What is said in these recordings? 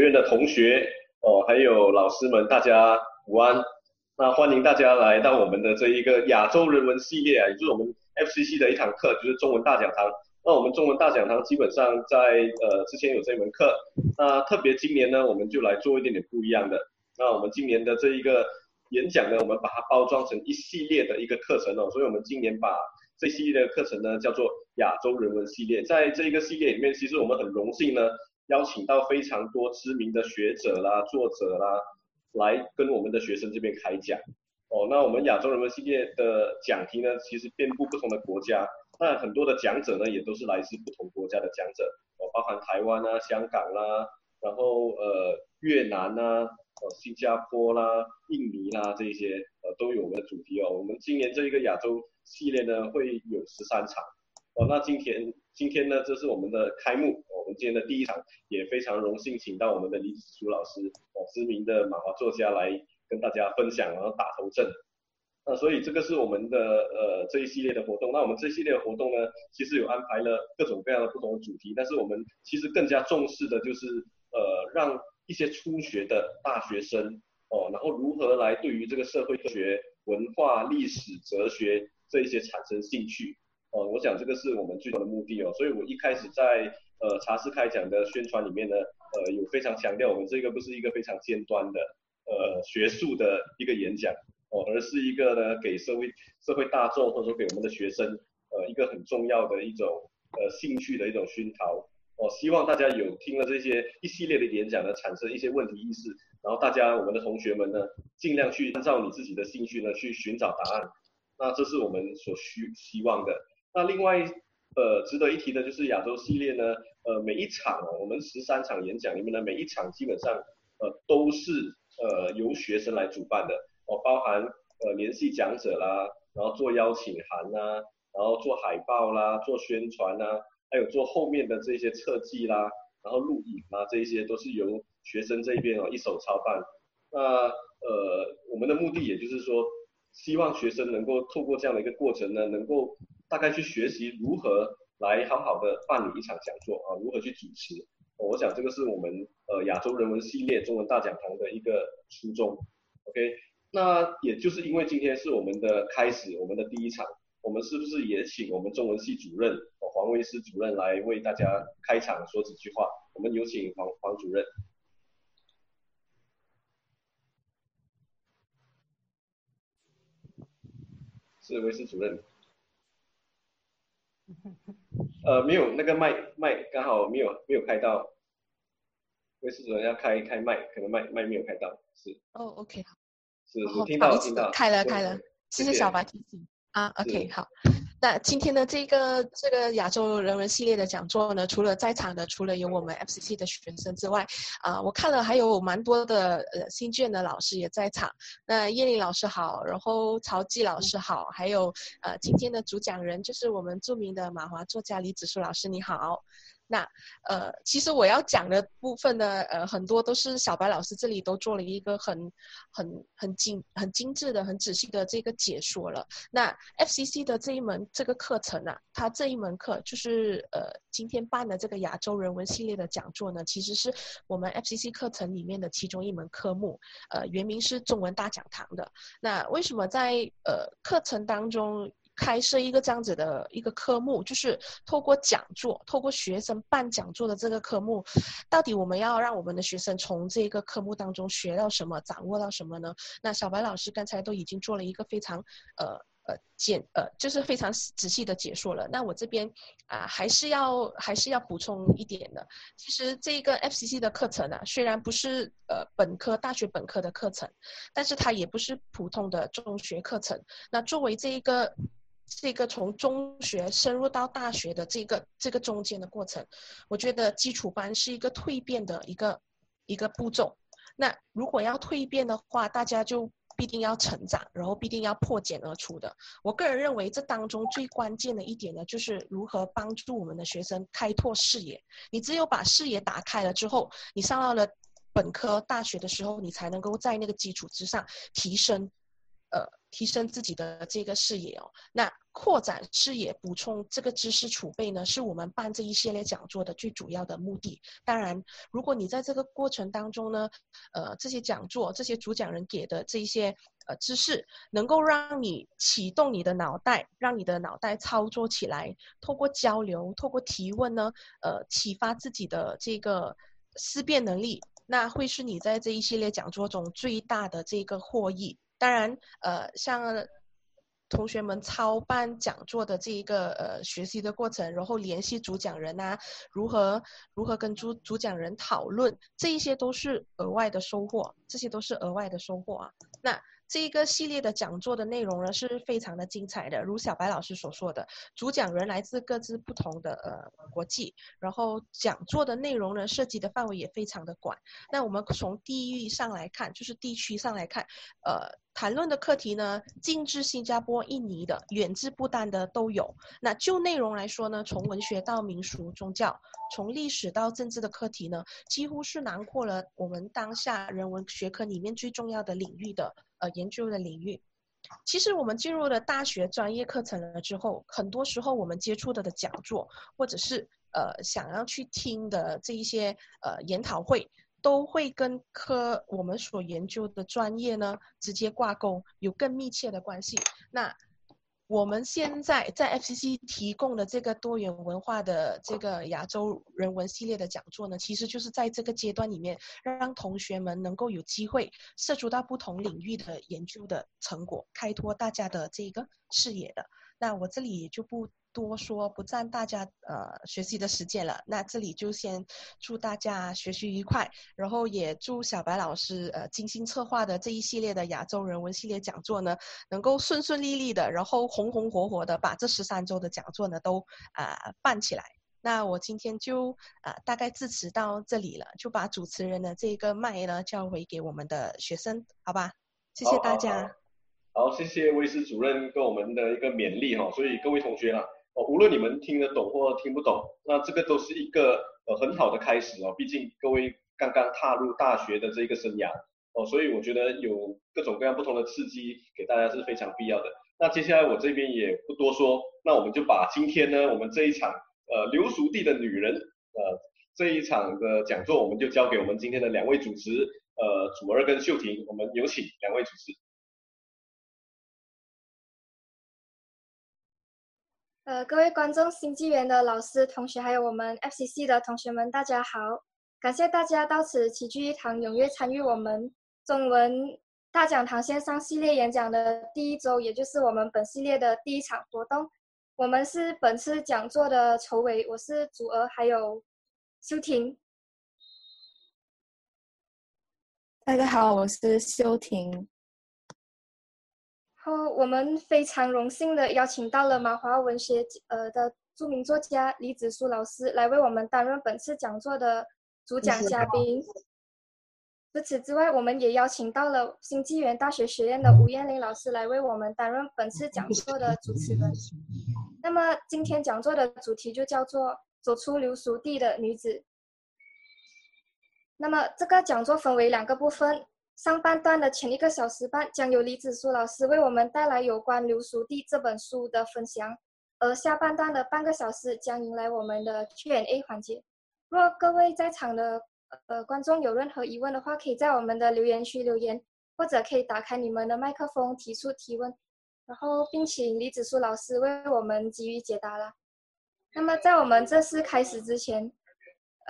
学院的同学哦，还有老师们，大家午安。那欢迎大家来到我们的这一个亚洲人文系列啊，也就是我们 FCC 的一堂课，就是中文大讲堂。那我们中文大讲堂基本上在呃之前有这门课，那特别今年呢，我们就来做一点点不一样的。那我们今年的这一个演讲呢，我们把它包装成一系列的一个课程哦，所以我们今年把这系列的课程呢叫做亚洲人文系列。在这一个系列里面，其实我们很荣幸呢，邀请到非常多知名的学者啦、作者啦。来跟我们的学生这边开讲哦。那我们亚洲人文系列的讲题呢，其实遍布不同的国家，那很多的讲者呢，也都是来自不同国家的讲者哦，包含台湾啊、香港啦，然后呃越南啊、哦新加坡啦、印尼啦这些呃都有我们的主题哦。我们今年这一个亚洲系列呢，会有十三场哦。那今天今天呢，这是我们的开幕。我们今天的第一场也非常荣幸，请到我们的李子书老师，哦，知名的马华作家来跟大家分享，然后打头阵。那所以这个是我们的呃这一系列的活动。那我们这一系列的活动呢，其实有安排了各种各样的不同的主题，但是我们其实更加重视的就是呃让一些初学的大学生哦，然后如何来对于这个社会学、文化、历史、哲学这一些产生兴趣哦。我想这个是我们最终的目的哦。所以我一开始在呃，茶室开讲的宣传里面呢，呃，有非常强调我们这个不是一个非常尖端的，呃，学术的一个演讲哦，而是一个呢给社会社会大众或者说给我们的学生，呃，一个很重要的一种呃兴趣的一种熏陶哦，希望大家有听了这些一系列的演讲呢，产生一些问题意识，然后大家我们的同学们呢，尽量去按照你自己的兴趣呢去寻找答案，那这是我们所需希望的。那另外呃，值得一提的就是亚洲系列呢。呃，每一场哦，我们十三场演讲里面呢，每一场基本上呃都是呃由学生来主办的哦，包含呃联系讲者啦，然后做邀请函啦，然后做海报啦，做宣传啦，还有做后面的这些设计啦，然后录影啊，这一些都是由学生这边哦一手操办。那呃，我们的目的也就是说，希望学生能够透过这样的一个过程呢，能够大概去学习如何。来好好的办理一场讲座啊，如何去主持？我想这个是我们呃亚洲人文系列中文大讲堂的一个初衷。OK，那也就是因为今天是我们的开始，我们的第一场，我们是不是也请我们中文系主任黄威师主任来为大家开场说几句话？我们有请黄黄主任。是威师主任。呃，没有那个麦麦刚好没有没有开到，为什么要开开麦？可能麦麦没有开到，是。哦，OK，好。是是，听到听到。开了开了，谢谢小白提醒。啊，OK，好。那今天的这个这个亚洲人文系列的讲座呢，除了在场的，除了有我们 FCC 的学生之外，啊，我看了还有蛮多的呃新卷的老师也在场。那叶琳老师好，然后曹继老师好，还有呃今天的主讲人就是我们著名的马华作家李子树老师，你好。那呃，其实我要讲的部分呢，呃，很多都是小白老师这里都做了一个很、很、很精、很精致的、很仔细的这个解说了。那 FCC 的这一门这个课程啊，它这一门课就是呃，今天办的这个亚洲人文系列的讲座呢，其实是我们 FCC 课程里面的其中一门科目，呃，原名是中文大讲堂的。那为什么在呃课程当中，开设一个这样子的一个科目，就是透过讲座，透过学生办讲座的这个科目，到底我们要让我们的学生从这个科目当中学到什么，掌握到什么呢？那小白老师刚才都已经做了一个非常呃呃简呃，就是非常仔细的解说了。那我这边啊、还是要还是要补充一点的。其实这个 FCC 的课程呢、啊，虽然不是呃本科大学本科的课程，但是它也不是普通的中学课程。那作为这一个。这个从中学深入到大学的这个这个中间的过程，我觉得基础班是一个蜕变的一个一个步骤。那如果要蜕变的话，大家就必定要成长，然后必定要破茧而出的。我个人认为，这当中最关键的一点呢，就是如何帮助我们的学生开拓视野。你只有把视野打开了之后，你上到了本科大学的时候，你才能够在那个基础之上提升。呃，提升自己的这个视野哦。那扩展视野、补充这个知识储备呢，是我们办这一系列讲座的最主要的目的。当然，如果你在这个过程当中呢，呃，这些讲座、这些主讲人给的这一些呃知识，能够让你启动你的脑袋，让你的脑袋操作起来，透过交流、透过提问呢，呃，启发自己的这个思辨能力，那会是你在这一系列讲座中最大的这个获益。当然，呃，像同学们操办讲座的这一个呃学习的过程，然后联系主讲人啊，如何如何跟主主讲人讨论，这一些都是额外的收获，这些都是额外的收获啊。那这一个系列的讲座的内容呢，是非常的精彩的。如小白老师所说的，主讲人来自各自不同的呃国际，然后讲座的内容呢，涉及的范围也非常的广。那我们从地域上来看，就是地区上来看，呃，谈论的课题呢，近至新加坡、印尼的，远至不丹的都有。那就内容来说呢，从文学到民俗、宗教，从历史到政治的课题呢，几乎是囊括了我们当下人文学科里面最重要的领域的。呃，研究的领域，其实我们进入了大学专业课程了之后，很多时候我们接触的的讲座，或者是呃想要去听的这一些呃研讨会，都会跟科我们所研究的专业呢直接挂钩，有更密切的关系。那我们现在在 FCC 提供的这个多元文化的这个亚洲人文系列的讲座呢，其实就是在这个阶段里面，让同学们能够有机会涉足到不同领域的研究的成果，开拓大家的这个视野的。那我这里也就不。多说不占大家呃学习的时间了，那这里就先祝大家学习愉快，然后也祝小白老师呃精心策划的这一系列的亚洲人文系列讲座呢，能够顺顺利利的，然后红红火火的把这十三周的讲座呢都啊、呃、办起来。那我今天就啊、呃、大概致辞到这里了，就把主持人的这个麦呢交回给我们的学生，好吧？谢谢大家。好，好，好，好，谢谢威斯主任跟我们的一个勉励哈，所以各位同学啊。哦，无论你们听得懂或听不懂，那这个都是一个呃很好的开始哦。毕竟各位刚刚踏入大学的这个生涯哦，所以我觉得有各种各样不同的刺激给大家是非常必要的。那接下来我这边也不多说，那我们就把今天呢我们这一场呃流俗地的女人呃这一场的讲座，我们就交给我们今天的两位主持呃祖儿跟秀婷，我们有请两位主持。呃，各位观众、新纪元的老师、同学，还有我们 FCC 的同学们，大家好！感谢大家到此齐聚一堂，踊跃参与我们中文大讲堂线上系列演讲的第一周，也就是我们本系列的第一场活动。我们是本次讲座的筹委，我是祖儿，还有修婷。大家好，我是秀婷。后，我们非常荣幸的邀请到了马华文学呃的著名作家李子书老师来为我们担任本次讲座的主讲嘉宾。除此之外，我们也邀请到了新纪元大学学院的吴艳玲老师来为我们担任本次讲座的主持人。那么今天讲座的主题就叫做“走出流俗地的女子”。那么这个讲座分为两个部分。上半段的前一个小时半将由李子书老师为我们带来有关《流俗地》这本书的分享，而下半段的半个小时将迎来我们的 Q&A 环节。若各位在场的呃观众有任何疑问的话，可以在我们的留言区留言，或者可以打开你们的麦克风提出提问，然后并请李子书老师为我们给予解答啦。那么在我们正式开始之前，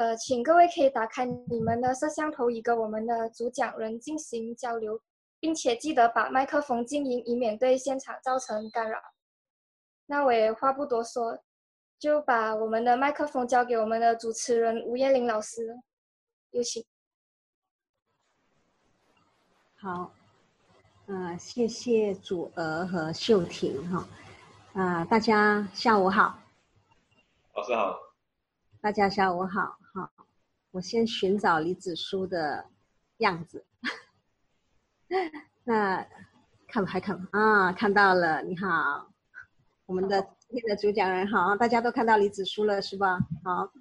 呃，请各位可以打开你们的摄像头，以跟我们的主讲人进行交流，并且记得把麦克风静音，以免对现场造成干扰。那我也话不多说，就把我们的麦克风交给我们的主持人吴彦玲老师，有请。好，呃，谢谢祖儿和秀婷哈，啊、呃，大家下午好。老师好。大家下午好。好，我先寻找李子书的样子。那看还看啊？看到了，你好，我们的今天的主讲人好，大家都看到李子书了是吧？好，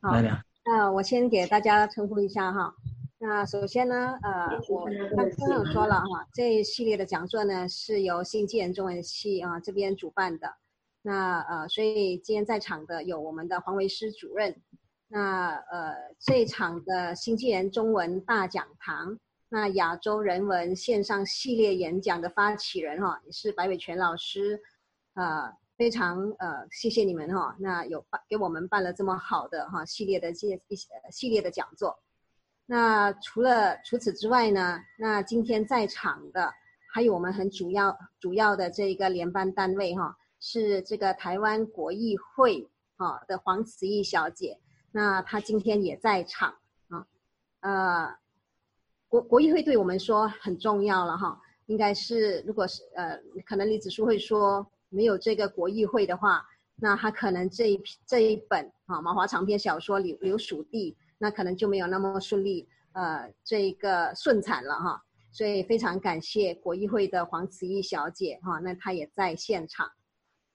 好，那我先给大家称呼一下哈。那首先呢，呃，我刚刚有说了哈，这一系列的讲座呢是由新纪元中文系啊这边主办的。那呃，所以今天在场的有我们的黄维师主任。那呃，这场的新纪元中文大讲堂，那亚洲人文线上系列演讲的发起人哈，也是白伟全老师，呃，非常呃，谢谢你们哈。那有办给我们办了这么好的哈系列的这一些系列的讲座。那除了除此之外呢，那今天在场的还有我们很主要主要的这一个联办单位哈，是这个台湾国艺会啊的黄慈义小姐，那她今天也在场啊，呃，国国议会对我们说很重要了哈，应该是如果是呃，可能李子书会说没有这个国议会的话，那他可能这一这一本啊马华长篇小说里留属地。那可能就没有那么顺利，呃，这一个顺产了哈，所以非常感谢国议会的黄慈义小姐哈，那她也在现场。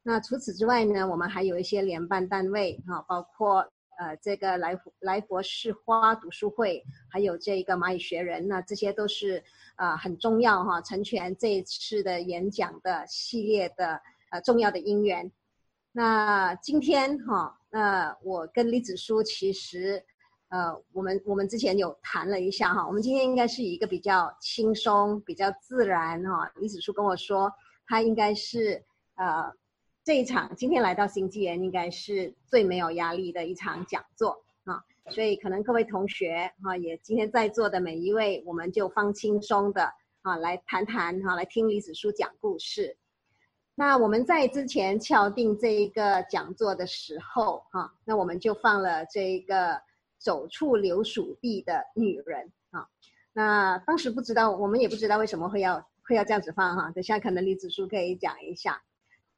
那除此之外呢，我们还有一些联办单位哈，包括呃这个来佛来佛寺花读书会，还有这个蚂蚁学人，那这些都是啊、呃、很重要哈，成全这一次的演讲的系列的呃重要的因缘。那今天哈，那我跟李子书其实。呃，我们我们之前有谈了一下哈，我们今天应该是以一个比较轻松、比较自然哈。李子书跟我说，他应该是呃这一场今天来到新纪元应该是最没有压力的一场讲座啊，所以可能各位同学哈，也今天在座的每一位，我们就放轻松的啊来谈谈哈，来听李子书讲故事。那我们在之前敲定这一个讲座的时候哈，那我们就放了这一个。走出留属地的女人啊，那当时不知道，我们也不知道为什么会要会要这样子放哈。等下可能李子书可以讲一下，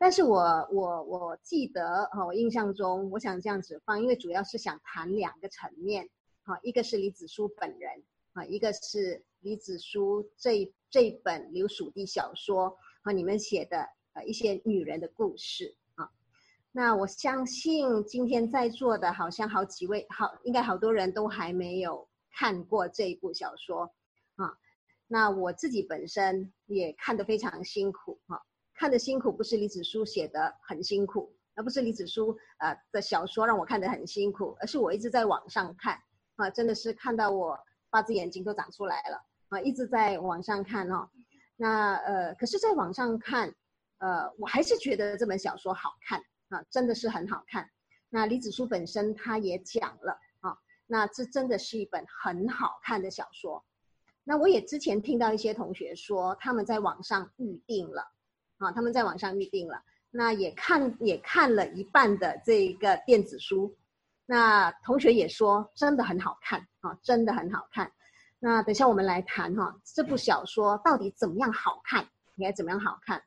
但是我我我记得哈，我印象中我想这样子放，因为主要是想谈两个层面，哈，一个是李子书本人啊，一个是李子书这这本留属地小说和你们写的呃一些女人的故事啊。那我相信今天在座的，好像好几位，好，应该好多人都还没有看过这一部小说，啊，那我自己本身也看得非常辛苦，哈、看得辛苦不是李子书写的很辛苦，而不是李子书呃的小说让我看得很辛苦，而是我一直在网上看，啊，真的是看到我八只眼睛都长出来了，啊，一直在网上看哈、那呃，可是在网上看，呃，我还是觉得这本小说好看。啊，真的是很好看。那李子书本身他也讲了啊，那这真的是一本很好看的小说。那我也之前听到一些同学说，他们在网上预定了，啊，他们在网上预定了，那也看也看了一半的这个电子书。那同学也说真的很好看啊，真的很好看。那等下我们来谈哈，这部小说到底怎么样好看，应该怎么样好看？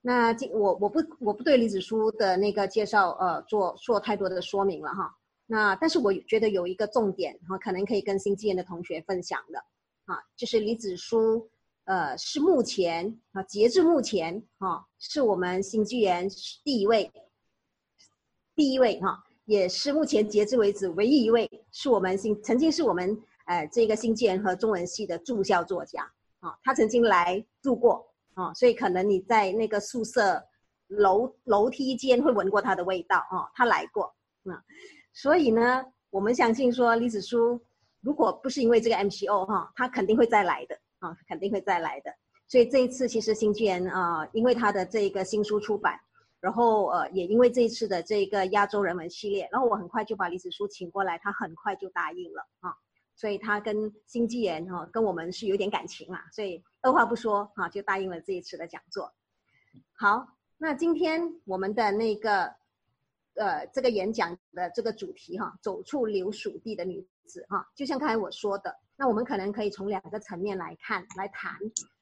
那这我我不我不对李子书的那个介绍呃做做太多的说明了哈。那但是我觉得有一个重点哈，可能可以跟新纪元的同学分享的啊，就是李子书呃是目前啊截至目前哈是我们新纪元第一位第一位哈，也是目前截至为止唯一一位是我们新曾经是我们呃这个新纪元和中文系的驻校作家啊，他曾经来住过。啊，所以可能你在那个宿舍楼楼梯间会闻过他的味道哦，他来过，啊，所以呢，我们相信说李子书如果不是因为这个 MCO 哈，他肯定会再来的啊，肯定会再来的。所以这一次其实新纪元啊，因为他的这一个新书出版，然后呃也因为这一次的这个亚洲人文系列，然后我很快就把李子书请过来，他很快就答应了啊。所以他跟新纪元哈跟我们是有点感情啦，所以二话不说哈就答应了这一次的讲座。好，那今天我们的那个呃这个演讲的这个主题哈，走出留属地的女子哈，就像刚才我说的，那我们可能可以从两个层面来看来谈。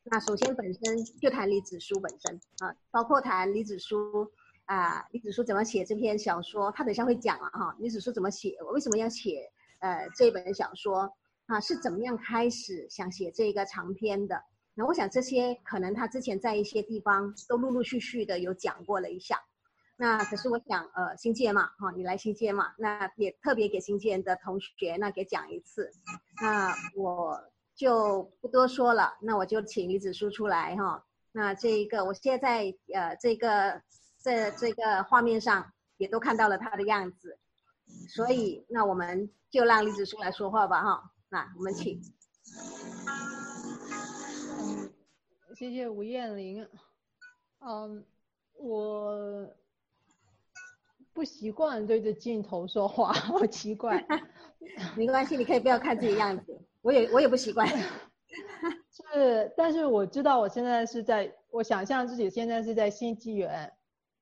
那首先本身就谈李子书本身啊，包括谈李子书啊，李子书怎么写这篇小说，他等下会讲了哈，李子书怎么写，我为什么要写？呃，这本小说啊，是怎么样开始想写这个长篇的？那我想这些可能他之前在一些地方都陆陆续续的有讲过了一下。那可是我想，呃，新纪元嘛，哈，你来新纪元嘛，那也特别给新纪元的同学那给讲一次。那我就不多说了，那我就请李子书出来哈。那这一个，我现在呃这个在这，这个画面上也都看到了他的样子，所以那我们就让李子书来说话吧哈。那我们请。嗯，谢谢吴彦霖。嗯，我不习惯对着镜头说话，好奇怪。没关系，你可以不要看自己样子，我也我也不习惯。是，但是我知道我现在是在，我想象自己现在是在新纪元。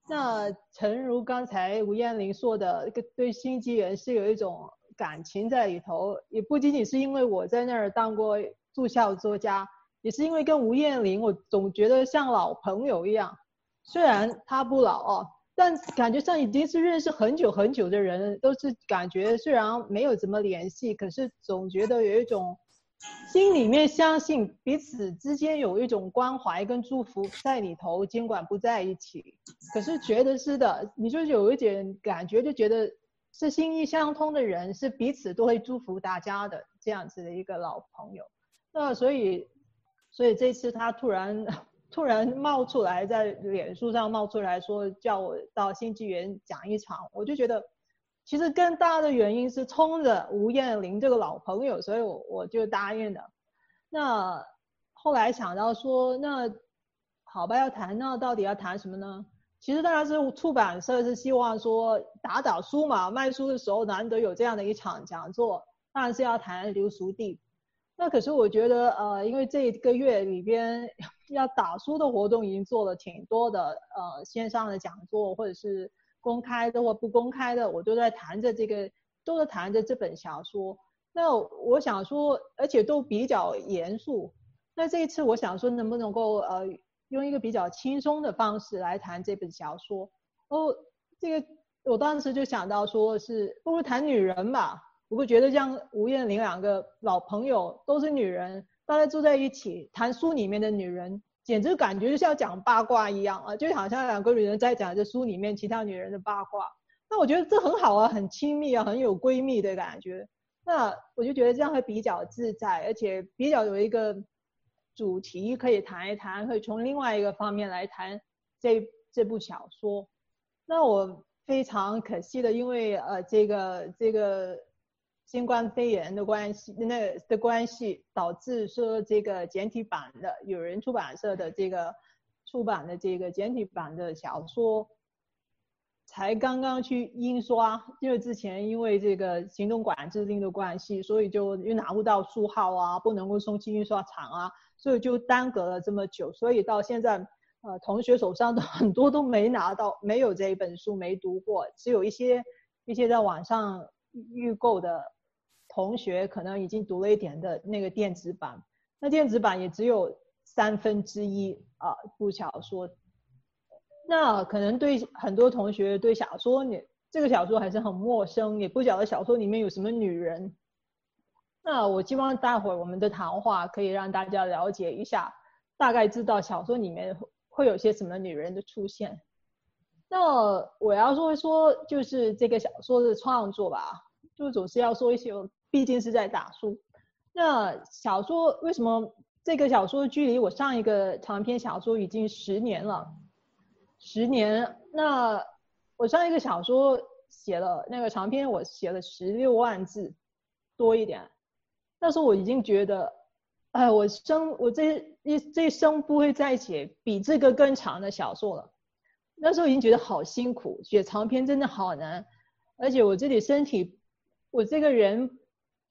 那诚如刚才吴彦霖说的，对新纪元是有一种感情在里头，也不仅仅是因为我在那儿当过驻校作家，也是因为跟吴彦霖，我总觉得像老朋友一样。虽然他不老哦，但感觉上已经是认识很久很久的人，都是感觉虽然没有怎么联系，可是总觉得有一种。心里面相信彼此之间有一种关怀跟祝福在里头，尽管不在一起，可是觉得是的，你就有一点感觉，就觉得是心意相通的人，是彼此都会祝福大家的这样子的一个老朋友。那所以，所以这次他突然突然冒出来，在脸书上冒出来说叫我到新纪元讲一场，我就觉得。其实更大的原因是冲着吴彦霖这个老朋友，所以我我就答应了。那后来想到说，那好吧，要谈，那到底要谈什么呢？其实当然是出版社是希望说打打书嘛，卖书的时候难得有这样的一场讲座，当然是要谈刘淑娣。那可是我觉得，呃，因为这一个月里边要打书的活动已经做了挺多的，呃，线上的讲座或者是。公开的或不公开的，我都在谈着这个，都在谈着这本小说。那我想说，而且都比较严肃。那这一次，我想说，能不能够呃，用一个比较轻松的方式来谈这本小说？哦，这个我当时就想到说是，不如谈女人吧。我会觉得像吴彦霖两个老朋友都是女人，大家坐在一起谈书里面的女人。简直感觉就像讲八卦一样啊，就好像两个女人在讲这书里面其他女人的八卦。那我觉得这很好啊，很亲密啊，很有闺蜜的感觉。那我就觉得这样会比较自在，而且比较有一个主题可以谈一谈，可以从另外一个方面来谈这这部小说。那我非常可惜的，因为呃这个这个。新冠肺炎的关系，那的关系导致说这个简体版的友人出版社的这个出版的这个简体版的小说，才刚刚去印刷，因为之前因为这个行动管制令的关系，所以就又拿不到书号啊，不能够送去印刷厂啊，所以就耽搁了这么久，所以到现在，呃，同学手上的很多都没拿到，没有这一本书没读过，只有一些一些在网上预购的。同学可能已经读了一点的那个电子版，那电子版也只有三分之一啊部小说，那可能对很多同学对小说你这个小说还是很陌生，也不晓得小说里面有什么女人。那我希望待会儿我们的谈话可以让大家了解一下，大概知道小说里面会有些什么女人的出现。那我要说一说就是这个小说的创作吧，就总是要说一些。毕竟是在打书，那小说为什么这个小说距离我上一个长篇小说已经十年了？十年，那我上一个小说写了那个长篇，我写了十六万字多一点，那时候我已经觉得，哎，我生我这一这一生不会再写比这个更长的小说了。那时候已经觉得好辛苦，写长篇真的好难，而且我自己身体，我这个人。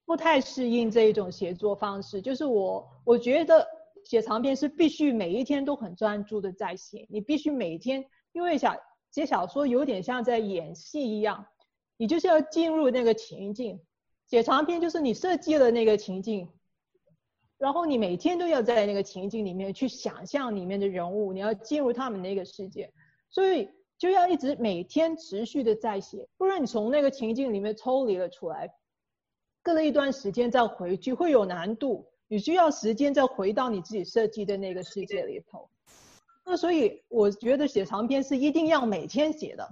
不太适应这一种写作方式，就是我我觉得写长篇是必须每一天都很专注的在写，你必须每天，因为小写小说有点像在演戏一样，你就是要进入那个情境，写长篇就是你设计了那个情境，然后你每天都要在那个情境里面去想象里面的人物，你要进入他们那个世界，所以就要一直每天持续的在写，不然你从那个情境里面抽离了出来。隔了一段时间再回去会有难度，你需要时间再回到你自己设计的那个世界里头。那所以我觉得写长篇是一定要每天写的。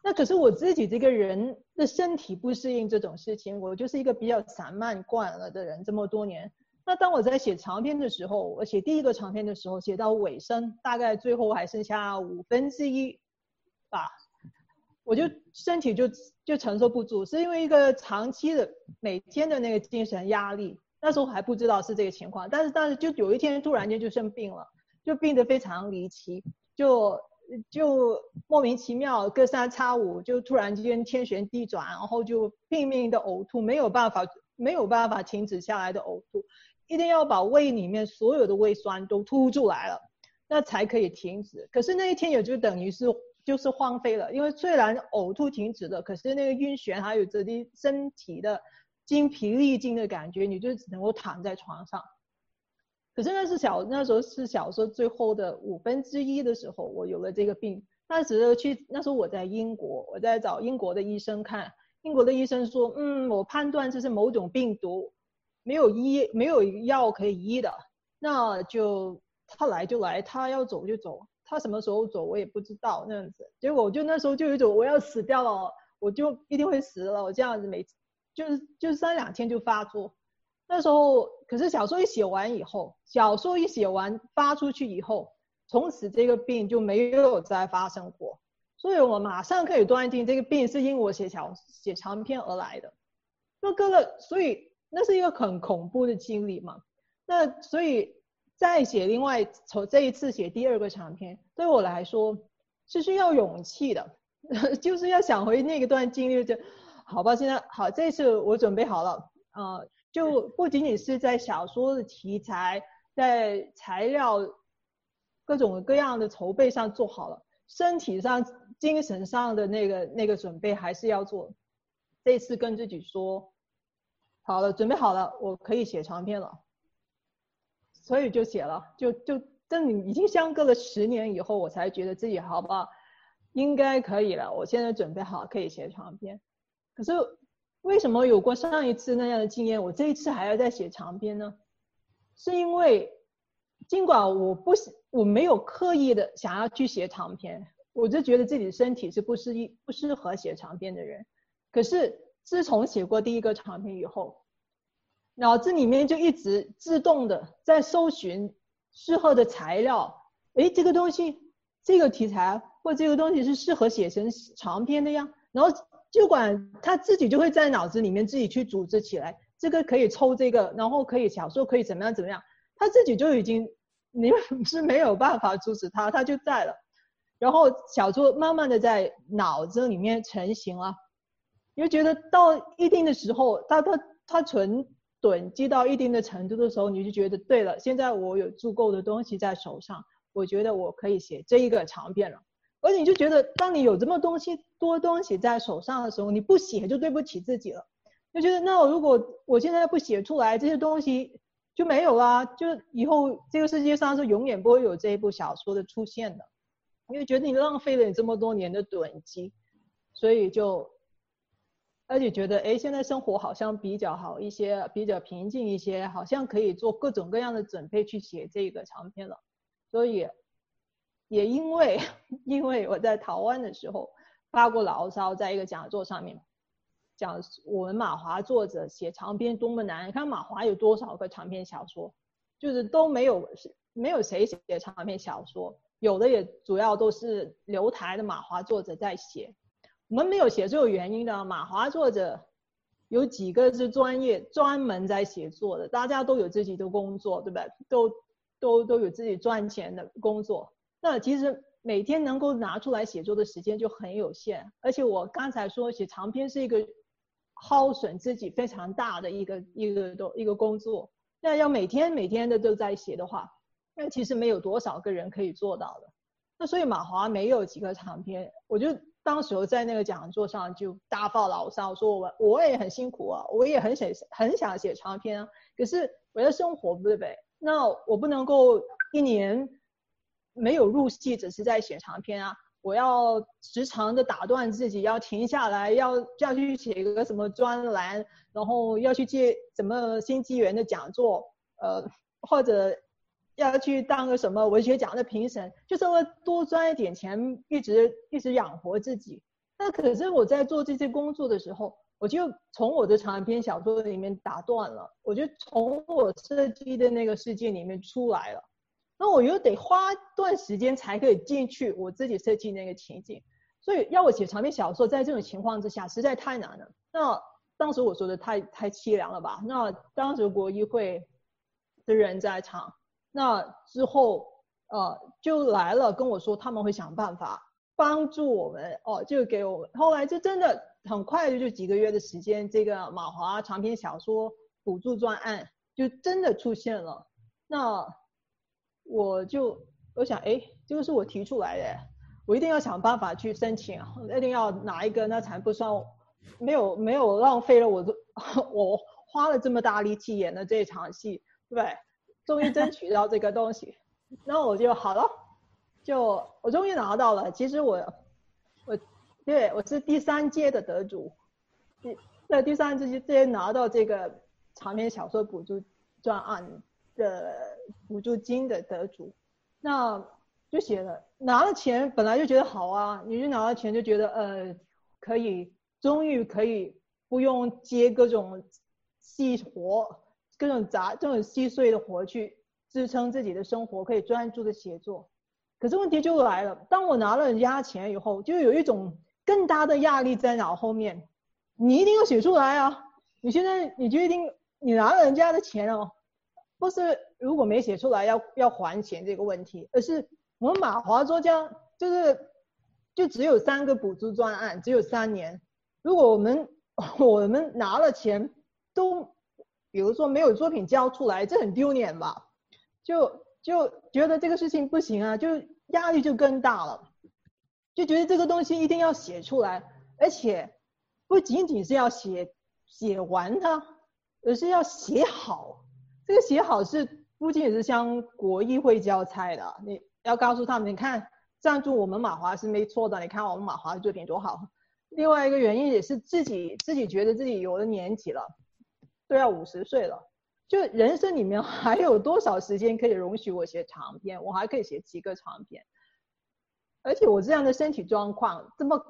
那可是我自己这个人的身体不适应这种事情，我就是一个比较散漫惯了的人，这么多年。那当我在写长篇的时候，我写第一个长篇的时候，写到尾声，大概最后还剩下五分之一吧，我就身体就就承受不住，是因为一个长期的每天的那个精神压力。那时候还不知道是这个情况，但是但是就有一天突然间就生病了，就病得非常离奇，就就莫名其妙隔三差五就突然之间天旋地转，然后就拼命的呕吐，没有办法没有办法停止下来的呕吐。一定要把胃里面所有的胃酸都吐出来了，那才可以停止。可是那一天也就等于是就是荒废了，因为虽然呕吐停止了，可是那个晕眩还有这里身体的精疲力尽的感觉，你就只能够躺在床上。可是那是小那时候是小说最后的五分之一的时候，我有了这个病。那时候去那时候我在英国，我在找英国的医生看，英国的医生说，嗯，我判断这是某种病毒。没有医，没有药可以医的，那就他来就来，他要走就走，他什么时候走我也不知道那样子。结果我就那时候就有一种我要死掉了，我就一定会死了，我这样子每就是就是三两天就发作。那时候可是小说一写完以后，小说一写完发出去以后，从此这个病就没有再发生过，所以我马上可以断定这个病是因我写小写长篇而来的。那个个所以。那是一个很恐怖的经历嘛，那所以再写另外从这一次写第二个长篇，对我来说是需要勇气的，就是要想回那个段经历就，好吧，现在好，这次我准备好了，呃，就不仅仅是在小说的题材，在材料各种各样的筹备上做好了，身体上、精神上的那个那个准备还是要做，这次跟自己说。好了，准备好了，我可以写长篇了，所以就写了，就就等你已经相隔了十年以后，我才觉得自己好不好，应该可以了。我现在准备好可以写长篇，可是为什么有过上一次那样的经验，我这一次还要再写长篇呢？是因为尽管我不我没有刻意的想要去写长篇，我就觉得自己的身体是不适应不适合写长篇的人，可是。自从写过第一个长篇以后，脑子里面就一直自动的在搜寻适合的材料。诶，这个东西，这个题材或这个东西是适合写成长篇的呀。然后就管他自己就会在脑子里面自己去组织起来，这个可以抽这个，然后可以小说可以怎么样怎么样，他自己就已经你是没有办法阻止他，他就在了。然后小说慢慢的在脑子里面成型了。你就觉得到一定的时候，他他他存囤积到一定的程度的时候，你就觉得对了，现在我有足够的东西在手上，我觉得我可以写这一个长篇了。而你就觉得，当你有这么东西多东西在手上的时候，你不写就对不起自己了。就觉得那我如果我现在不写出来，这些东西就没有了，就以后这个世界上是永远不会有这一部小说的出现的。因为觉得你浪费了你这么多年的囤积，所以就。而且觉得，哎，现在生活好像比较好一些，比较平静一些，好像可以做各种各样的准备去写这个长篇了。所以，也因为 因为我在台湾的时候发过牢骚，在一个讲座上面讲我们马华作者写长篇多么难。你看马华有多少个长篇小说，就是都没有没有谁写长篇小说，有的也主要都是留台的马华作者在写。我们没有写作原因的，马华作者有几个是专业专门在写作的，大家都有自己的工作，对不对？都都都有自己赚钱的工作。那其实每天能够拿出来写作的时间就很有限，而且我刚才说写长篇是一个耗损自己非常大的一个一个都一个工作。那要每天每天的都在写的话，那其实没有多少个人可以做到的。那所以马华没有几个长篇，我就。当时在那个讲座上就大发牢骚，说我我也很辛苦啊，我也很想很想写长篇啊，可是我要生活，对不对？那我不能够一年没有入戏，只是在写长篇啊，我要时常的打断自己，要停下来，要要去写一个什么专栏，然后要去接什么新纪元的讲座，呃，或者。要去当个什么文学奖的评审，就是为多赚一点钱，一直一直养活自己。那可是我在做这些工作的时候，我就从我的长篇小说里面打断了，我就从我设计的那个世界里面出来了。那我又得花段时间才可以进去我自己设计那个情景，所以要我写长篇小说，在这种情况之下实在太难了。那当时我说的太太凄凉了吧？那当时国艺会的人在场，那之后呃就来了跟我说他们会想办法。帮助我们哦，就给我们。后来就真的很快就，就几个月的时间，这个马华长篇小说补助专案就真的出现了。那我就我想，哎，这个是我提出来的，我一定要想办法去申请，一定要拿一个，那才不算没有没有浪费了我 我花了这么大力气演的这场戏，对？终于争取到这个东西，那我就好了。就我终于拿到了，其实我我对我是第三届的得主，第在第三届届拿到这个长篇小说补助专案的补助金的得主，那就写了。拿了钱，本来就觉得好啊，你就拿了钱就觉得呃可以，终于可以不用接各种细活，各种杂这种细碎的活去支撑自己的生活，可以专注的写作。可是问题就来了，当我拿了人家钱以后，就有一种更大的压力在脑后面，你一定要写出来啊！你现在你就一定你拿了人家的钱哦，不是如果没写出来要要还钱这个问题，而是我们马华作家就是就只有三个补助专案，只有三年，如果我们 我们拿了钱都，比如说没有作品交出来，这很丢脸吧？就。就觉得这个事情不行啊，就压力就更大了，就觉得这个东西一定要写出来，而且不仅仅是要写写完它，而是要写好。这个写好是不仅仅是向国艺会交差的，你要告诉他们，你看赞助我们马华是没错的，你看我们马华的作品多好。另外一个原因也是自己自己觉得自己有了年纪了，都要五十岁了。就人生里面还有多少时间可以容许我写长篇？我还可以写几个长篇，而且我这样的身体状况，这么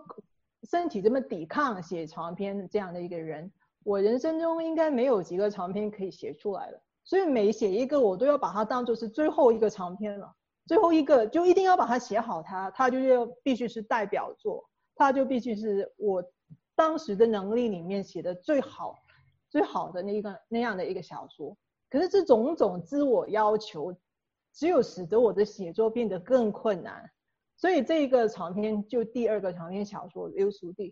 身体这么抵抗写长篇这样的一个人，我人生中应该没有几个长篇可以写出来了。所以每写一个，我都要把它当做是最后一个长篇了。最后一个就一定要把它写好它，它它就要必须是代表作，它就必须是我当时的能力里面写的最好。最好的那一个那样的一个小说，可是这种种自我要求，只有使得我的写作变得更困难。所以这个长篇就第二个长篇小说《流苏地》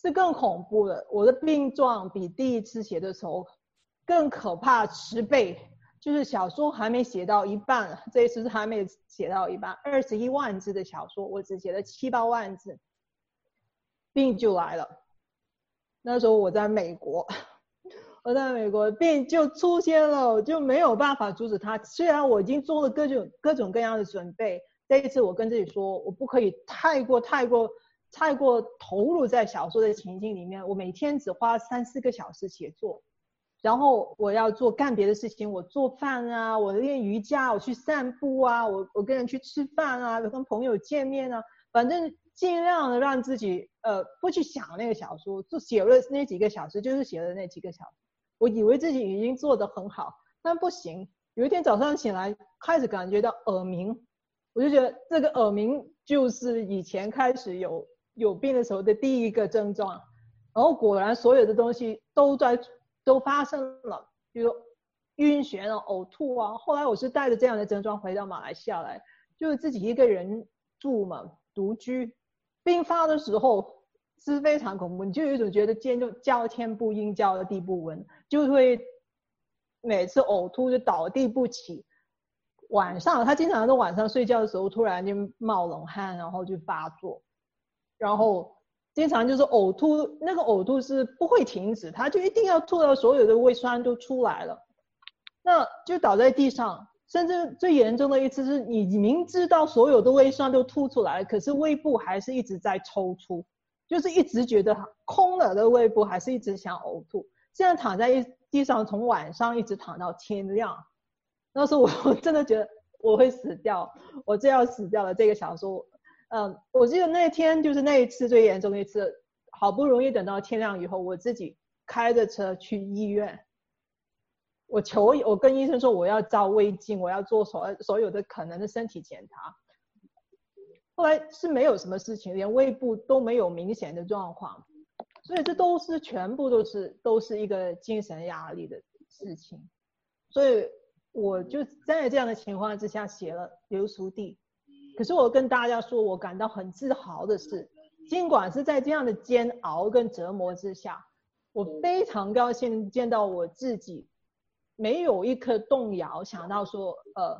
是更恐怖的。我的病状比第一次写的时候更可怕十倍。就是小说还没写到一半，这一次是还没写到一半，二十一万字的小说，我只写了七八万字，病就来了。那时候我在美国。我在美国，病就出现了，我就没有办法阻止它。虽然我已经做了各种各种各样的准备，这一次我跟自己说，我不可以太过太过太过投入在小说的情境里面。我每天只花三四个小时写作，然后我要做干别的事情，我做饭啊，我练瑜伽，我去散步啊，我我跟人去吃饭啊，跟朋友见面啊，反正尽量的让自己呃不去想那个小说，就写了那几个小时，就是写了那几个小时。我以为自己已经做得很好，但不行。有一天早上醒来，开始感觉到耳鸣，我就觉得这个耳鸣就是以前开始有有病的时候的第一个症状。然后果然所有的东西都在都发生了，比如晕眩啊、呕吐啊。后来我是带着这样的症状回到马来西亚来，就是自己一个人住嘛，独居。病发的时候。是非常恐怖，你就有一种觉得天就叫天不应，叫地不闻，就会每次呕吐就倒地不起。晚上他经常都晚上睡觉的时候突然就冒冷汗，然后就发作，然后经常就是呕吐，那个呕吐是不会停止，他就一定要吐到所有的胃酸都出来了，那就倒在地上。甚至最严重的一次是你明知道所有的胃酸都吐出来，可是胃部还是一直在抽搐。就是一直觉得空了的胃部，还是一直想呕吐。现在躺在一地上，从晚上一直躺到天亮。那时候我 真的觉得我会死掉，我就要死掉了。这个小说嗯，我记得那天就是那一次最严重的一次，好不容易等到天亮以后，我自己开着车去医院，我求我跟医生说我要照胃镜，我要做所所有的可能的身体检查。后来是没有什么事情，连胃部都没有明显的状况，所以这都是全部都是都是一个精神压力的事情，所以我就在这样的情况之下写了流苏地。可是我跟大家说，我感到很自豪的是，尽管是在这样的煎熬跟折磨之下，我非常高兴见到我自己没有一刻动摇，想到说呃。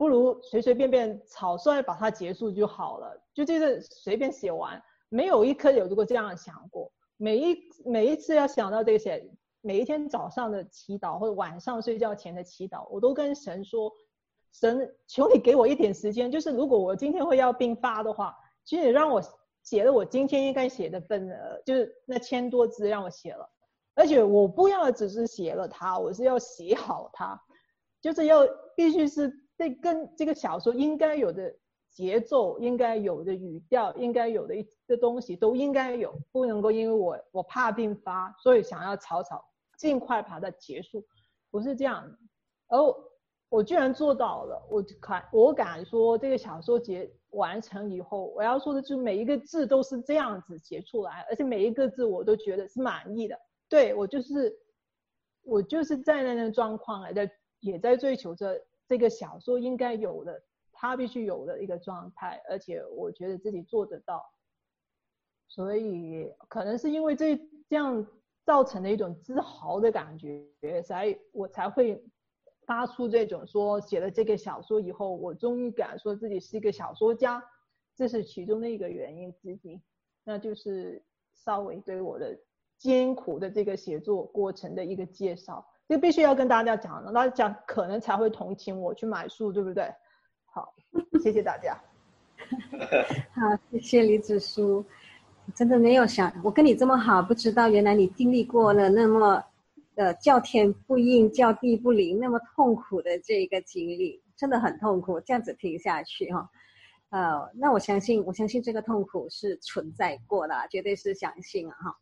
不如随随便便草率把它结束就好了，就这个随便写完，没有一刻有过这样想过。每一每一次要想到这些，每一天早上的祈祷或者晚上睡觉前的祈祷，我都跟神说：神，求你给我一点时间，就是如果我今天会要病发的话，请你让我写了我今天应该写的份额，就是那千多字让我写了，而且我不要只是写了它，我是要写好它，就是要必须是。这跟这个小说应该有的节奏，应该有的语调，应该有的一个东西都应该有，不能够因为我我怕病发，所以想要草草尽快把它结束，不是这样的。而我，居然做到了，我敢我敢说这个小说结完成以后，我要说的就是每一个字都是这样子写出来，而且每一个字我都觉得是满意的。对，我就是我就是在那个状况来的，也在追求着。这个小说应该有的，他必须有的一个状态，而且我觉得自己做得到，所以可能是因为这这样造成的一种自豪的感觉，才我才会发出这种说写了这个小说以后，我终于敢说自己是一个小说家，这是其中的一个原因之一，那就是稍微对我的艰苦的这个写作过程的一个介绍。这必须要跟大家讲了，大家讲可能才会同情我去买书，对不对？好，谢谢大家。好，谢谢李子书，真的没有想我跟你这么好，不知道原来你经历过了那么呃叫天不应、叫地不灵那么痛苦的这个经历，真的很痛苦。这样子听下去哈，呃，那我相信，我相信这个痛苦是存在过的，绝对是相信啊哈，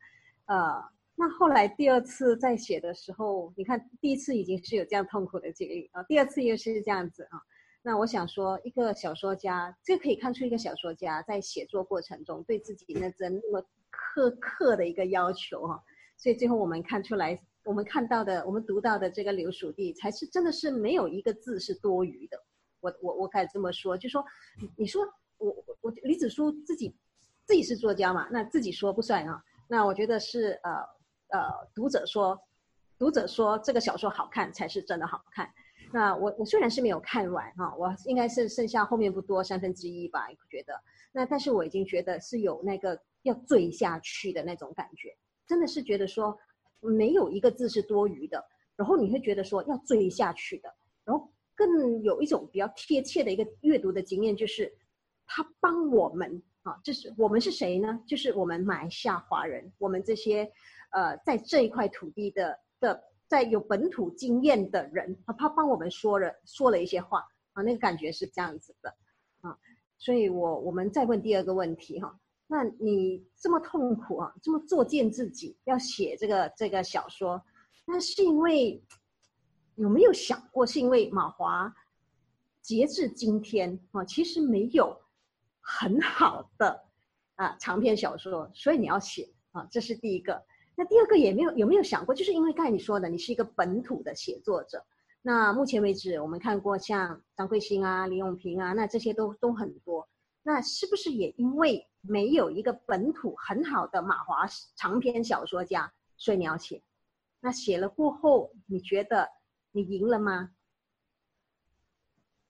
呃。那后来第二次再写的时候，你看第一次已经是有这样痛苦的经历啊，第二次又是这样子啊。那我想说，一个小说家，这可以看出一个小说家在写作过程中对自己那真那么苛刻的一个要求哈。所以最后我们看出来，我们看到的，我们读到的这个刘蜀地，才是真的是没有一个字是多余的。我我我敢这么说，就说你说我我我李子书自己自己是作家嘛，那自己说不算啊。那我觉得是呃。呃，读者说，读者说这个小说好看才是真的好看。那我我虽然是没有看完哈，我应该是剩下后面不多三分之一吧，觉得。那但是我已经觉得是有那个要坠下去的那种感觉，真的是觉得说没有一个字是多余的。然后你会觉得说要坠下去的，然后更有一种比较贴切的一个阅读的经验，就是他帮我们啊，就是我们是谁呢？就是我们马来西亚华人，我们这些。呃，在这一块土地的的，在有本土经验的人啊，他帮我们说了说了一些话啊，那个感觉是这样子的啊，所以我我们再问第二个问题哈，那你这么痛苦啊，这么作践自己要写这个这个小说，那是因为有没有想过是因为马华截至今天啊，其实没有很好的啊长篇小说，所以你要写啊，这是第一个。那第二个也没有有没有想过，就是因为刚才你说的，你是一个本土的写作者。那目前为止，我们看过像张贵兴啊、李永平啊，那这些都都很多。那是不是也因为没有一个本土很好的马华长篇小说家，所以你要写？那写了过后，你觉得你赢了吗？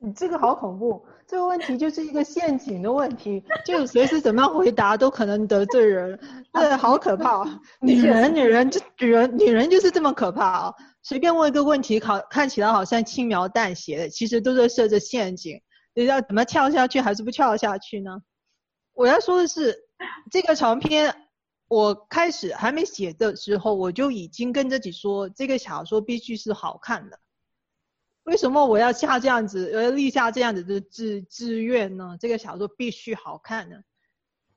你这个好恐怖，这个问题就是一个陷阱的问题，就随时怎么样回答都可能得罪人，对，好可怕。女人，女人这女人，女人就是这么可怕啊！随便问一个问题，考，看起来好像轻描淡写的，其实都在设置陷阱。你要怎么跳下去，还是不跳下去呢？我要说的是，这个长篇我开始还没写的时候，我就已经跟自己说，这个小说必须是好看的。为什么我要下这样子，我要立下这样子的志志愿呢？这个小说必须好看呢？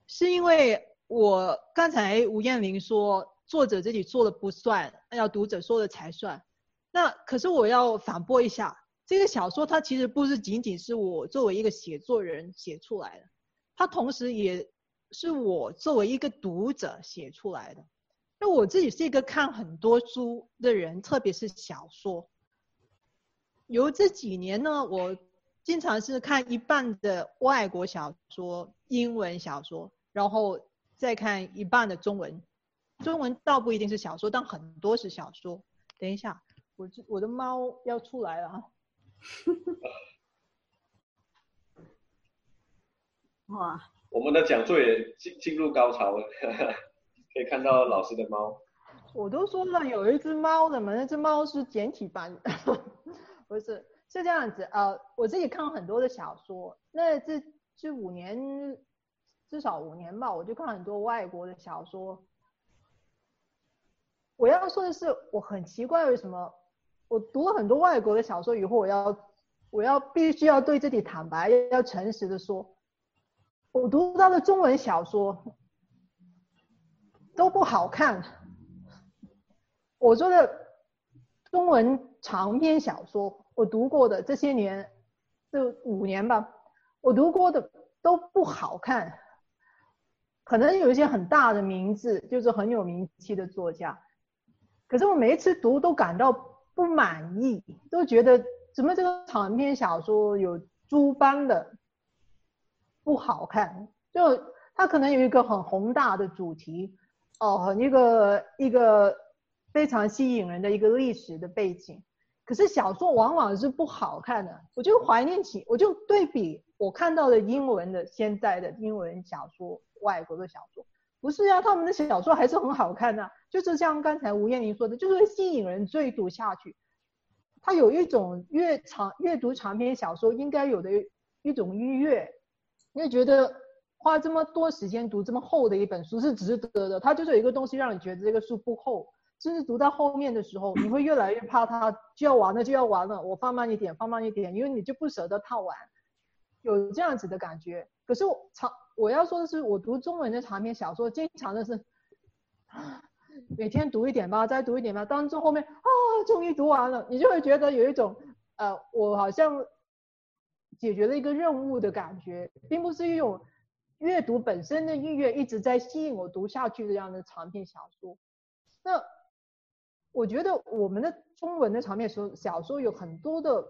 是因为我刚才吴彦霖说，作者自己说的不算，要读者说的才算。那可是我要反驳一下，这个小说它其实不是仅仅是我作为一个写作人写出来的，它同时也是我作为一个读者写出来的。那我自己是一个看很多书的人，特别是小说。有这几年呢，我经常是看一半的外国小说，英文小说，然后再看一半的中文。中文倒不一定是小说，但很多是小说。等一下，我我的猫要出来了啊！哇，我们的讲座也进进入高潮了，可以看到老师的猫。我都说了有一只猫的嘛，那只猫是简体版的。不是，是这样子，呃，我自己看了很多的小说，那这这五年，至少五年吧，我就看很多外国的小说。我要说的是，我很奇怪为什么我读了很多外国的小说以后，我要我要必须要对自己坦白，要诚实的说，我读到的中文小说都不好看。我说的中文长篇小说。我读过的这些年，这五年吧，我读过的都不好看。可能有一些很大的名字，就是很有名气的作家，可是我每一次读都感到不满意，都觉得怎么这个长篇小说有诸般的不好看。就它可能有一个很宏大的主题，哦，一个一个非常吸引人的一个历史的背景。可是小说往往是不好看的，我就怀念起，我就对比我看到的英文的现在的英文小说，外国的小说，不是啊，他们的小说还是很好看的，就是像刚才吴彦玲说的，就是会吸引人追读下去。他有一种阅长阅读长篇小说应该有的一种愉悦，你会觉得花这么多时间读这么厚的一本书是值得的，它就是有一个东西让你觉得这个书不厚。甚至读到后面的时候，你会越来越怕它就要完了，就要完了。我放慢一点，放慢一点，因为你就不舍得它完，有这样子的感觉。可是我长我要说的是，我读中文的长篇小说，经常的是每天读一点吧，再读一点吧。当中后面啊，终于读完了，你就会觉得有一种呃，我好像解决了一个任务的感觉，并不是一种阅读本身的意愿一直在吸引我读下去的这样的长篇小说。那。我觉得我们的中文的长篇小说，小说有很多的，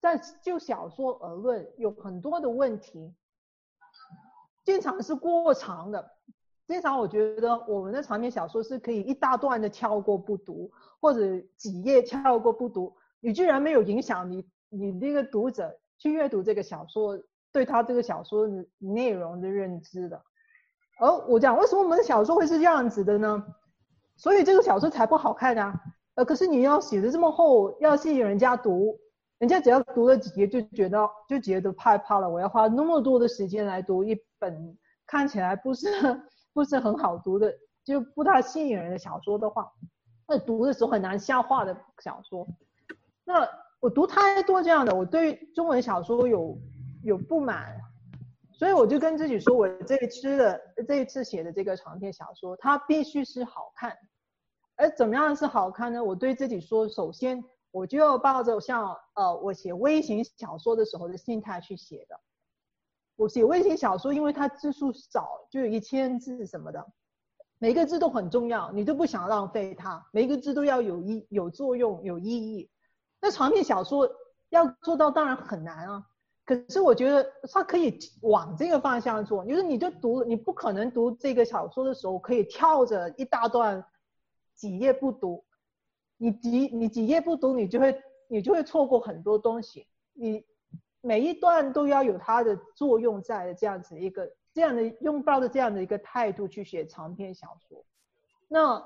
在就小说而论，有很多的问题，经常是过长的。经常我觉得我们的长篇小说是可以一大段的跳过不读，或者几页跳过不读，你居然没有影响你你那个读者去阅读这个小说，对他这个小说内容的认知的。而我讲为什么我们的小说会是这样子的呢？所以这个小说才不好看啊！呃，可是你要写的这么厚，要吸引人家读，人家只要读了几页就觉得就觉得害怕了。我要花那么多的时间来读一本看起来不是 不是很好读的，就不太吸引人的小说的话，那读的时候很难消化的小说。那我读太多这样的，我对中文小说有有不满。所以我就跟自己说，我这一次的这一次写的这个长篇小说，它必须是好看。而怎么样是好看呢？我对自己说，首先我就要抱着像呃我写微型小说的时候的心态去写的。我写微型小说，因为它字数少，就有一千字什么的，每个字都很重要，你都不想浪费它，每个字都要有意有作用有意义。那长篇小说要做到，当然很难啊。可是我觉得他可以往这个方向做，就是你就读，你不可能读这个小说的时候可以跳着一大段几页不读，你几你几页不读，你就会你就会错过很多东西。你每一段都要有它的作用在的这样子一个这样的拥抱的这样的一个态度去写长篇小说，那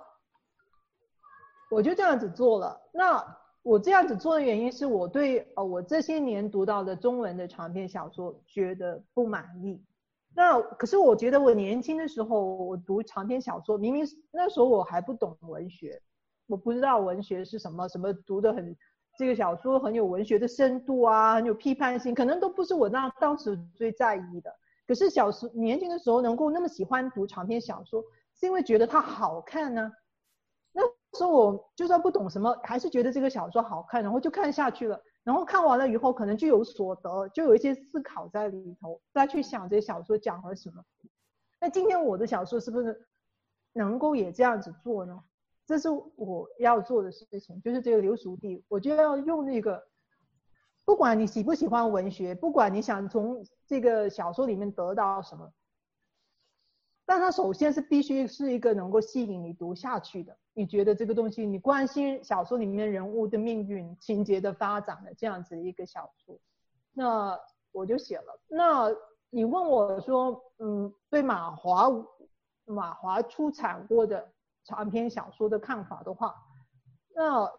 我就这样子做了。那。我这样子做的原因是我对呃我这些年读到的中文的长篇小说觉得不满意。那可是我觉得我年轻的时候我读长篇小说，明明那时候我还不懂文学，我不知道文学是什么，什么读得很这个小说很有文学的深度啊，很有批判性，可能都不是我那当时最在意的。可是小时年轻的时候能够那么喜欢读长篇小说，是因为觉得它好看呢、那时候我就算不懂什么，还是觉得这个小说好看，然后就看下去了。然后看完了以后，可能就有所得，就有一些思考在里头，再去想这小说讲了什么。那今天我的小说是不是能够也这样子做呢？这是我要做的事情，就是这个流俗地，我就要用那个，不管你喜不喜欢文学，不管你想从这个小说里面得到什么，但它首先是必须是一个能够吸引你读下去的。你觉得这个东西，你关心小说里面人物的命运、情节的发展的这样子一个小说，那我就写了。那你问我说，嗯，对马华马华出产过的长篇小说的看法的话，那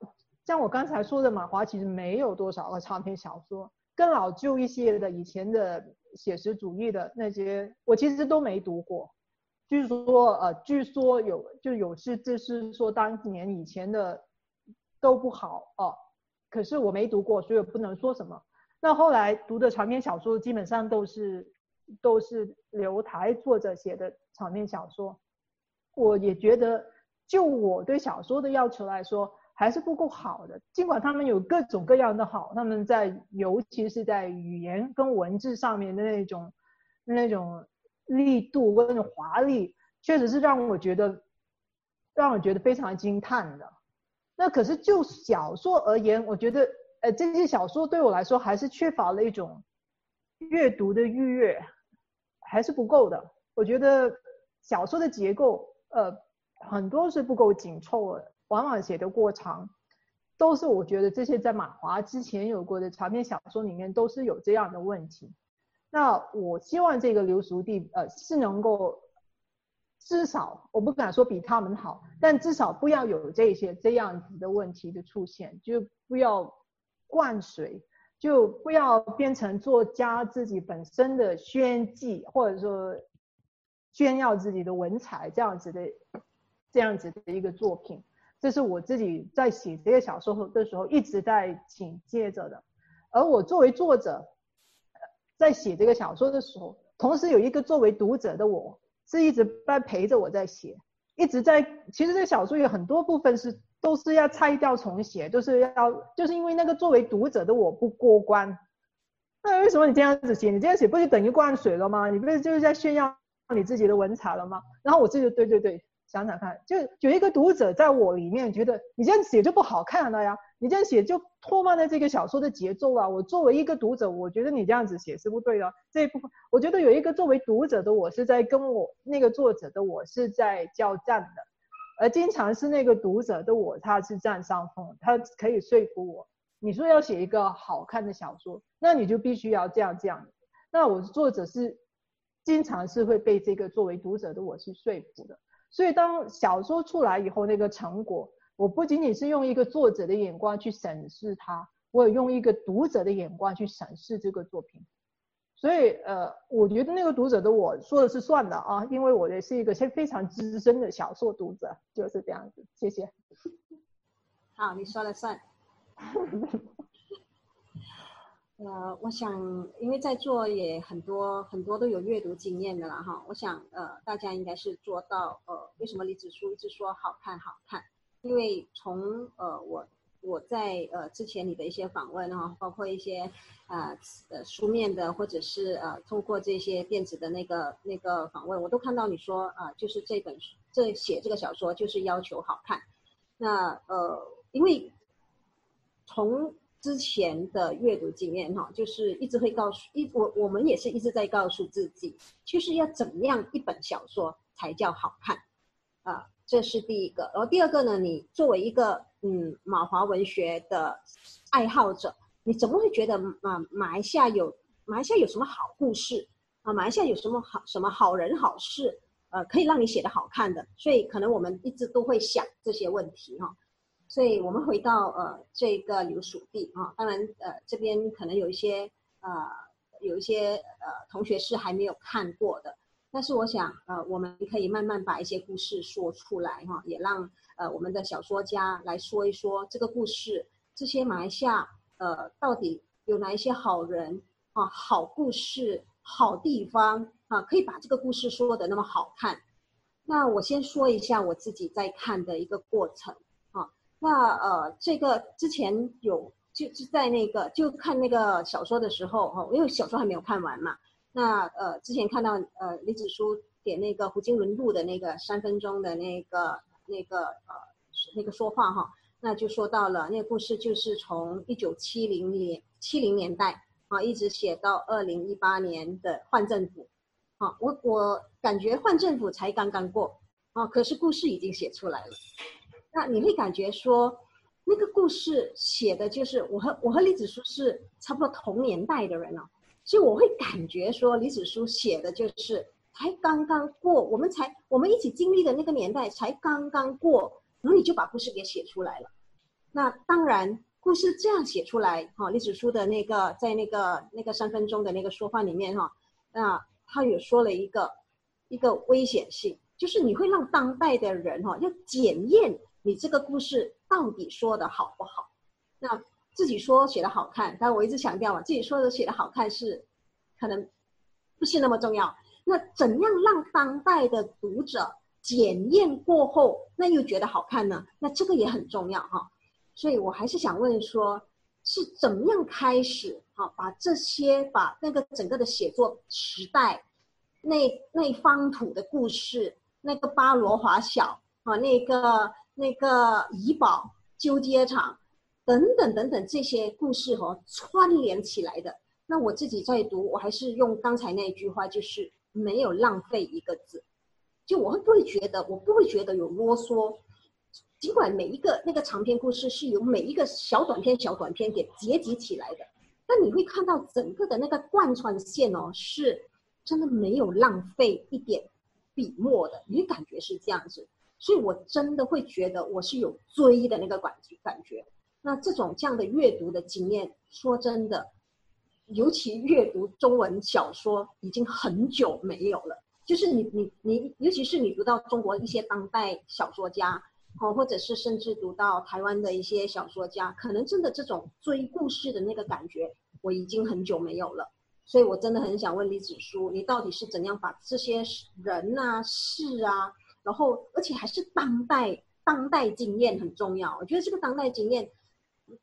像我刚才说的，马华其实没有多少个长篇小说，更老旧一些的以前的写实主义的那些，我其实都没读过。据说呃，据说有就有是就是说当年以前的都不好哦，可是我没读过，所以我不能说什么。那后来读的长篇小说基本上都是都是留台作者写的长篇小说，我也觉得就我对小说的要求来说还是不够好的。尽管他们有各种各样的好，他们在尤其是在语言跟文字上面的那种那种。力度跟华丽，确实是让我觉得，让我觉得非常惊叹的。那可是就小说而言，我觉得，呃，这些小说对我来说还是缺乏了一种阅读的愉悦，还是不够的。我觉得小说的结构，呃，很多是不够紧凑的，往往写得过长，都是我觉得这些在马华之前有过的长篇小说里面都是有这样的问题。那我希望这个流俗地，呃，是能够至少我不敢说比他们好，但至少不要有这些这样子的问题的出现，就不要灌水，就不要变成作家自己本身的宣记，或者说炫耀自己的文采这样子的这样子的一个作品。这是我自己在写这个小说的时候一直在警戒着的，而我作为作者。在写这个小说的时候，同时有一个作为读者的我，是一直在陪着我在写，一直在。其实这个小说有很多部分是都是要拆掉重写，就是要就是因为那个作为读者的我不过关。那为什么你这样子写？你这样写不就等于灌水了吗？你不是就是在炫耀你自己的文采了吗？然后我自己就对对对。想想看，就有一个读者在我里面觉得你这样写就不好看了呀，你这样写就拖慢了这个小说的节奏了。我作为一个读者，我觉得你这样子写是不对的。这一部分，我觉得有一个作为读者的我是在跟我那个作者的我是在交战的，而经常是那个读者的我他是占上风，他可以说服我。你说要写一个好看的小说，那你就必须要这样这样。那我作者是经常是会被这个作为读者的我是说服的。所以，当小说出来以后，那个成果，我不仅仅是用一个作者的眼光去审视它，我也用一个读者的眼光去审视这个作品。所以，呃，我觉得那个读者的我说的是算的啊，因为我也是一个非常资深的小说读者，就是这样子。谢谢。好，你说了算。呃，我想，因为在座也很多很多都有阅读经验的了哈，我想呃，大家应该是做到呃，为什么李子书一直说好看好看？因为从呃我我在呃之前你的一些访问哈，包括一些呃呃书面的或者是呃通过这些电子的那个那个访问，我都看到你说啊、就是这本书这写这个小说就是要求好看。那呃，因为从之前的阅读经验哈，就是一直会告诉一我我们也是一直在告诉自己，就是要怎么样一本小说才叫好看啊，这是第一个。然后第二个呢，你作为一个嗯马华文学的爱好者，你怎么会觉得啊马来西亚有马来西亚有什么好故事啊？马来西亚有什么好什么好人好事呃，可以让你写得好看的？所以可能我们一直都会想这些问题哈。所以我们回到呃这个留属地啊，当然呃这边可能有一些呃有一些呃同学是还没有看过的，但是我想呃我们可以慢慢把一些故事说出来哈，也让呃我们的小说家来说一说这个故事，这些马来西亚呃到底有哪一些好人啊、好故事、好地方啊，可以把这个故事说的那么好看。那我先说一下我自己在看的一个过程啊。那呃，这个之前有就是在那个就看那个小说的时候哈，因为小说还没有看完嘛。那呃，之前看到呃李子书给那个胡金伦录的那个三分钟的那个那个呃那个说话哈，那就说到了那个故事就是从一九七零年七零年代啊一直写到二零一八年的换政府。啊，我我感觉换政府才刚刚过，啊，可是故事已经写出来了。那你会感觉说，那个故事写的就是我和我和李子书是差不多同年代的人了，所以我会感觉说李子书写的就是才刚刚过，我们才我们一起经历的那个年代才刚刚过，然后你就把故事给写出来了。那当然，故事这样写出来，哈，李子书的那个在那个那个三分钟的那个说话里面，哈，那。他也说了一个一个危险性，就是你会让当代的人哈、要检验你这个故事到底说的好不好。那自己说写的好看，但我一直强调嘛，自己说的写的好看是可能不是那么重要。那怎样让当代的读者检验过后，那又觉得好看呢？那这个也很重要哈、所以我还是想问说。是怎么样开始？哈，把这些把那个整个的写作时代，那那方土的故事，那个巴罗华小啊，那个那个怡宝纠结场，等等等等这些故事哈串联起来的。那我自己在读，我还是用刚才那一句话，就是没有浪费一个字。就我会不会觉得，我不会觉得有啰嗦。尽管每一个那个长篇故事是由每一个小短篇、小短篇给结集起来的，但你会看到整个的那个贯穿线哦，是真的没有浪费一点笔墨的，你感觉是这样子，所以我真的会觉得我是有追的那个感觉感觉。那这种这样的阅读的经验，说真的，尤其阅读中文小说已经很久没有了，就是你你你，尤其是你读到中国一些当代小说家。哦，或者是甚至读到台湾的一些小说家，可能真的这种追故事的那个感觉，我已经很久没有了。所以我真的很想问李子书，你到底是怎样把这些人啊、事啊，然后而且还是当代当代经验很重要。我觉得这个当代经验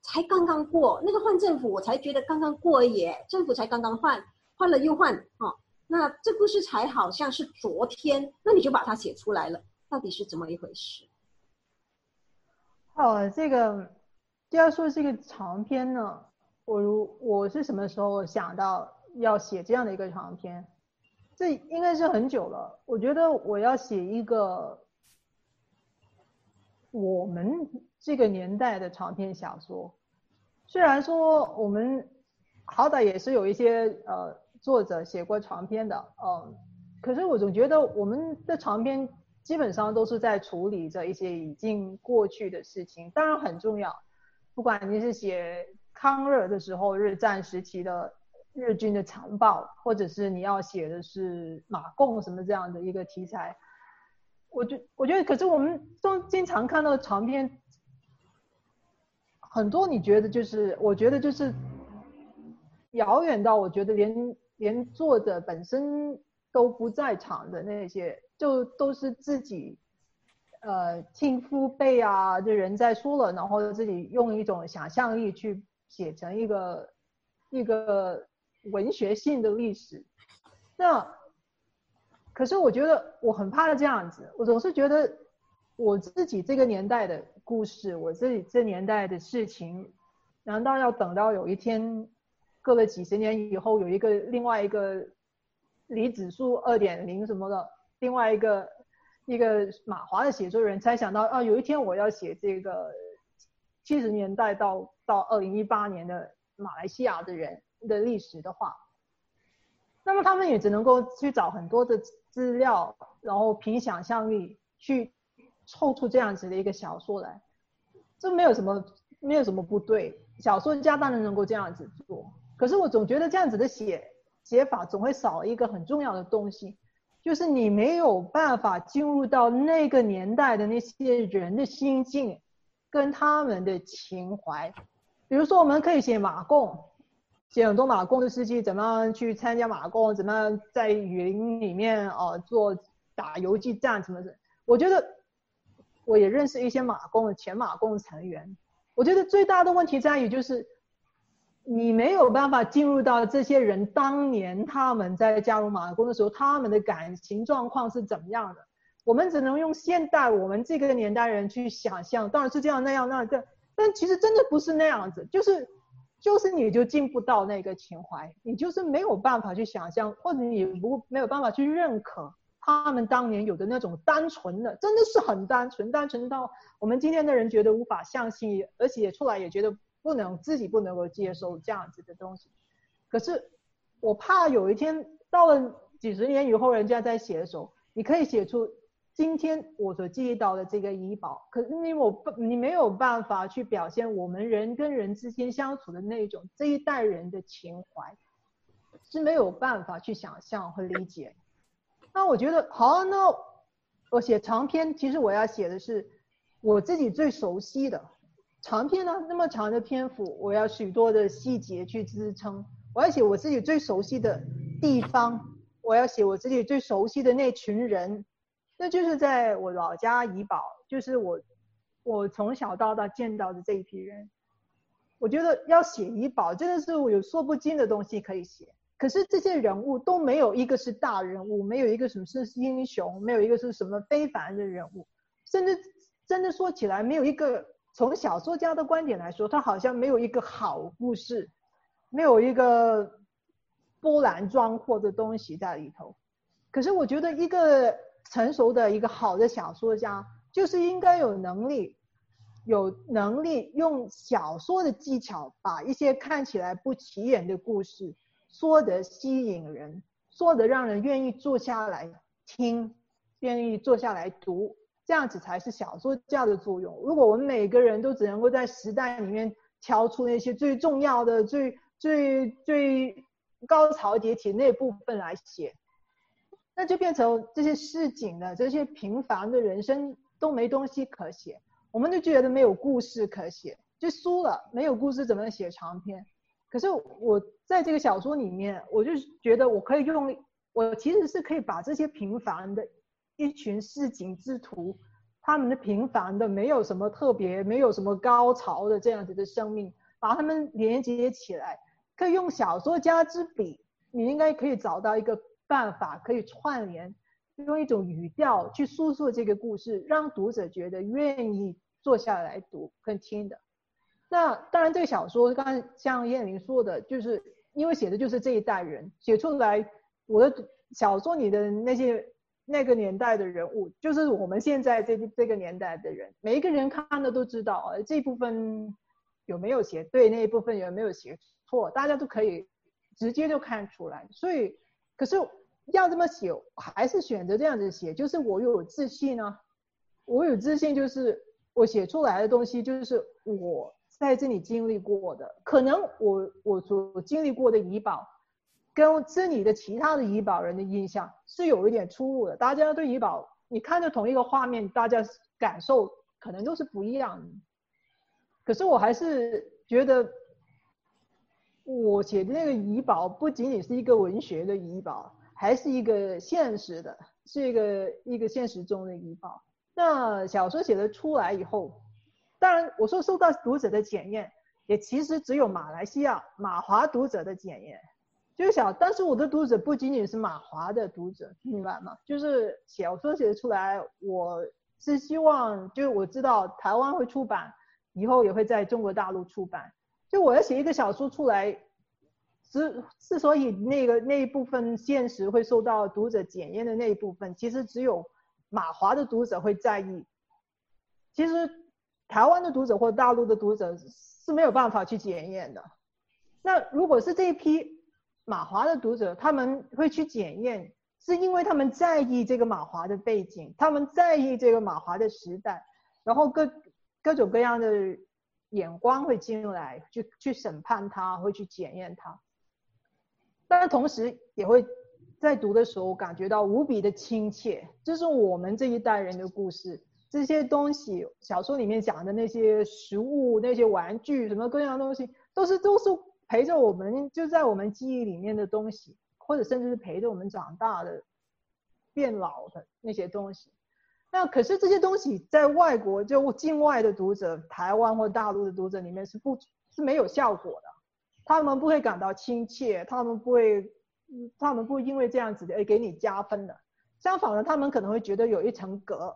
才刚刚过，那个换政府我才觉得刚刚过耶，政府才刚刚换，换了又换，哦，那这故事才好像是昨天，那你就把它写出来了，到底是怎么一回事？哦，这个就要说这个长篇呢，我如我是什么时候想到要写这样的一个长篇？这应该是很久了。我觉得我要写一个我们这个年代的长篇小说。虽然说我们好歹也是有一些呃作者写过长篇的，呃，可是我总觉得我们的长篇。基本上都是在处理着一些已经过去的事情，当然很重要。不管你是写抗日的时候，日战时期的日军的残暴，或者是你要写的是马共什么这样的一个题材，我觉我觉得，可是我们都经常看到长篇，很多你觉得就是，我觉得就是遥远到我觉得连连作者本身都不在场的那些。就都是自己，呃，听父辈啊，就人在说了，然后自己用一种想象力去写成一个一个文学性的历史。那可是我觉得我很怕这样子，我总是觉得我自己这个年代的故事，我自己这年代的事情，难道要等到有一天，过了几十年以后，有一个另外一个李子书二点零什么的？另外一个一个马华的写作人才想到啊，有一天我要写这个七十年代到到二零一八年的马来西亚的人的历史的话，那么他们也只能够去找很多的资料，然后凭想象力去凑出这样子的一个小说来，这没有什么没有什么不对，小说家当然能够这样子做，可是我总觉得这样子的写写法总会少一个很重要的东西。就是你没有办法进入到那个年代的那些人的心境，跟他们的情怀，比如说我们可以写马共，写很多马共的事迹，怎么样去参加马贡，怎么样在雨林里面哦、做打游击战什么的。我觉得我也认识一些马共的前马共成员。我觉得最大的问题在于就是。你没有办法进入到这些人当年他们在加入马共的时候，他们的感情状况是怎么样的？我们只能用现代我们这个年代人去想象，当然是这样那样那个，但其实真的不是那样子，就是就是你就进不到那个情怀，你就是没有办法去想象，或者你不没有办法去认可他们当年有的那种单纯的，真的是很单纯，单纯到我们今天的人觉得无法相信，而且出来也觉得。不能自己不能够接受这样子的东西，可是我怕有一天到了几十年以后，人家在写的时候，你可以写出今天我所记忆到的这个医保，可是你我不你没有办法去表现我们人跟人之间相处的那种这一代人的情怀，是没有办法去想象和理解。那我觉得好，那我写长篇，其实我要写的是我自己最熟悉的。长篇呢，那么长的篇幅，我要许多的细节去支撑。我要写我自己最熟悉的地方，我要写我自己最熟悉的那群人，那就是在我老家怡保，就是我我从小到大见到的这一批人。我觉得要写怡保，真的是我有说不尽的东西可以写。可是这些人物都没有一个是大人物，没有一个什么是英雄，没有一个是什么非凡的人物，甚至真的说起来，没有一个。从小说家的观点来说，他好像没有一个好故事，没有一个波澜壮阔的东西在里头。可是我觉得，一个成熟的一个好的小说家，就是应该有能力，有能力用小说的技巧，把一些看起来不起眼的故事说得吸引人，说得让人愿意坐下来听，愿意坐下来读。这样子才是小说家的作用。如果我们每个人都只能够在时代里面挑出那些最重要的、最最最高潮迭起那部分来写，那就变成这些市井的、这些平凡的人生都没东西可写。我们就觉得没有故事可写，就输了。没有故事怎么写长篇？可是我在这个小说里面，我就觉得我可以用，我其实是可以把这些平凡的。一群市井之徒，他们的平凡的，没有什么特别，没有什么高潮的这样子的生命，把他们连接起来，可以用小说家之笔，你应该可以找到一个办法，可以串联，用一种语调去诉说这个故事，让读者觉得愿意坐下来读跟听的。那当然，这个小说刚刚像燕玲说的，就是因为写的就是这一代人写出来，我的小说里的那些。那个年代的人物，就是我们现在这这个年代的人，每一个人看的都知道，呃，这部分有没有写对，那一部分有没有写错，大家都可以直接就看出来。所以，可是要这么写，还是选择这样子写，就是我有自信啊，我有自信，就是我写出来的东西，就是我在这里经历过的，可能我我所经历过的怡保。跟这里的其他的怡保人的印象是有一点出入的。大家对怡保，你看着同一个画面，大家感受可能都是不一样的。可是我还是觉得，我写的那个怡保不仅仅是一个文学的怡保，还是一个现实的，是一个一个现实中的怡保。那小说写的出来以后，当然我说受到读者的检验，也其实只有马来西亚马华读者的检验。就是想，但是我的读者不仅仅是马华的读者，明白吗？就是小说写出来，我是希望，就是我知道台湾会出版，以后也会在中国大陆出版。就我要写一个小说出来，之之所以那个那一部分现实会受到读者检验的那一部分，其实只有马华的读者会在意。其实台湾的读者或大陆的读者是没有办法去检验的。那如果是这一批。马华的读者他们会去检验，是因为他们在意这个马华的背景，他们在意这个马华的时代，然后各各种各样的眼光会进来，去去审判他，会去检验他。但是同时也会在读的时候感觉到无比的亲切，这是我们这一代人的故事，这些东西，小说里面讲的那些食物、那些玩具，什么各样东西，都是都是陪着我们，就在我们记忆里面的东西，或者甚至是陪着我们长大的、变老的那些东西。那可是这些东西在外国，就境外的读者，台湾或大陆的读者里面是不，是没有效果的。他们不会感到亲切，他们不会，他们不会因为这样子的而给你加分的。相反的，他们可能会觉得有一层隔，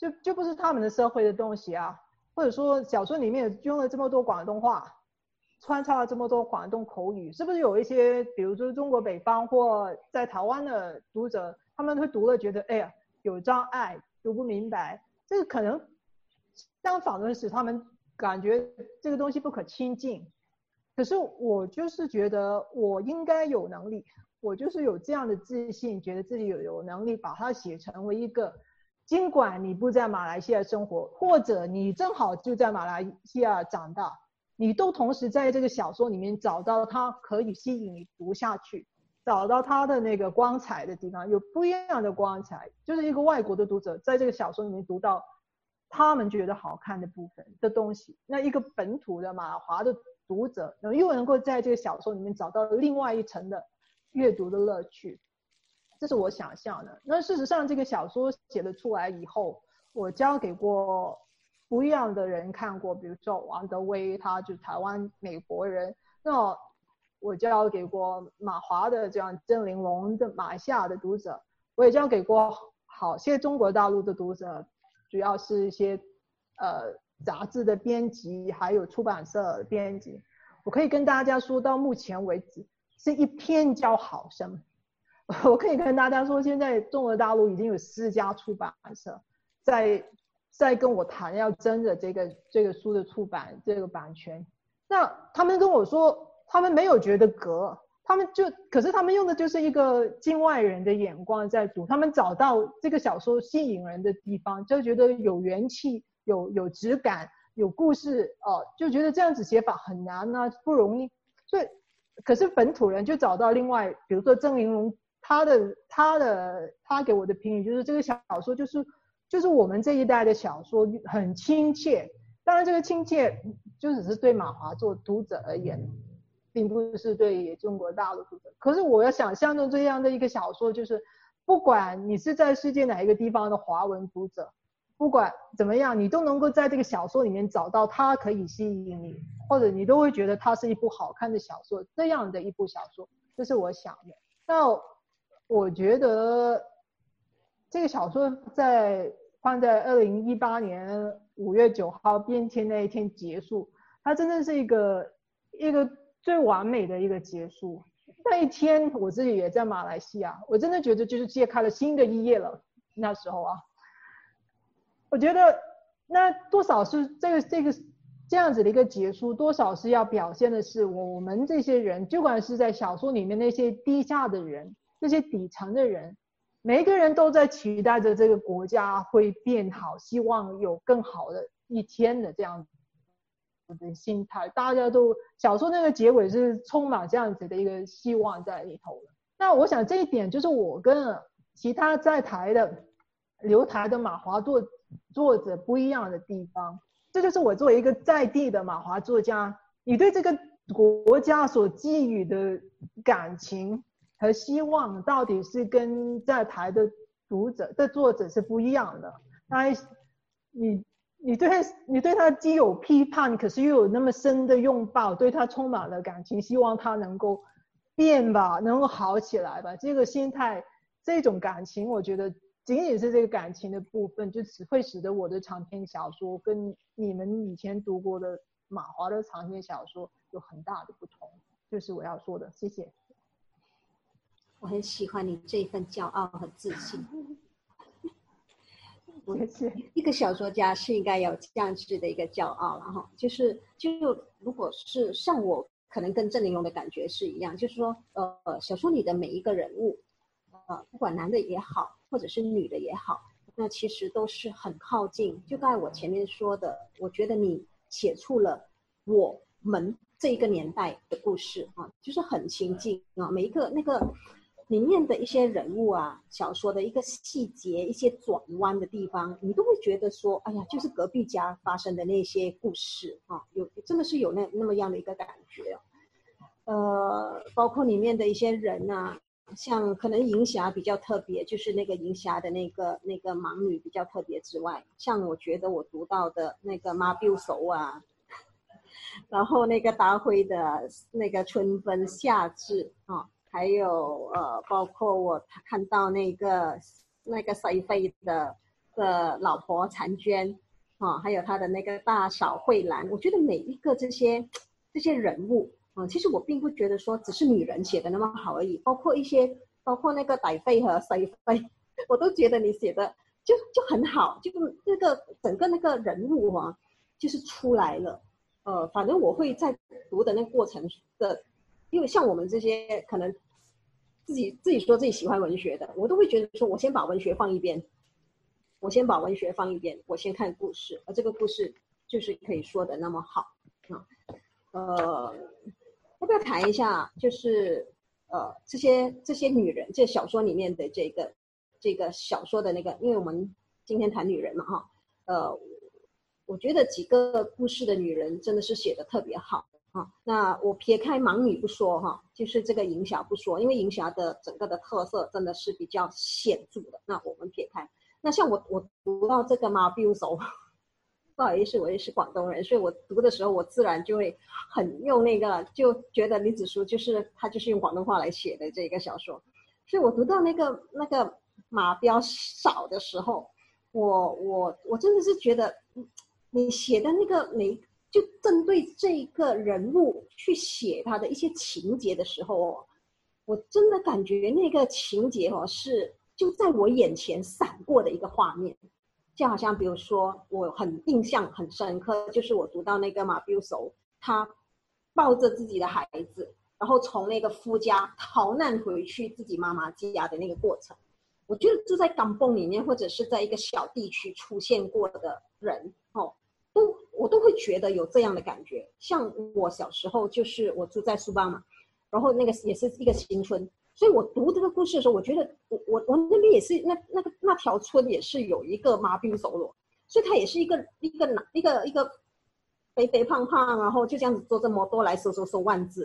就就不是他们的社会的东西啊。或者说小说里面用了这么多广东话，穿插了这么多广东口语，是不是有一些，比如说中国北方或在台湾的读者，他们会读了觉得，哎呀。有障碍，读不明白，这个可能相反的使他们感觉这个东西不可亲近。可是我就是觉得我应该有能力，我就是有这样的自信，觉得自己有有能力把它写成为一个，尽管你不在马来西亚生活，或者你正好就在马来西亚长大，你都同时在这个小说里面找到它可以吸引你读下去。找到它的那个光彩的地方，有不一样的光彩，就是一个外国的读者在这个小说里面读到他们觉得好看的部分的东西，那一个本土的马华的读者，又能够在这个小说里面找到另外一层的阅读的乐趣，这是我想象的。那事实上，这个小说写了出来以后，我交给过不一样的人看过，比如说王德威，他就台湾美国人，那。我交给过马华的这样郑玲龙的马来西亚的读者，我也交给过好些中国大陆的读者，主要是一些呃杂志的编辑，还有出版社编辑。我可以跟大家说到目前为止是一片叫好声。我可以跟大家说，现在中国大陆已经有四家出版社在在跟我谈要争着这个这个书的出版这个版权。那他们跟我说。他们没有觉得隔，他们就可是他们用的就是一个境外人的眼光在读，他们找到这个小说吸引人的地方，就觉得有元气、有有质感、有故事哦、就觉得这样子写法很难啊，不容易。所以，可是本土人就找到另外，比如说郑玲龙，他的他的他给我的评语就是这个小说就是就是我们这一代的小说很亲切，当然这个亲切就只是对马华做读者而言。并不是对中国大陆读者，可是我要想象中这样的一个小说，就是不管你是在世界哪一个地方的华文读者，不管怎么样，你都能够在这个小说里面找到它可以吸引你，或者你都会觉得它是一部好看的小说，这样的一部小说，这是我想的。那我觉得这个小说在放在二零一八年五月九号变迁那一天结束，它真的是一个一个。最完美的一个结束，那一天我自己也在马来西亚，我真的觉得就是揭开了新的一页了。那时候啊，我觉得那多少是这个这个这样子的一个结束，多少是要表现的是我们这些人，不管是在小说里面那些低下的人，那些底层的人，每一个人都在期待着这个国家会变好，希望有更好的一天的这样子。的心态，大家都小说那个结尾是充满这样子的一个希望在里头的。那我想这一点就是我跟其他在台的留台的马华作作者不一样的地方。这就是我作为一个在地的马华作家，你对这个国家所寄予的感情和希望，到底是跟在台的读者的作者是不一样的。那你。你对，你对他既有批判，可是又有那么深的拥抱，对他充满了感情，希望他能够变吧，能够好起来吧。这个心态，这种感情，我觉得仅仅是这个感情的部分，就只会使得我的长篇小说跟你们以前读过的马华的长篇小说有很大的不同。就是我要说的，谢谢。我很喜欢你这份骄傲和自信。我一个小说家是应该有这样子的一个骄傲，了哈就是就如果是像我，可能跟郑玲珑的感觉是一样，就是说，呃，小说里的每一个人物，呃，不管男的也好，或者是女的也好，那其实都是很靠近。就刚才我前面说的，我觉得你写出了我们这一个年代的故事啊，就是很亲近啊，每一个那个。里面的一些人物啊，小说的一个细节、一些转弯的地方，你都会觉得说，哎呀，就是隔壁家发生的那些故事啊，有真的是有那那么样的一个感觉。呃，包括里面的一些人啊，像可能银霞比较特别，就是那个银霞的那个那个盲女比较特别之外，像我觉得我读到的那个马彪手啊，然后那个达辉的那个春分夏至啊。还有呃，包括我看到那个那个谁妃的的老婆婵娟，啊，还有他的那个大嫂慧兰，我觉得每一个这些这些人物啊，其实我并不觉得说只是女人写的那么好而已，包括一些包括那个歹飞和谁妃，我都觉得你写的就就很好，就那个整个那个人物啊，就是出来了，呃，反正我会在读的那个过程的。因为像我们这些可能自己自己说自己喜欢文学的，我都会觉得说，我先把文学放一边，我先把文学放一边，我先看故事，而这个故事就是可以说的那么好啊。呃，要不要谈一下？就是呃，这些这些女人，这小说里面的这个这个小说的那个，因为我们今天谈女人嘛，哈，呃，我觉得几个故事的女人真的是写的特别好。啊，那我撇开盲女不说哈，就是这个银霞不说，因为银霞的整个的特色真的是比较显著的。那我们撇开，那像我我读到这个嘛，比如说，不好意思，我也是广东人，所以我读的时候我自然就会很用那个，就觉得李子书就是他就是用广东话来写的这个小说，所以我读到那个那个马彪少的时候，我我我真的是觉得，你写的那个每。就针对这个人物去写他的一些情节的时候哦，我真的感觉那个情节哦是就在我眼前闪过的一个画面，就好像比如说我很印象很深刻，就是我读到那个马彪手，他抱着自己的孩子，然后从那个夫家逃难回去自己妈妈家的那个过程，我觉得住在港崩里面或者是在一个小地区出现过的人。都我都会觉得有这样的感觉，像我小时候就是我住在苏邦嘛，然后那个也是一个新村，所以我读这个故事的时候，我觉得我我我那边也是那那个那条村也是有一个麻兵守罗，所以他也是一个一个男一个一个肥肥胖胖，然后就这样子做这么多来收收收万字，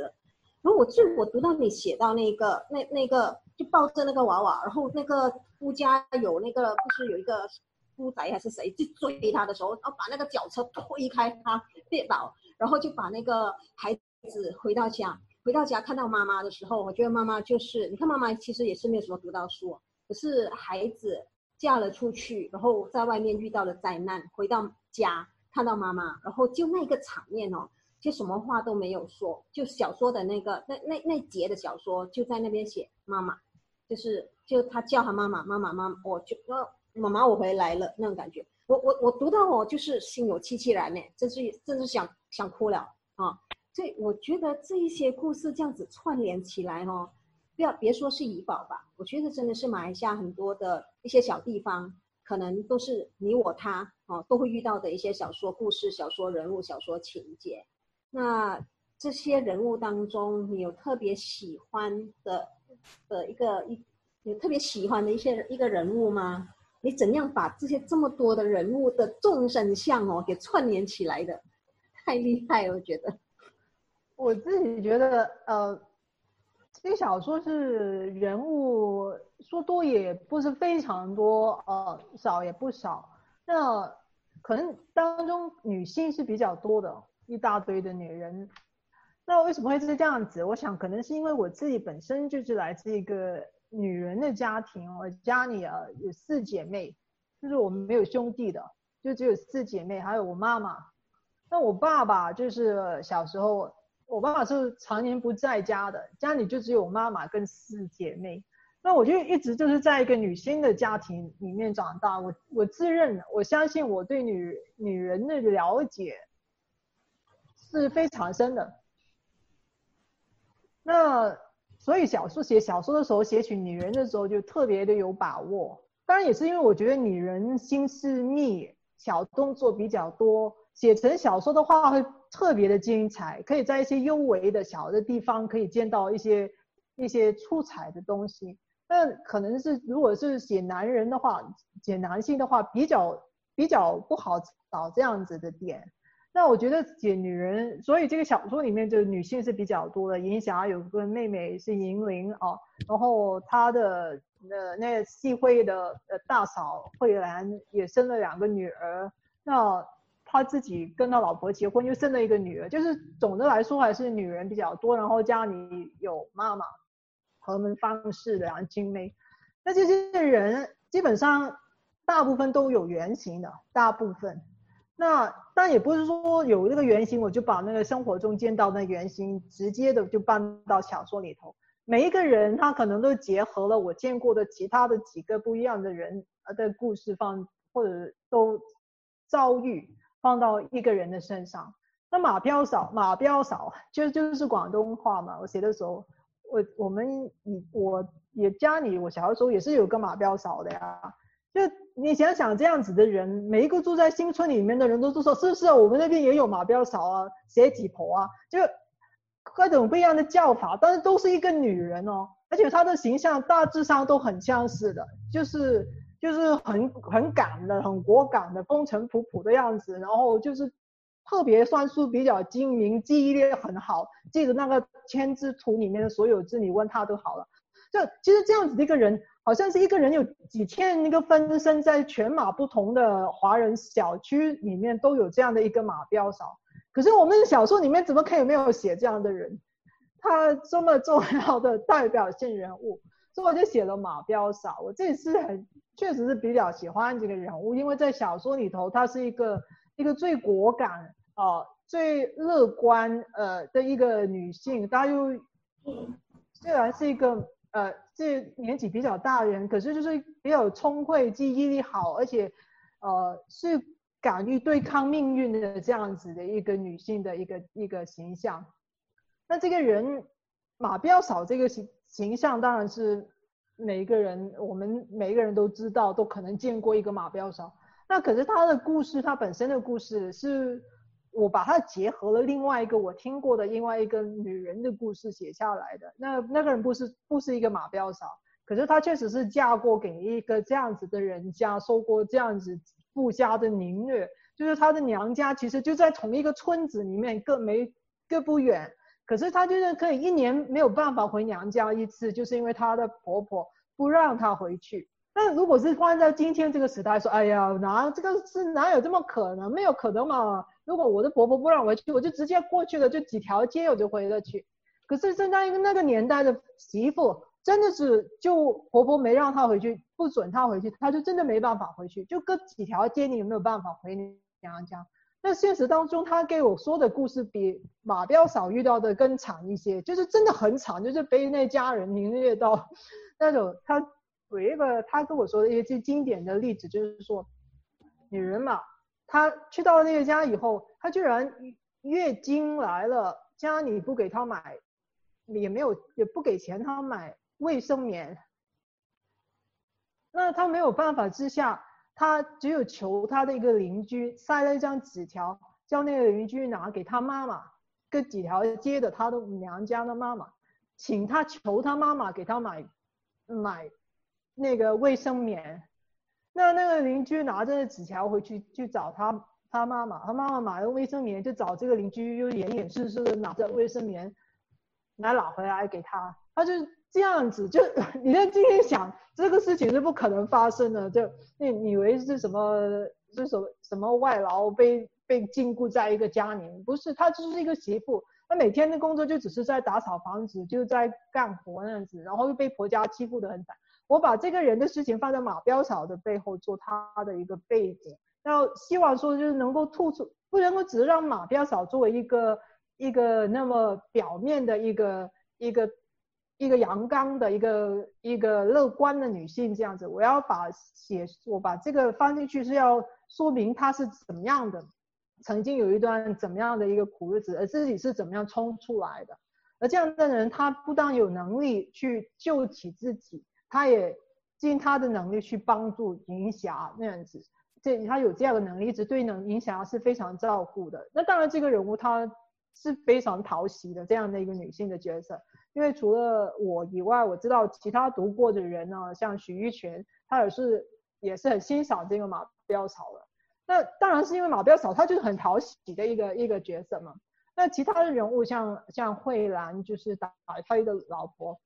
然后我最我读到你写到那个那那个就抱着那个娃娃，然后那个夫家有那个不是有一个。夫宅还是谁去追他的时候，然后把那个脚车推开，他跌倒，然后就把那个孩子回到家。回到家看到妈妈的时候，我觉得妈妈就是，你看妈妈其实也是没有什么读到书，可是孩子嫁了出去，然后在外面遇到了灾难，回到家看到妈妈，然后就那个场面哦，就什么话都没有说，就小说的那个那那那节的小说就在那边写妈妈，就是就他叫他妈妈妈妈妈，我就呃。妈妈，我回来了那种感觉，我我我读到我就是心有戚戚然呢，真是真是想想哭了啊！所以我觉得这一些故事这样子串联起来哦，不要别说是怡宝吧，我觉得真的是马来西亚很多的一些小地方，可能都是你我他哦、啊、都会遇到的一些小说故事、小说人物、小说情节。那这些人物当中，你有特别喜欢的的一个一有特别喜欢的一些一个人物吗？你怎样把这些这么多的人物的众生相哦给串联起来的？太厉害了，我觉得。我自己觉得，呃，这个小说是人物说多也不是非常多，呃，少也不少。那可能当中女性是比较多的，一大堆的女人。那为什么会是这样子？我想可能是因为我自己本身就是来自一个。女人的家庭，我家里啊有四姐妹，就是我们没有兄弟的，就只有四姐妹，还有我妈妈。那我爸爸就是小时候，我爸爸是常年不在家的，家里就只有我妈妈跟四姐妹。那我就一直就是在一个女性的家庭里面长大。我我自认，我相信我对女女人的了解是非常深的。那。所以小说写小说的时候，写取女人的时候就特别的有把握。当然也是因为我觉得女人心思密，小动作比较多，写成小说的话会特别的精彩。可以在一些幽微的小的地方可以见到一些一些出彩的东西。那可能是如果是写男人的话，写男性的话比较比较不好找这样子的点。那我觉得写女人，所以这个小说里面就女性是比较多的。银霞有个妹妹是银铃啊，然后她的呃那个戏会的呃大嫂慧兰也生了两个女儿。那他自己跟他老婆结婚又生了一个女儿，就是总的来说还是女人比较多。然后家里有妈妈，和门方式的，然后金妹。那这些人基本上大部分都有原型的，大部分。那但也不是说有那个原型，我就把那个生活中见到的原型直接的就搬到小说里头。每一个人他可能都结合了我见过的其他的几个不一样的人的故事放，或者都遭遇放到一个人的身上。那马彪嫂，马彪嫂就就是广东话嘛。我写的时候，我我们我也家里我小的时候也是有个马彪嫂的呀。就你想想这样子的人，每一个住在新村里面的人都都说，是不是我们那边也有马彪嫂啊、写几婆啊，就各种各样的叫法，但是都是一个女人哦，而且她的形象大致上都很相似的，就是就是很很敢的、很果敢的、风尘仆仆的样子，然后就是特别算术比较精明，记忆力很好，记得那个千字图里面的所有字，你问他都好了。就其实这样子的一个人。好像是一个人有几千那个分身，在全马不同的华人小区里面都有这样的一个马标嫂。可是我们的小说里面怎么可以没有写这样的人？他这么重要的代表性人物，所以我就写了马标嫂。我这次很确实是比较喜欢这个人物，因为在小说里头，他是一个一个最果敢啊、呃、最乐观呃的一个女性。她又虽然是一个。呃，这年纪比较大的人，可是就是比较聪慧、记忆力好，而且，呃，是敢于对抗命运的这样子的一个女性的一个一个形象。那这个人马彪嫂这个形形象，当然是每一个人，我们每一个人都知道，都可能见过一个马彪嫂。那可是她的故事，她本身的故事是。我把它结合了另外一个我听过的另外一个女人的故事写下来的。那那个人不是不是一个马彪嫂，可是她确实是嫁过给一个这样子的人家，受过这样子富家的凌虐。就是她的娘家其实就在同一个村子里面，各没各不远。可是她就是可以一年没有办法回娘家一次，就是因为她的婆婆不让她回去。但如果是放在今天这个时代说，哎呀，哪这个是哪有这么可能？没有可能嘛。如果我的婆婆不让我回去，我就直接过去了，就几条街我就回了去。可是正当一个那个年代的媳妇，真的是就婆婆没让她回去，不准她回去，她就真的没办法回去，就隔几条街，你有没有办法回娘家？那现实当中，她给我说的故事比马彪嫂遇到的更惨一些，就是真的很惨，就是被那家人凌虐到 那种。她有一个他跟我说的一些最经典的例子，就是说女人嘛。她去到了那个家以后，她居然月经来了，家里不给她买，也没有也不给钱她买卫生棉。那她没有办法之下，她只有求她的一个邻居塞了一张纸条，叫那个邻居拿给她妈妈，跟几条街的她的娘家的妈妈，请她求她妈妈给她买买那个卫生棉。那那个邻居拿着纸条回去去找他他妈妈，他妈妈买了卫生棉，就找这个邻居又严严实实的拿着卫生棉来拿回来给他，他就这样子，就 你在今天想这个事情是不可能发生的，就你以为是什么是什么什么外劳被被禁锢在一个家里，不是，她就是一个媳妇，她每天的工作就只是在打扫房子，就在干活那样子，然后又被婆家欺负得很惨。我把这个人的事情放在马彪嫂的背后做他的一个背景，然后希望说就是能够突出，不能够只是让马彪嫂作为一个一个那么表面的一个一个一个阳刚的一个一个乐观的女性这样子，我要把写我把这个放进去是要说明她是怎么样的，曾经有一段怎么样的一个苦日子，而自己是怎么样冲出来的，而这样的人他不但有能力去救起自己。他也尽他的能力去帮助银霞那样子，这他有这样的能力，一直对呢银霞是非常照顾的。那当然，这个人物她是非常讨喜的这样的一个女性的角色。因为除了我以外，我知道其他读过的人呢，像许玉泉，他也是也是很欣赏这个马彪草的。那当然是因为马彪草，他就是很讨喜的一个一个角色嘛。那其他的人物像像慧兰，就是打飞的老婆，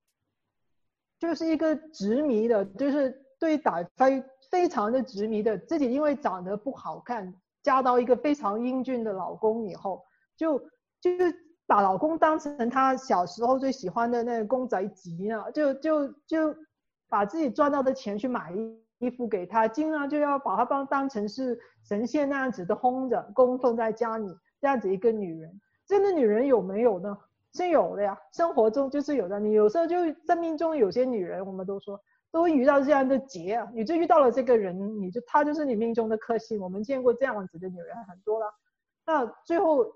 就是一个执迷的，就是对打飞非常的执迷的，自己因为长得不好看，嫁到一个非常英俊的老公以后，就就是。把老公当成他小时候最喜欢的那个公仔吉呢，就就就把自己赚到的钱去买衣服给他，经常就要把他当当成是神仙那样子的哄着供奉在家里，这样子一个女人，这样的女人有没有呢？是有的呀，生活中就是有的。你有时候就生命中有些女人，我们都说都会遇到这样的劫啊，你就遇到了这个人，你就她就是你命中的克星。我们见过这样子的女人很多了，那最后。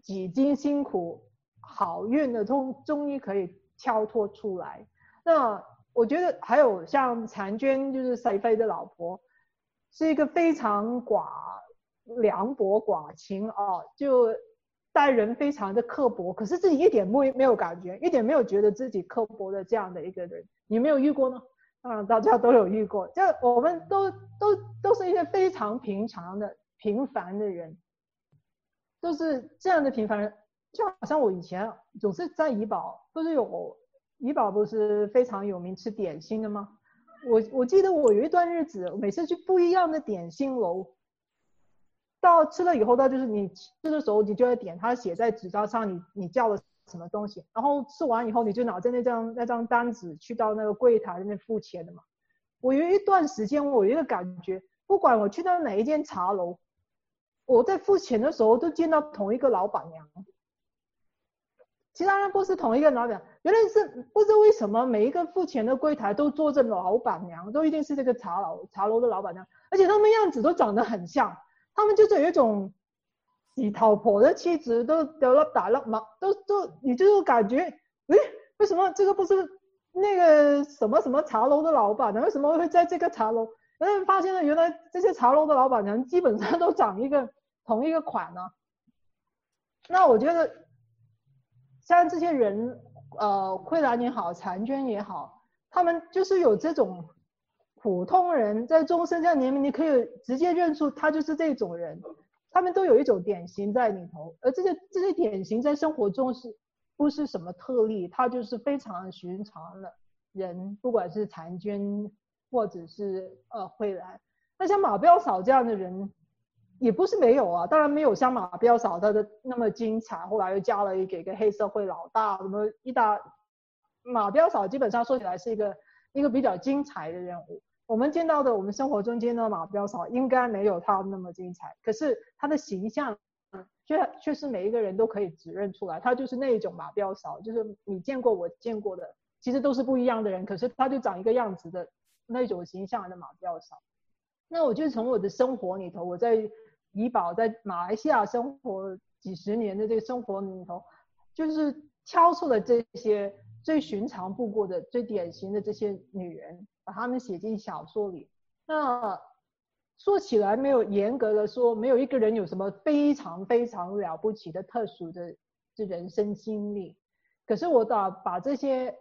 几经辛苦，好运的终终于可以跳脱出来。那我觉得还有像婵娟，就是赛飞的老婆，是一个非常寡凉薄寡情啊，就待人非常的刻薄，可是自己一点没没有感觉，一点没有觉得自己刻薄的这样的一个人，你没有遇过呢？当然大家都有遇过，就我们都都都是一些非常平常的平凡的人。都是这样的平凡人，就好像我以前总是在怡保，不是有怡保不是非常有名吃点心的吗？我我记得我有一段日子，每次去不一样的点心楼，到吃了以后，到就是你吃的时候，你就要点，他写在纸张上，你你叫了什么东西，然后吃完以后，你就拿着那张那张单子去到那个柜台那边付钱的嘛。我有一段时间，我有一个感觉，不管我去到哪一间茶楼。我在付钱的时候都见到同一个老板娘，其他人不是同一个老板，原来是不知为什么每一个付钱的柜台都坐着老板娘，都一定是这个茶楼茶楼的老板娘，而且他们样子都长得很像，他们就是有一种洗头婆的气质，都得了打了嘛，都都你就是感觉，诶，为什么这个不是那个什么什么茶楼的老板呢？为什么会在这个茶楼？但是发现了原来这些茶楼的老板娘基本上都长一个。同一个款呢？那我觉得，像这些人，呃，慧兰也好，婵娟也好，他们就是有这种普通人在终身这样年龄，你可以直接认出他就是这种人。他们都有一种典型在里头，而这些这些典型在生活中是不是什么特例？他就是非常寻常的人，不管是婵娟或者是呃慧兰，那像马彪嫂这样的人。也不是没有啊，当然没有像马彪嫂她的那么精彩。后来又加了一个一个黑社会老大，什么一大马彪嫂基本上说起来是一个一个比较精彩的人物。我们见到的，我们生活中见到的马标嫂应该没有她那么精彩。可是她的形象，却却是每一个人都可以指认出来，她就是那一种马标嫂，就是你见过我见过的，其实都是不一样的人，可是她就长一个样子的那种形象的马标嫂。那我就从我的生活里头，我在。怡保在马来西亚生活几十年的这个生活里头，就是挑出了这些最寻常不过的、最典型的这些女人，把他们写进小说里。那说起来没有严格的说，没有一个人有什么非常非常了不起的、特殊的这人生经历。可是我把把这些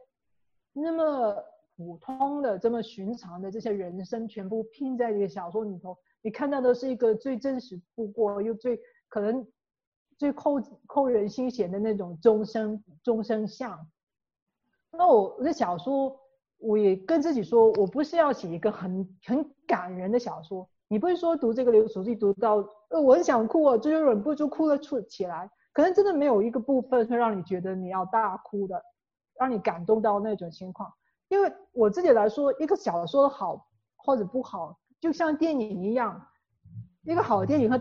那么普通的、这么寻常的这些人生全部拼在一个小说里头。你看到的是一个最真实不过又最可能最扣扣人心弦的那种终生终生相。那我的小说，我也跟自己说，我不是要写一个很很感人的小说。你不是说读这个流俗记读到，呃，我很想哭啊，就忍不住哭了出起来。可能真的没有一个部分会让你觉得你要大哭的，让你感动到那种情况。因为我自己来说，一个小说好或者不好。就像电影一样，一个好的电影和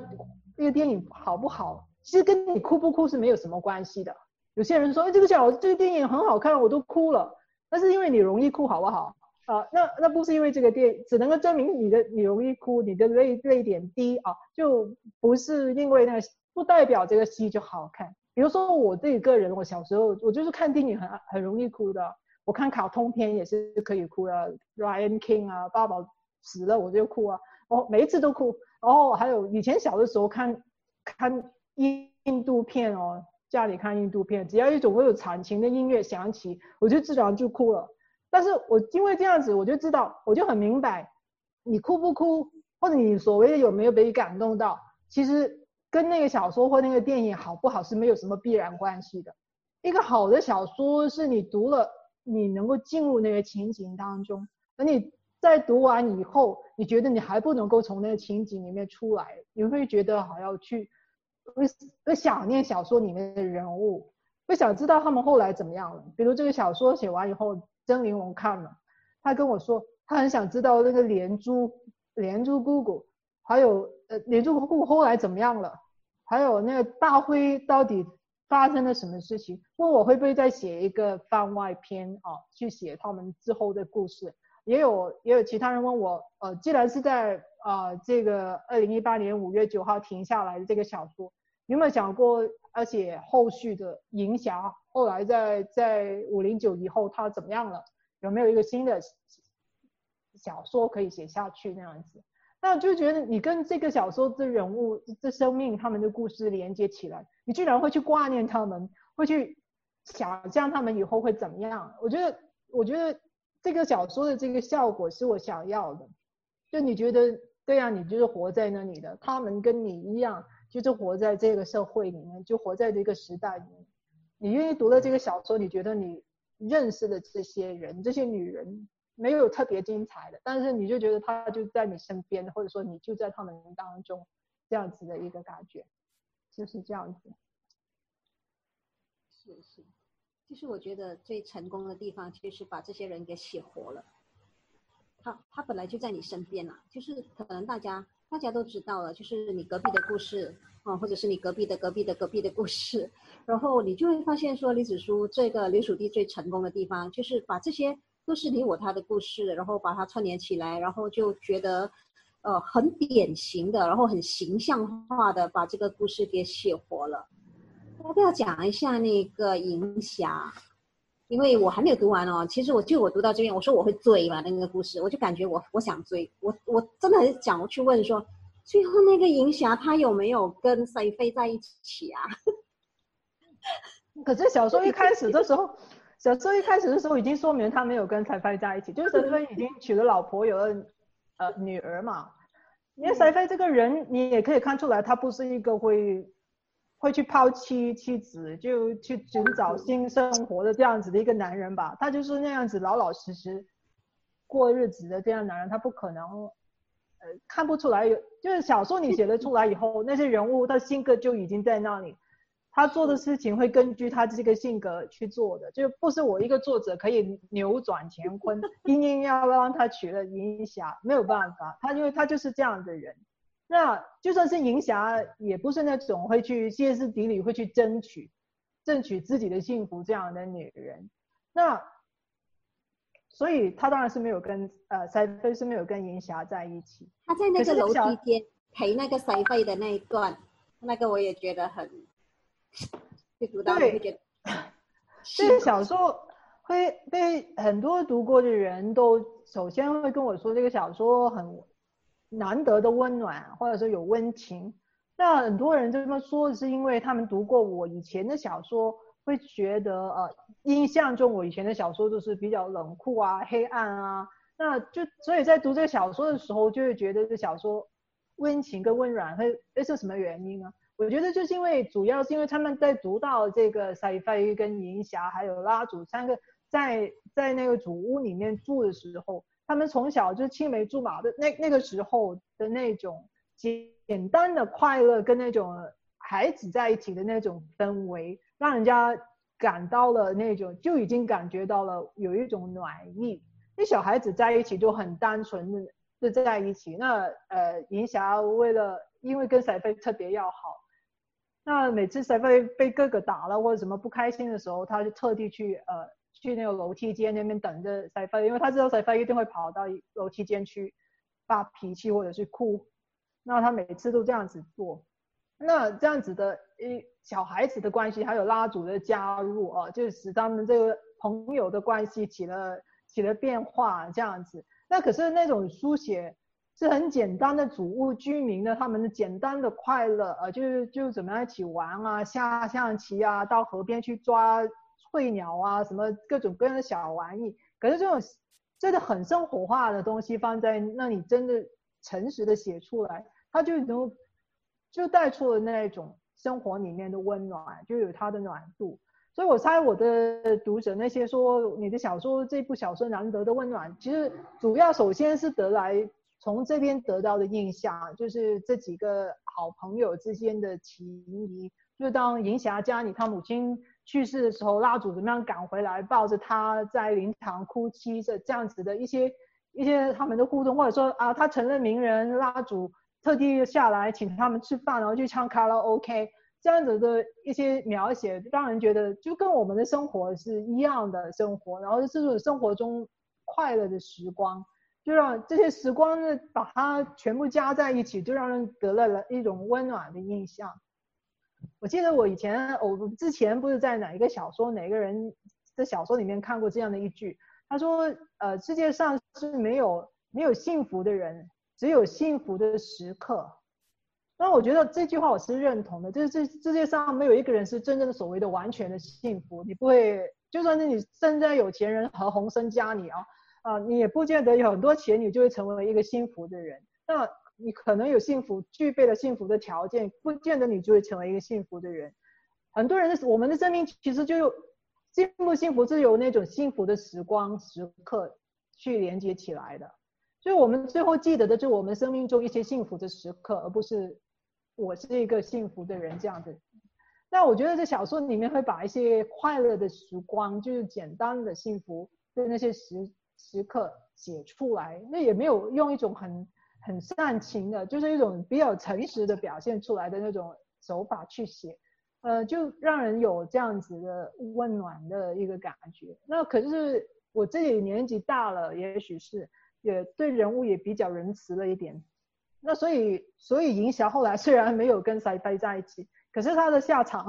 一个电影好不好，其实跟你哭不哭是没有什么关系的。有些人说，哎，这个小这个电影很好看，我都哭了，那是因为你容易哭，好不好？啊，那那不是因为这个电影，只能够证明你的你容易哭，你的泪泪点低啊，就不是因为那个，不代表这个戏就好看。比如说我自己个人，我小时候我就是看电影很很容易哭的，我看卡通片也是可以哭的，Ryan King 啊，爸爸。死了我就哭啊，哦，每一次都哭。然后还有以前小的时候看看印印度片哦，家里看印度片，只要一种会有惨情的音乐响起，我就自然就哭了。但是我因为这样子，我就知道，我就很明白，你哭不哭，或者你所谓的有没有被感动到，其实跟那个小说或那个电影好不好是没有什么必然关系的。一个好的小说是你读了，你能够进入那个情景当中，而你在读完以后，你觉得你还不能够从那个情景里面出来，你会觉得好要去。会会想念小说里面的人物，会想知道他们后来怎么样了。比如这个小说写完以后，曾玲珑看了，他跟我说，他很想知道那个连珠连珠姑姑，还有呃连珠姑姑后来怎么样了，还有那个大辉到底发生了什么事情。问我会不会再写一个番外篇啊，去写他们之后的故事。也有也有其他人问我，呃，既然是在、呃、这个二零一八年五月九号停下来的这个小说。有没有想过，而且后续的银霞后来在在五零九以后他怎么样了？有没有一个新的小说可以写下去那样子？那就觉得你跟这个小说的人物、这生命、他们的故事连接起来，你居然会去挂念他们，会去想象他们以后会怎么样？我觉得，我觉得这个小说的这个效果是我想要的。就你觉得，对呀，你就是活在那里的，他们跟你一样。就是活在这个社会里面，就活在这个时代里面。你愿意读了这个小说，你觉得你认识的这些人，这些女人没有特别精彩的，但是你就觉得她就在你身边，或者说你就在他们当中，这样子的一个感觉，就是这样子。是是，就是我觉得最成功的地方，就是把这些人给写活了。他他本来就在你身边啊，就是可能大家。大家都知道了，就是你隔壁的故事啊，或者是你隔壁的隔壁的隔壁的故事，然后你就会发现说，李子书这个刘蜀地最成功的地方，就是把这些都是你我他的故事，然后把它串联起来，然后就觉得，呃，很典型的，然后很形象化的把这个故事给写活了。要不要讲一下那个银霞？因为我还没有读完哦，其实我就我读到这边，我说我会追嘛那个故事，我就感觉我我想追，我我真的很想去问说，最后那个银霞她有没有跟赛飞在一起啊？可是小说一开始的时候，小说一开始的时候已经说明他没有跟赛飞在一起，就是赛飞已经娶了老婆，有了呃女儿嘛。因为赛飞这个人，你也可以看出来，他不是一个会。会去抛弃妻子，就去寻找新生活的这样子的一个男人吧。他就是那样子老老实实过日子的这样男人，他不可能，呃，看不出来有。就是小说你写了出来以后，那些人物他性格就已经在那里，他做的事情会根据他这个性格去做的，就不是我一个作者可以扭转乾坤，硬硬要让他娶了银霞，没有办法，他因为他就是这样的人。那就算是银霞，也不是那种会去歇斯底里，会去争取、争取自己的幸福这样的女人。那所以她当然是没有跟呃赛飞是没有跟银霞在一起。她在那个楼梯间陪那个赛飞的那一段，那个我也觉得很，就读到会觉得。这 个小说会被很多读过的人都首先会跟我说，这个小说很。难得的温暖，或者说有温情，那很多人这么说，是因为他们读过我以前的小说，会觉得呃，印象中我以前的小说都是比较冷酷啊、黑暗啊，那就所以在读这个小说的时候，就会觉得这小说温情跟温暖会，会是什么原因呢？我觉得就是因为主要是因为他们在读到这个赛菲跟银霞还有拉祖三个在在那个祖屋里面住的时候。他们从小就青梅竹马的那那个时候的那种简单的快乐，跟那种孩子在一起的那种氛围，让人家感到了那种就已经感觉到了有一种暖意。那小孩子在一起就很单纯的就在一起。那呃，银霞为了因为跟赛飞特别要好，那每次赛飞被哥哥打了或者什么不开心的时候，他就特地去呃。去那个楼梯间那边等着塞飞，因为他知道塞飞一定会跑到楼梯间去发脾气或者是哭，那他每次都这样子做。那这样子的一小孩子的关系，还有拉祖的加入啊，就使他们这个朋友的关系起了起了变化这样子。那可是那种书写是很简单的主屋居民的，他们的简单的快乐，呃，就是就怎么样一起玩啊，下象棋啊，到河边去抓翠鸟啊，什么各种各样的小玩意。可是这种真的很生活化的东西放在那里，真的诚实的写出来，它就能就带出了那种生活里面的温暖，就有它的暖度。所以我猜我的读者那些说你的小说这部小说难得的温暖，其实主要首先是得来。从这边得到的印象，就是这几个好朋友之间的情谊。就当银霞家里他母亲去世的时候，蜡烛怎么样赶回来，抱着他在灵堂哭泣，这这样子的一些一些他们的互动，或者说啊，他成了名人，蜡烛特地下来请他们吃饭，然后去唱卡拉 OK，这样子的一些描写，让人觉得就跟我们的生活是一样的生活，然后这种生活中快乐的时光。就让这些时光呢，把它全部加在一起，就让人得了了一种温暖的印象。我记得我以前，我之前不是在哪一个小说，哪个人的小说里面看过这样的一句，他说：“呃，世界上是没有没有幸福的人，只有幸福的时刻。”那我觉得这句话我是认同的，就是这世界上没有一个人是真正的所谓的完全的幸福，你不会，就算是你身在有钱人和鸿生家里啊。啊，你也不见得有很多钱，你就会成为一个幸福的人。那你可能有幸福，具备了幸福的条件，不见得你就会成为一个幸福的人。很多人的我们的生命其实就有幸不幸福是由那种幸福的时光时刻去连接起来的。所以我们最后记得的就是我们生命中一些幸福的时刻，而不是我是一个幸福的人这样子。那我觉得这小说里面会把一些快乐的时光，就是简单的幸福的那些时。时刻写出来，那也没有用一种很很煽情的，就是一种比较诚实的表现出来的那种手法去写，呃，就让人有这样子的温暖的一个感觉。那可是我自己年纪大了，也许是也对人物也比较仁慈了一点。那所以所以银霞后来虽然没有跟赛飞在一起，可是他的下场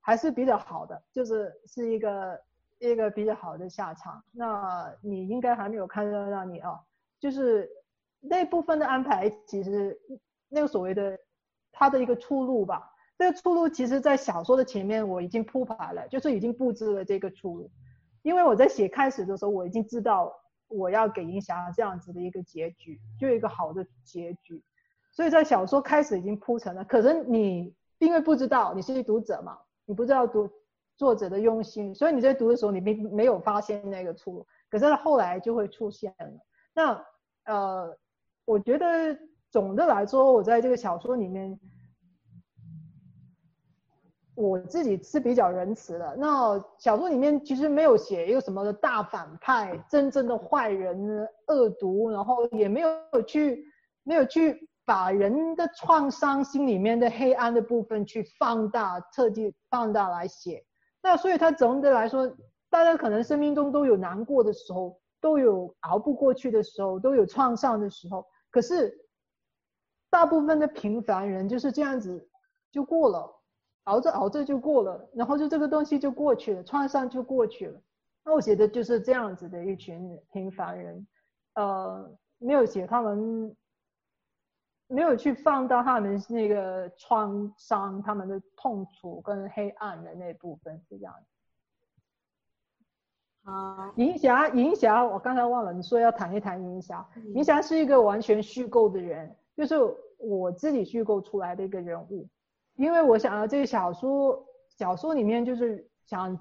还是比较好的，就是是一个。一个比较好的下场，那你应该还没有看到那里啊，就是那部分的安排，其实那个所谓的他的一个出路吧，这个出路其实在小说的前面我已经铺排了，就是已经布置了这个出路，因为我在写开始的时候我已经知道我要给银霞这样子的一个结局，就一个好的结局，所以在小说开始已经铺成了，可是你因为不知道，你是读者嘛，你不知道读。作者的用心，所以你在读的时候，你并没有发现那个出路，可是后来就会出现了。那呃，我觉得总的来说，我在这个小说里面，我自己是比较仁慈的。那小说里面其实没有写一个什么的大反派，真正的坏人、恶毒，然后也没有去没有去把人的创伤、心里面的黑暗的部分去放大，特地放大来写。那所以，他总的来说，大家可能生命中都有难过的时候，都有熬不过去的时候，都有创伤的时候。可是，大部分的平凡人就是这样子就过了，熬着熬着就过了，然后就这个东西就过去了，创伤就过去了。那我觉得就是这样子的一群平凡人，呃，没有写他们。没有去放到他们那个创伤、他们的痛楚跟黑暗的那部分是这样的。好，银霞，银霞，我刚才忘了，你说要谈一谈银霞。银霞是一个完全虚构的人，就是我自己虚构出来的一个人物，因为我想要这个小说，小说里面就是想。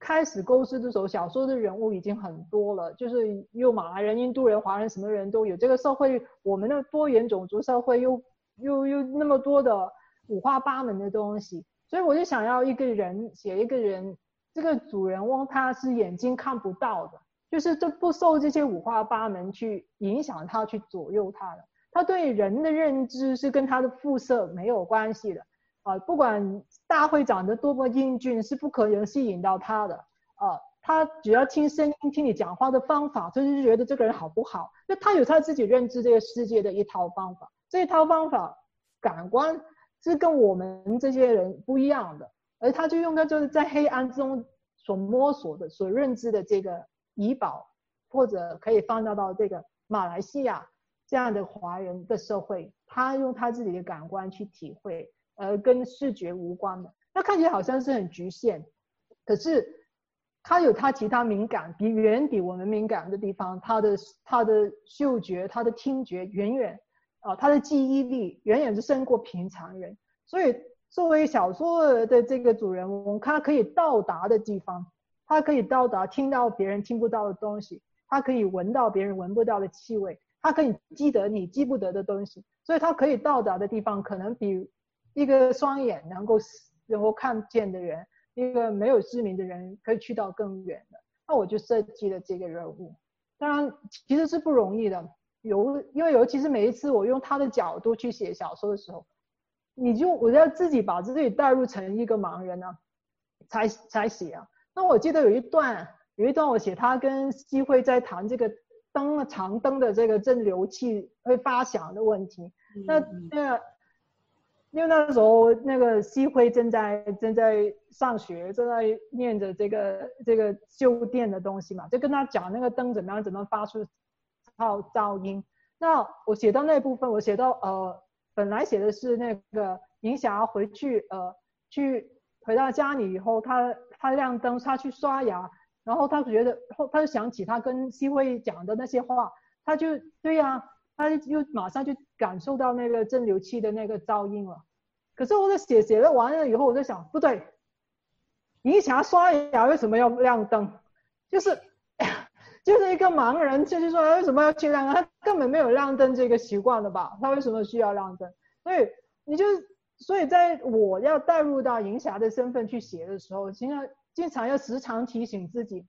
开始构思的时候，小说的人物已经很多了，就是有马来人、印度人、华人，什么人都有。这个社会，我们的多元种族社会又又又那么多的五花八门的东西，所以我就想要一个人写一个人，这个主人翁他是眼睛看不到的，就是这不受这些五花八门去影响他，去左右他的。他对人的认知是跟他的肤色没有关系的。啊，不管大会长得多么英俊，是不可能吸引到他的。啊，他只要听声音、听你讲话的方法，他就觉得这个人好不好。那他有他自己认知这个世界的一套方法，这一套方法感官是跟我们这些人不一样的。而他就用他就是在黑暗中所摸索的、所认知的这个怡宝，或者可以放大到这个马来西亚，这样的华人的社会，他用他自己的感官去体会，呃，跟视觉无关的，那看起来好像是很局限，可是他有他其他敏感，比远比我们敏感的地方，他的他的嗅觉、他的听觉远远，啊、他的记忆力远远是胜过平常人，所以作为小说的这个主人翁，他可以到达的地方，他可以到达听到别人听不到的东西，他可以闻到别人闻不到的气味。他可以记得你记不得的东西，所以他可以到达的地方，可能比一个双眼能够能够看见的人，一个没有知名的人可以去到更远的。那我就设计了这个人物，当然其实是不容易的，尤因为尤其是每一次我用他的角度去写小说的时候，你就我要自己把自己带入成一个盲人呢、啊，才才写啊。那我记得有一段有一段我写他跟西慧在谈这个。灯长灯的这个蒸馏器会发响的问题，嗯、那那，因为那时候那个西辉正在正在上学，正在念着这个这个修电的东西嘛，就跟他讲那个灯怎么样怎么发出噪噪音。那我写到那部分，我写到呃，本来写的是那个银霞回去呃去回到家里以后，他他亮灯，他去刷牙。然后他觉得，后他就想起他跟希慧讲的那些话，他就对呀、啊，他就马上就感受到那个蒸馏器的那个噪音了。可是我在写写了完了以后，我在想，不对，银霞刷牙为什么要亮灯？就是就是一个盲人，就是说为什么要去亮灯？他根本没有亮灯这个习惯的吧？他为什么需要亮灯？所以你就所以在我要带入到银霞的身份去写的时候，经常。经常要时常提醒自己，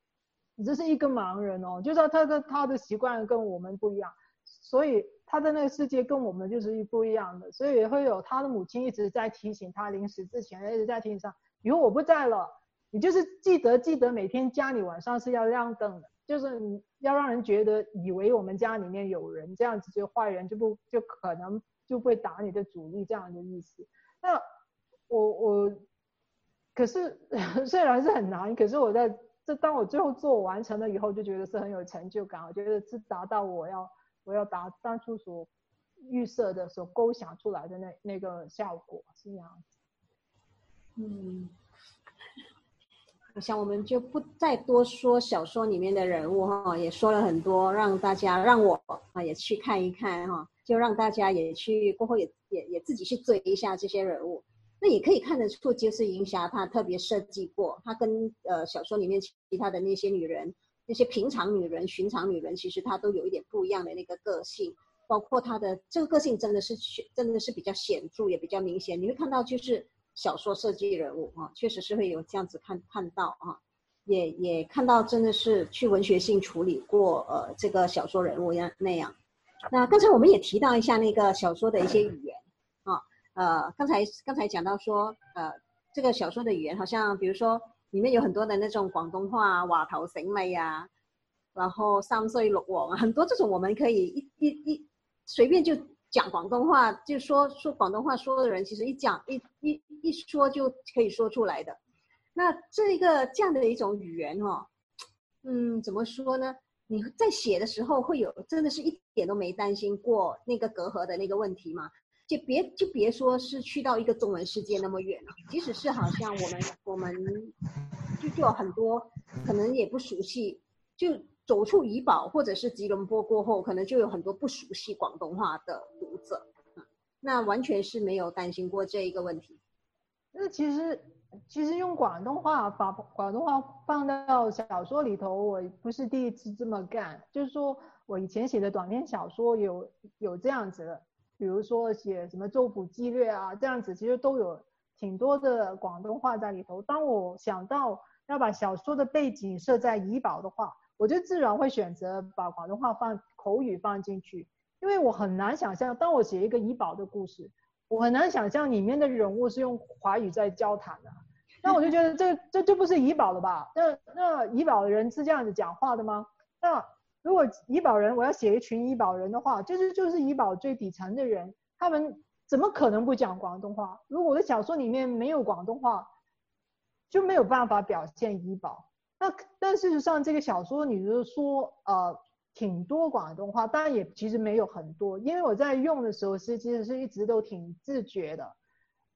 你这是一个盲人哦，就是说他的他的习惯跟我们不一样，所以他的那个世界跟我们就是不一样的，所以也会有他的母亲一直在提醒他临死之前一直在提醒他，以后我不在了，你就是记得记得每天家里晚上是要亮灯的，就是你要让人觉得以为我们家里面有人，这样子就坏人就不就可能就会打你的主意这样的意思。那我我。可是 虽然是很难，可是我在这当我最后做完成了以后，就觉得是很有成就感。我觉得是达到我要我要达当初所预设的、所构想出来的那那个效果是这样子。嗯，我想我们就不再多说小说里面的人物哈，也说了很多，让大家让我啊也去看一看哈，就让大家也去过后也也也自己去追一下这些人物。那也可以看得出，就是银霞她特别设计过，她跟呃小说里面其他的那些女人，那些平常女人、寻常女人，其实她都有一点不一样的那个个性，包括她的这个个性真的是真的是比较显著，也比较明显。你会看到就是小说设计人物啊，确实是会有这样子看看到啊，也也看到真的是去文学性处理过呃这个小说人物样那样。那刚才我们也提到一下那个小说的一些语言啊。呃，刚才刚才讲到说，呃，这个小说的语言好像，比如说里面有很多的那种广东话，瓦头醒尾呀，然后三岁六王，很多这种我们可以一一一随便就讲广东话，就说说广东话说的人，其实一讲一一一说就可以说出来的。那这一个这样的一种语言哦，嗯，怎么说呢？你在写的时候会有真的是一点都没担心过那个隔阂的那个问题吗？就别就别说是去到一个中文世界那么远了，即使是好像我们我们就就有很多可能也不熟悉，就走出怡保或者是吉隆坡过后，可能就有很多不熟悉广东话的读者，那完全是没有担心过这一个问题。那其实其实用广东话把广东话放到小说里头，我不是第一次这么干，就是说我以前写的短篇小说有有这样子的。比如说写什么州府激略啊，这样子其实都有挺多的广东话在里头。当我想到要把小说的背景设在怡保的话，我就自然会选择把广东话放口语放进去，因为我很难想象，当我写一个怡保的故事，我很难想象里面的人物是用华语在交谈的。那我就觉得这这就不是怡保的吧？那那怡保的人是这样子讲话的吗？那。如果怡保人，我要写一群怡保人的话，就是就是怡保最底层的人，他们怎么可能不讲广东话？如果我的小说里面没有广东话，就没有办法表现怡保。那但事实上，这个小说你就是说，呃，挺多广东话，当然也其实没有很多，因为我在用的时候是其实是一直都挺自觉的，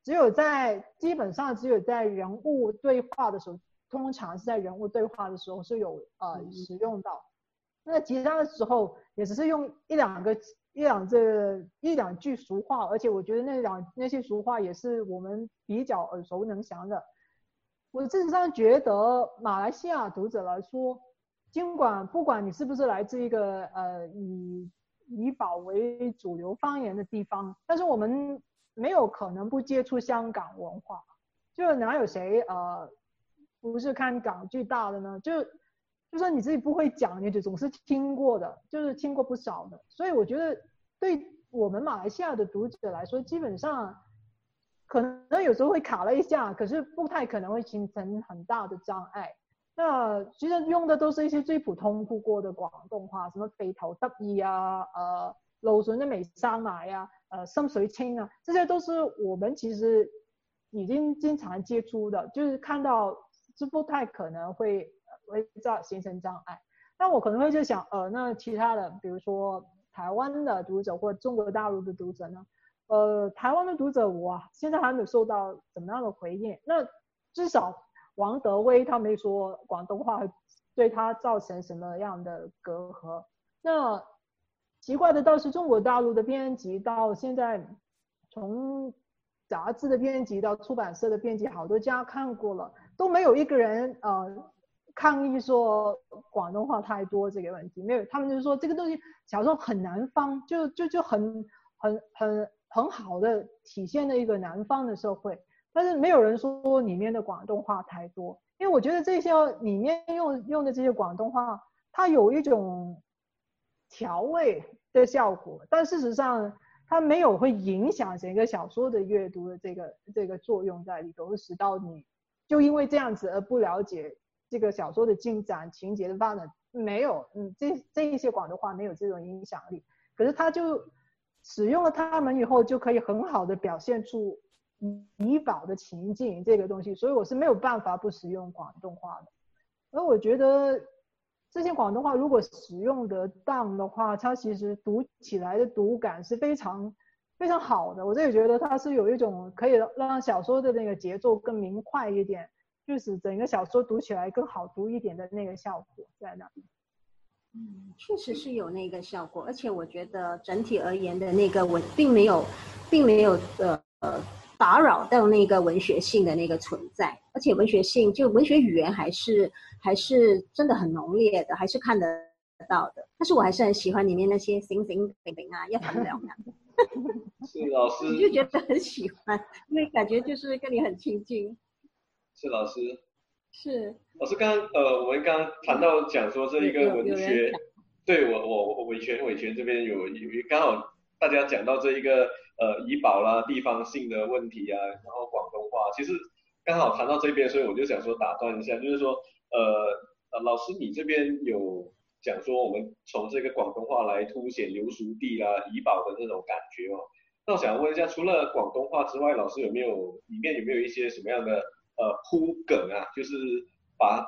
只有在基本上只有在人物对话的时候，通常是在人物对话的时候是有呃使用到，那其他的时候也只是用一两个一两这一两句俗话，而且我觉得那两那些俗话也是我们比较耳熟能详的。我事实上觉得马来西亚读者来说，尽管不管你是不是来自一个呃以以保为主流方言的地方，但是我们没有可能不接触香港文化，就哪有谁呃不是看港剧大的呢？就就算你自己不会讲，你就总是听过的，就是听过不少的。所以我觉得对我们马来西亚的读者来说，基本上。可能有时候会卡了一下，可是不太可能会形成很大的障碍。那其实用的都是一些最普通不过的广东话，什么肥头得意啊，呃，芦笋都未生埋呀，呃，深水清啊，这些都是我们其实已经经常接触的，就是看到是不太可能会会造形成障碍。那我可能会就想，呃，那其他的，比如说台湾的读者或中国大陆的读者呢？呃，台湾的读者我现在还没有收到怎么样的回应。那至少王德威他没说广东话对他造成什么样的隔阂。那奇怪的倒是中国大陆的编辑到现在，从杂志的编辑到出版社的编辑，好多家看过了，都没有一个人呃抗议说广东话太多这个问题。没有，他们就是说这个东西小时候很南方，就就就很很很。很好的体现了一个南方的社会，但是没有人说里面的广东话太多，因为我觉得这些里面用用的这些广东话，它有一种调味的效果，但事实上它没有会影响整个小说的阅读的这个这个作用在里头，会使到你就因为这样子而不了解这个小说的进展、情节的发展，没有，嗯，这这一些广东话没有这种影响力，可是它就。使用了它们以后，就可以很好的表现出怡保的情境这个东西，所以我是没有办法不使用广东话的。而我觉得这些广东话如果使用得当的话，它其实读起来的读感是非常非常好的。我这里觉得它是有一种可以让小说的那个节奏更明快一点，就是整个小说读起来更好读一点的那个效果在那里。嗯，确实是有那个效果，而且我觉得整体而言的那个文并没有，并没有呃呃打扰到那个文学性的那个存在，而且文学性就文学语言还是还是真的很浓烈的，还是看得到的。但是我还是很喜欢里面那些星星饼饼啊，一分两两的。是老师，你就觉得很喜欢，因为感觉就是跟你很亲近。是老师。是老师，刚刚呃，我们刚刚谈到讲说这一个文学，对我我我维权维权这边有有刚好大家讲到这一个呃怡保啦地方性的问题啊，然后广东话，其实刚好谈到这边，所以我就想说打断一下，就是说呃呃老师你这边有讲说我们从这个广东话来凸显流俗地啦怡保的那种感觉哦，那我想问一下，除了广东话之外，老师有没有里面有没有一些什么样的？呃，铺梗啊，就是把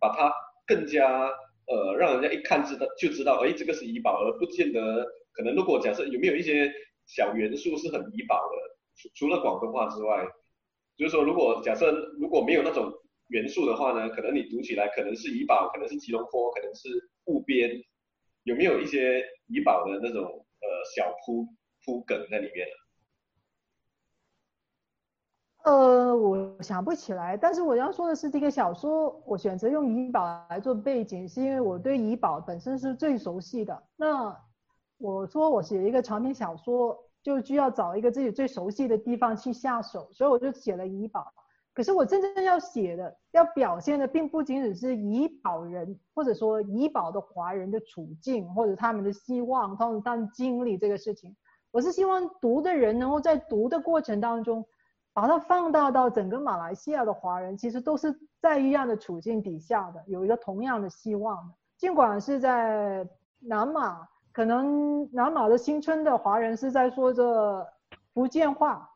把它更加呃，让人家一看知道就知道，哎，这个是怡宝，而不见得可能。如果假设有没有一些小元素是很怡宝的，除除了广东话之外，就是说，如果假设如果没有那种元素的话呢，可能你读起来可能是怡宝，可能是吉隆坡，可能是务边，有没有一些怡宝的那种呃小铺铺梗在里面？呃，我想不起来，但是我要说的是，这个小说我选择用怡保来做背景，是因为我对怡保本身是最熟悉的。那我说我写一个长篇小说，就需要找一个自己最熟悉的地方去下手，所以我就写了怡保。可是我真正要写的、要表现的，并不仅仅是怡保人，或者说怡保的华人的处境，或者他们的希望，他们他们经历这个事情。我是希望读的人能够在读的过程当中。把它放大到整个马来西亚的华人，其实都是在一样的处境底下的，有一个同样的希望的。尽管是在南马，可能南马的新村的华人是在说着福建话，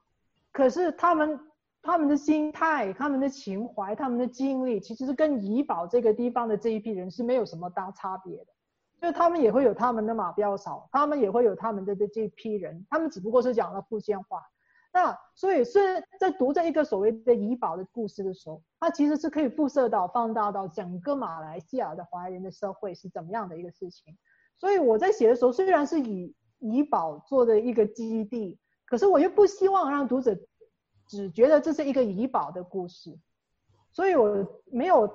可是他们他们的心态、他们的情怀、他们的经历，其实是跟怡保这个地方的这一批人是没有什么大差别的。就他们也会有他们的马标少，他们也会有他们的这这批人，他们只不过是讲了福建话。那所以是在读这一个所谓的怡保的故事的时候，它其实是可以辐射到、放大到整个马来西亚的华人的社会是怎么样的一个事情。所以我在写的时候，虽然是以怡保做的一个基地，可是我又不希望让读者只觉得这是一个怡保的故事，所以我没有，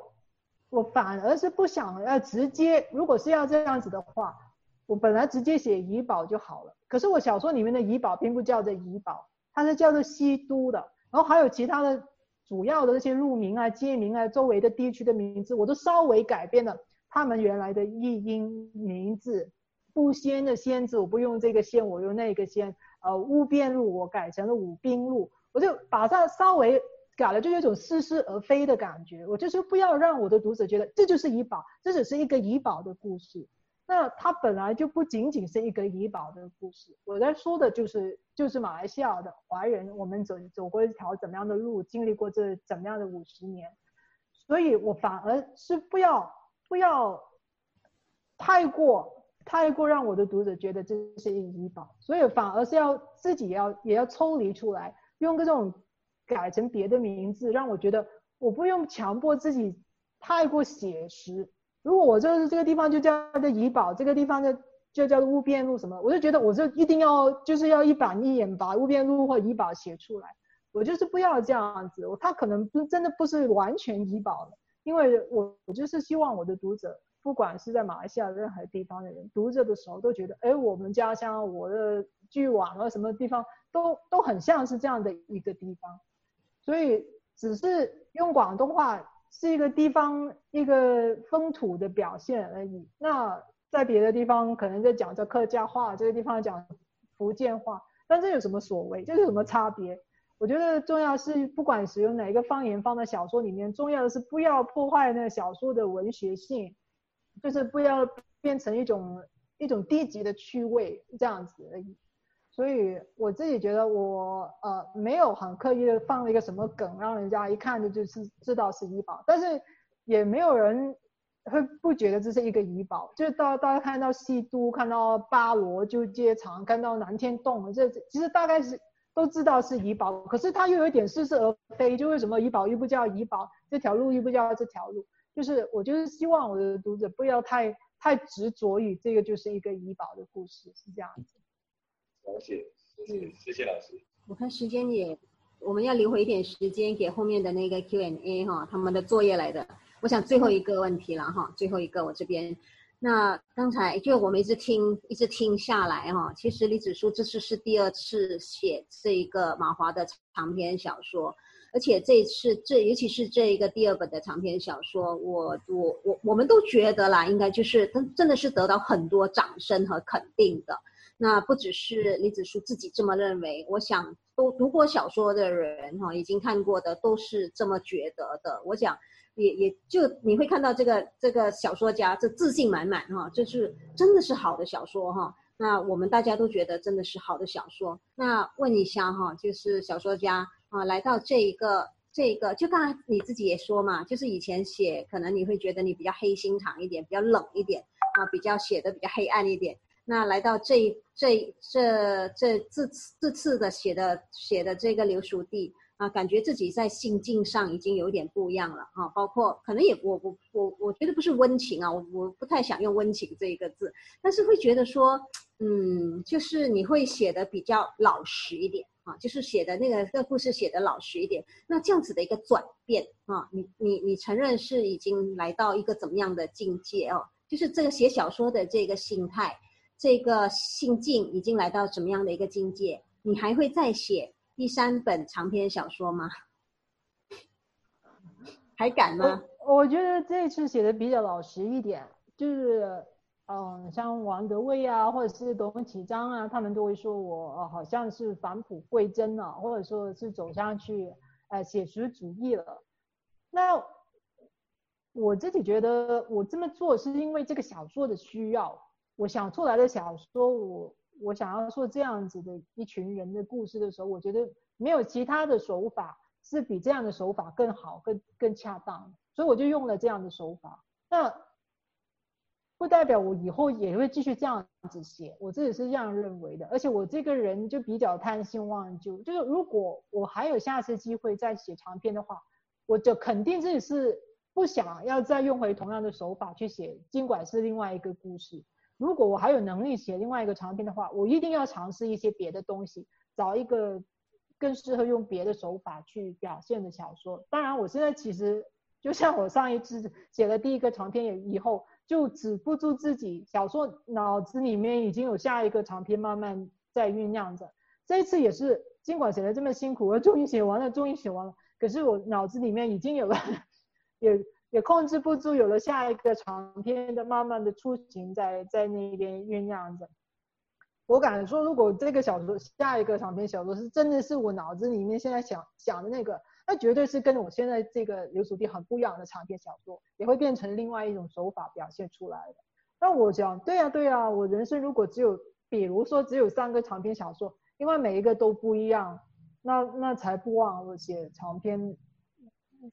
我反而是不想要直接，如果是要这样子的话，我本来直接写怡保就好了。可是我小说里面的怡保并不叫做怡保。它是叫做西都的，然后还有其他的主要的那些路名啊、街名啊、周围的地区的名字，我都稍微改变了他们原来的译音名字。不仙的仙字，我不用这个仙，我用那个仙。呃，乌边路我改成了武滨路，我就把它稍微改了，就有一种似是而非的感觉。我就是不要让我的读者觉得这就是怡宝，这只是一个怡宝的故事。那它本来就不仅仅是一个怡保的故事，我在说的就是就是马来西亚的华人，我们走走过一条怎么样的路，经历过这怎么样的五十年，所以我反而是不要不要太过太过让我的读者觉得这是一个怡保，所以反而是要自己要也要抽离出来，用这种改成别的名字，让我觉得我不用强迫自己太过写实。如果我就是这个地方就叫做怡宝，这个地方就就叫做乌边路什么，我就觉得我就一定要就是要一板一眼把乌边路或怡宝写出来，我就是不要这样子，他可能不真的不是完全怡宝的，因为我我就是希望我的读者，不管是在马来西亚任何地方的人，读着的时候都觉得，哎，我们家乡我的剧网啊什么地方都都很像是这样的一个地方，所以只是用广东话。是一个地方一个风土的表现而已。那在别的地方可能在讲着客家话，这个地方讲福建话，但这有什么所谓？这有什么差别？我觉得重要是不管使用哪一个方言放在小说里面，重要的是不要破坏那个小说的文学性，就是不要变成一种一种低级的趣味这样子而已。所以我自己觉得我呃没有很刻意的放了一个什么梗，让人家一看就就是知道是怡保，但是也没有人会不觉得这是一个怡保。就是到大家看到西都，看到巴罗就街场，看到南天洞，这其实大概是都知道是怡保，可是它又有点似是而非，就为什么怡保又不叫怡保，这条路又不叫这条路？就是我就是希望我的读者不要太太执着于这个就是一个怡保的故事，是这样子。了解，谢谢，谢谢老师。我看时间也，我们要留回一点时间给后面的那个 Q&A 哈，他们的作业来的。我想最后一个问题了哈，最后一个我这边。那刚才就我们一直听，一直听下来哈，其实李子书这次是第二次写这一个马华的长篇小说，而且这一次这尤其是这一个第二本的长篇小说，我我我我们都觉得啦，应该就是真真的是得到很多掌声和肯定的。那不只是李子书自己这么认为，我想都读过小说的人哈，已经看过的都是这么觉得的。我想也也就你会看到这个这个小说家这自信满满哈，这是真的是好的小说哈。那我们大家都觉得真的是好的小说。那问一下哈，就是小说家啊，来到这一个这一个，就刚才你自己也说嘛，就是以前写可能你会觉得你比较黑心肠一点，比较冷一点啊，比较写的比较黑暗一点。那来到这这这这这次这次的写的写的这个留属地啊，感觉自己在心境上已经有点不一样了啊，包括可能也我我我我觉得不是温情啊，我我不太想用温情这一个字，但是会觉得说，嗯，就是你会写的比较老实一点啊，就是写的那个那故事写的老实一点，那这样子的一个转变啊，你你你承认是已经来到一个怎么样的境界哦？就是这个写小说的这个心态。这个心境已经来到什么样的一个境界？你还会再写第三本长篇小说吗？还敢吗？我，我觉得这次写的比较老实一点，就是，嗯，像王德卫啊，或者是董启章啊，他们都会说我好像是返璞归真了，或者说是走上去，呃，写实主义了。那我自己觉得，我这么做是因为这个小说的需要。我想出来的小说，我我想要说这样子的一群人的故事的时候，我觉得没有其他的手法是比这样的手法更好、更更恰当，所以我就用了这样的手法。那不代表我以后也会继续这样子写，我自己是这样认为的。而且我这个人就比较贪新忘旧，就是如果我还有下次机会再写长篇的话，我就肯定自己是不想要再用回同样的手法去写，尽管是另外一个故事。如果我还有能力写另外一个长篇的话，我一定要尝试一些别的东西，找一个更适合用别的手法去表现的小说。当然，我现在其实就像我上一次写了第一个长篇也以后，就止不住自己小说脑子里面已经有下一个长篇慢慢在酝酿着。这一次也是，尽管写的这么辛苦，我终于写完了，终于写完了，可是我脑子里面已经有了，也。也控制不住，有了下一个长篇的慢慢的雏形在在那边酝酿着。我敢说，如果这个小说下一个长篇小说是真的是我脑子里面现在想想的那个，那绝对是跟我现在这个流苏地很不一样的长篇小说，也会变成另外一种手法表现出来的。那我想，对呀对呀，我人生如果只有，比如说只有三个长篇小说，因为每一个都不一样，那那才不枉我写长篇。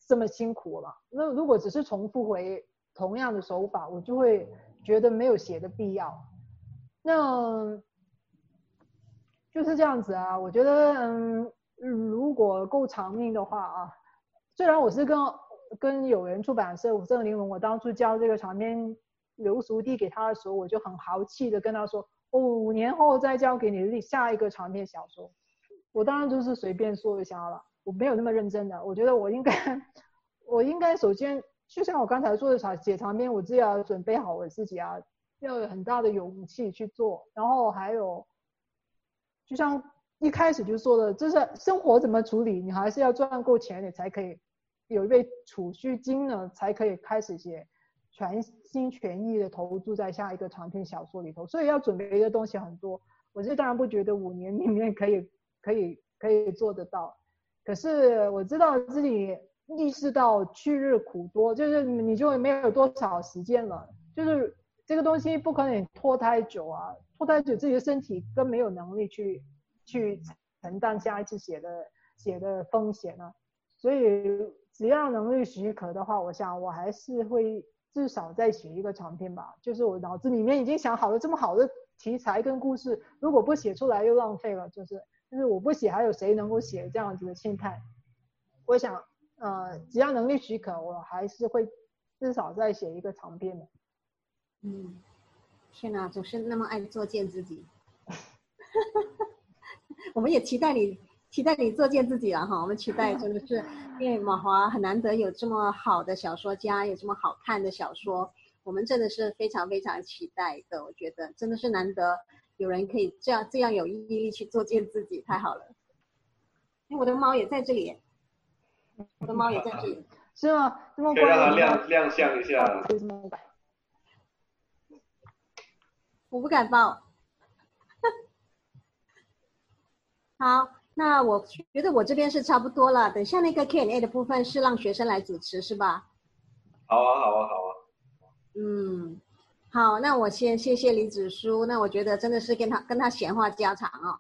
这么辛苦了，那如果只是重复回同样的手法，我就会觉得没有写的必要。那就是这样子啊，我觉得，嗯，如果够长命的话啊，虽然我是跟跟友人出版社，郑玲珑，我当初交这个长篇流苏地给他的时候，我就很豪气的跟他说，哦五年后再交给你下一个长篇小说。我当然就是随便说一下了。我没有那么认真的，我觉得我应该，我应该首先就像我刚才说的长写长篇，我自己要准备好我自己啊，要有很大的勇气去做，然后还有，就像一开始就说的，就是生活怎么处理，你还是要赚够钱，你才可以有一笔储蓄金呢，才可以开始写全心全意的投注在下一个长篇小说里头，所以要准备的东西很多。我这当然不觉得五年里面可以可以可以做得到。可是我知道自己意识到去日苦多，就是你就没有多少时间了，就是这个东西不可能拖太久啊，拖太久自己的身体更没有能力去去承担下一次写的写的风险了。所以只要能力许可的话，我想我还是会至少再写一个长篇吧。就是我脑子里面已经想好了这么好的题材跟故事，如果不写出来又浪费了，就是。就是我不写，还有谁能够写这样子的心态？我想，呃，只要能力许可，我还是会至少再写一个长篇的。嗯，天哪，总是那么爱作践自己。我们也期待你，期待你作践自己了哈。我们期待真的是，因为马华很难得有这么好的小说家，有这么好看的小说，我们真的是非常非常期待的。我觉得真的是难得。有人可以这样这样有毅力去作践自己，太好了。哎，我的猫也在这里，我的猫也在这里，是吗？这么乖。可以让它亮亮相一下。我不敢抱。好，那我觉得我这边是差不多了。等下那个 Q&A 的部分是让学生来主持，是吧？好啊，好啊，好啊。嗯。好，那我先谢谢李子书。那我觉得真的是跟他跟他闲话家常哦。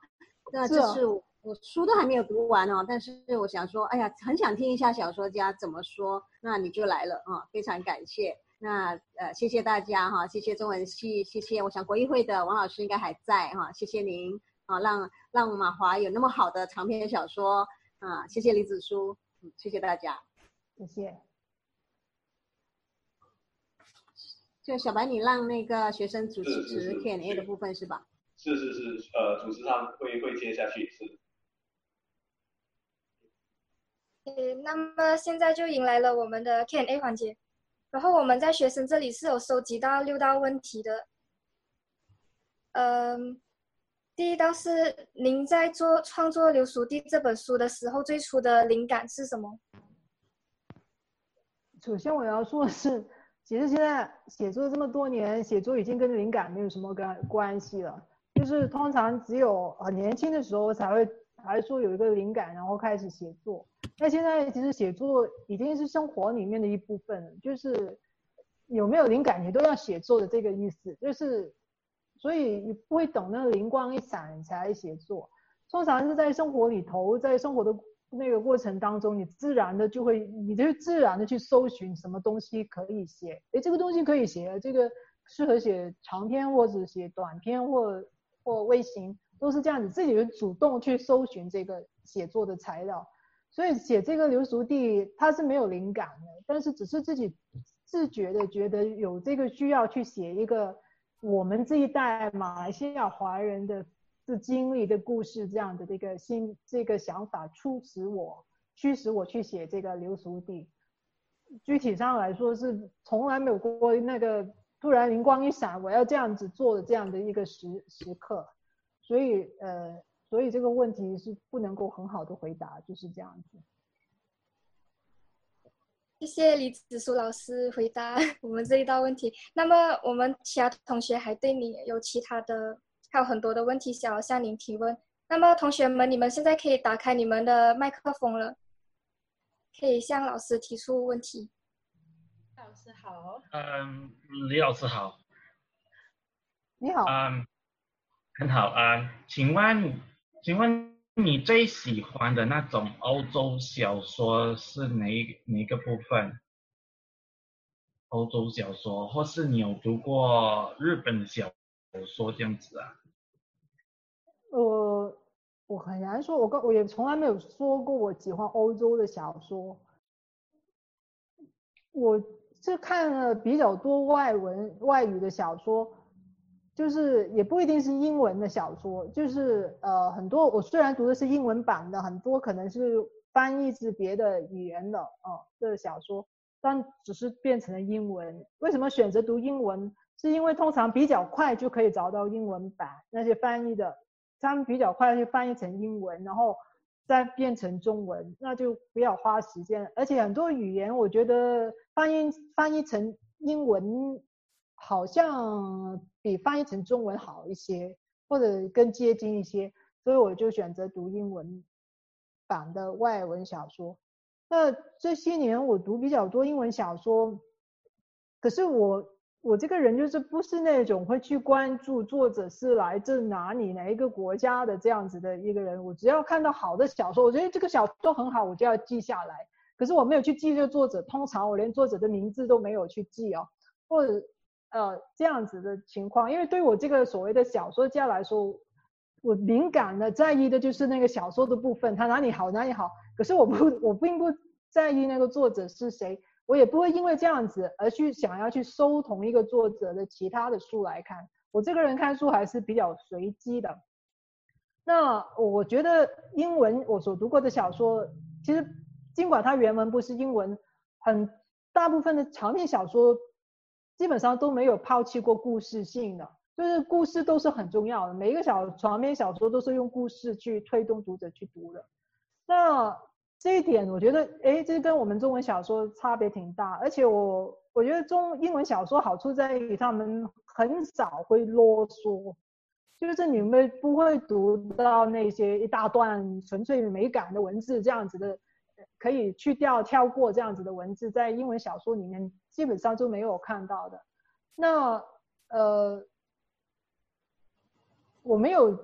那这是我，我书都还没有读完哦，但是我想说，哎呀，很想听一下小说家怎么说。那你就来了啊，非常感谢。那呃，谢谢大家哈，谢谢中文系，谢谢。我想国艺会的王老师应该还在哈，谢谢您啊，让让马华有那么好的长篇小说啊，谢谢李子书，嗯，谢谢大家，谢谢。就小白，你让那个学生主持 Q&A 的部分是吧？是是是，呃，主持上会会接下去是。呃，那么现在就迎来了我们的 Q&A 环节，然后我们在学生这里是有收集到六道问题的。嗯、呃，第一道是您在做创作《流苏地》这本书的时候，最初的灵感是什么？首先我要说的是。其实现在写作这么多年，写作已经跟灵感没有什么关关系了。就是通常只有很年轻的时候才会，还说有一个灵感，然后开始写作。那现在其实写作已经是生活里面的一部分了，就是有没有灵感你都要写作的这个意思。就是，所以你不会等那个灵光一闪才写作，通常是在生活里头，在生活的。那个过程当中，你自然的就会，你就自然的去搜寻什么东西可以写，诶，这个东西可以写，这个适合写长篇或者写短篇或或微型，都是这样子，自己就主动去搜寻这个写作的材料。所以写这个流俗地，他是没有灵感的，但是只是自己自觉的觉得有这个需要去写一个我们这一代马来西亚华人的是经历的故事，这样的这个心这个想法促使我驱使我去写这个流俗地。具体上来说是从来没有过那个突然灵光一闪，我要这样子做的这样的一个时时刻，所以呃。所以这个问题是不能够很好的回答，就是这样子。谢谢李子书老师回答 我们这一道问题。那么我们其他同学还对你有其他的，还有很多的问题想要向您提问。那么同学们，你们现在可以打开你们的麦克风了，可以向老师提出问题。老师好。嗯，李老师好。你好。嗯，很好啊，嗯，请问。请问你最喜欢的那种欧洲小说是哪哪个部分？欧洲小说，或是你有读过日本小我说这样子啊？呃，我很难说，我跟我也从来没有说过我喜欢欧洲的小说。我是看了比较多外文外语的小说。就是也不一定是英文的小说，就是呃很多我虽然读的是英文版的，很多可能是翻译自别的语言的哦这个小说，但只是变成了英文。为什么选择读英文？是因为通常比较快就可以找到英文版那些翻译的，他们比较快就翻译成英文，然后再变成中文，那就比较花时间。而且很多语言我觉得翻译翻译成英文。好像比翻译成中文好一些，或者更接近一些，所以我就选择读英文版的外文小说。那这些年我读比较多英文小说，可是我我这个人就是不是那种会去关注作者是来自哪里哪一个国家的这样子的一个人。我只要看到好的小说，我觉得这个小说很好，我就要记下来。可是我没有去记这个作者，通常我连作者的名字都没有去记哦，或者。呃，这样子的情况，因为对我这个所谓的小说家来说，我敏感的在意的就是那个小说的部分，它哪里好哪里好。可是我不，我并不在意那个作者是谁，我也不会因为这样子而去想要去搜同一个作者的其他的书来看。我这个人看书还是比较随机的。那我觉得英文我所读过的小说，其实尽管它原文不是英文，很大部分的长篇小说。基本上都没有抛弃过故事性的，就是故事都是很重要的。每一个小长篇小说都是用故事去推动读者去读的。那这一点，我觉得，哎，这跟我们中文小说差别挺大。而且我我觉得中英文小说好处在于他们很少会啰嗦，就是你们不会读到那些一大段纯粹美感的文字这样子的。可以去掉跳过这样子的文字，在英文小说里面基本上就没有看到的。那呃，我没有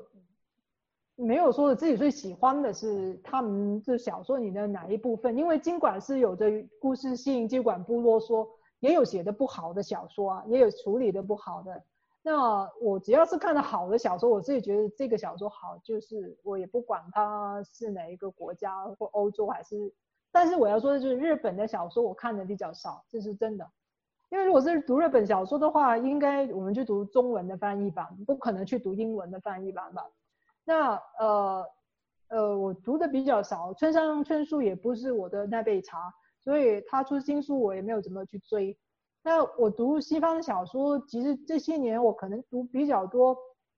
没有说自己最喜欢的是他们这小说里的哪一部分，因为尽管是有着故事性，尽管不啰嗦，也有写的不好的小说啊，也有处理的不好的。那我只要是看到好的小说，我自己觉得这个小说好，就是我也不管它是哪一个国家或欧洲还是，但是我要说的就是日本的小说我看的比较少，这是真的。因为如果是读日本小说的话，应该我们去读中文的翻译版，不可能去读英文的翻译版吧？那呃呃，我读的比较少，村上春树也不是我的那杯茶，所以他出新书我也没有怎么去追。那我读西方小说，其实这些年我可能读比较多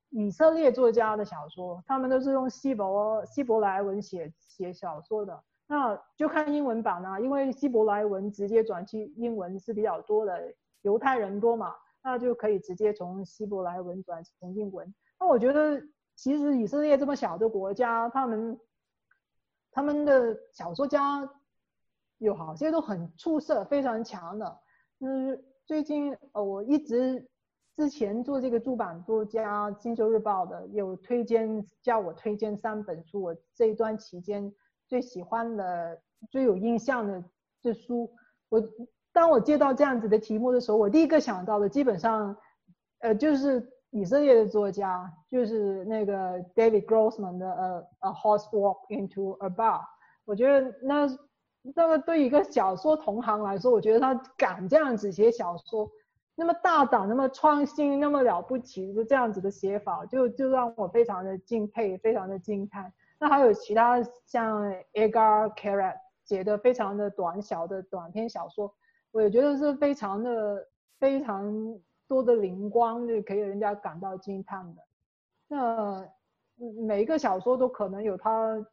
以色列作家的小说，他们都是用希伯希伯来文写写小说的。那就看英文版啊，因为希伯来文直接转去英文是比较多的，犹太人多嘛，那就可以直接从希伯来文转成英文。那我觉得其实以色列这么小的国家，他们他们的小说家有好些都很出色，非常强的。嗯，最近呃，我一直之前做这个驻版作家，《星洲日报》的有推荐，叫我推荐三本书，我这一段期间最喜欢的、最有印象的这书。我当我接到这样子的题目的时候，我第一个想到的基本上呃，就是以色列的作家，就是那个 David Grossman 的呃《A Horse Walk into a Bar》，我觉得那那个对一个小说同行来说，我觉得他敢这样子写小说，那么大胆，那么创新，那么了不起，就这样子的写法，就就让我非常的敬佩，非常的惊叹。那还有其他像 Edgar Keret 写的非常的短小的短篇小说，我也觉得是非常的非常多的灵光，就可以人家感到惊叹的。那每一个小说都可能有它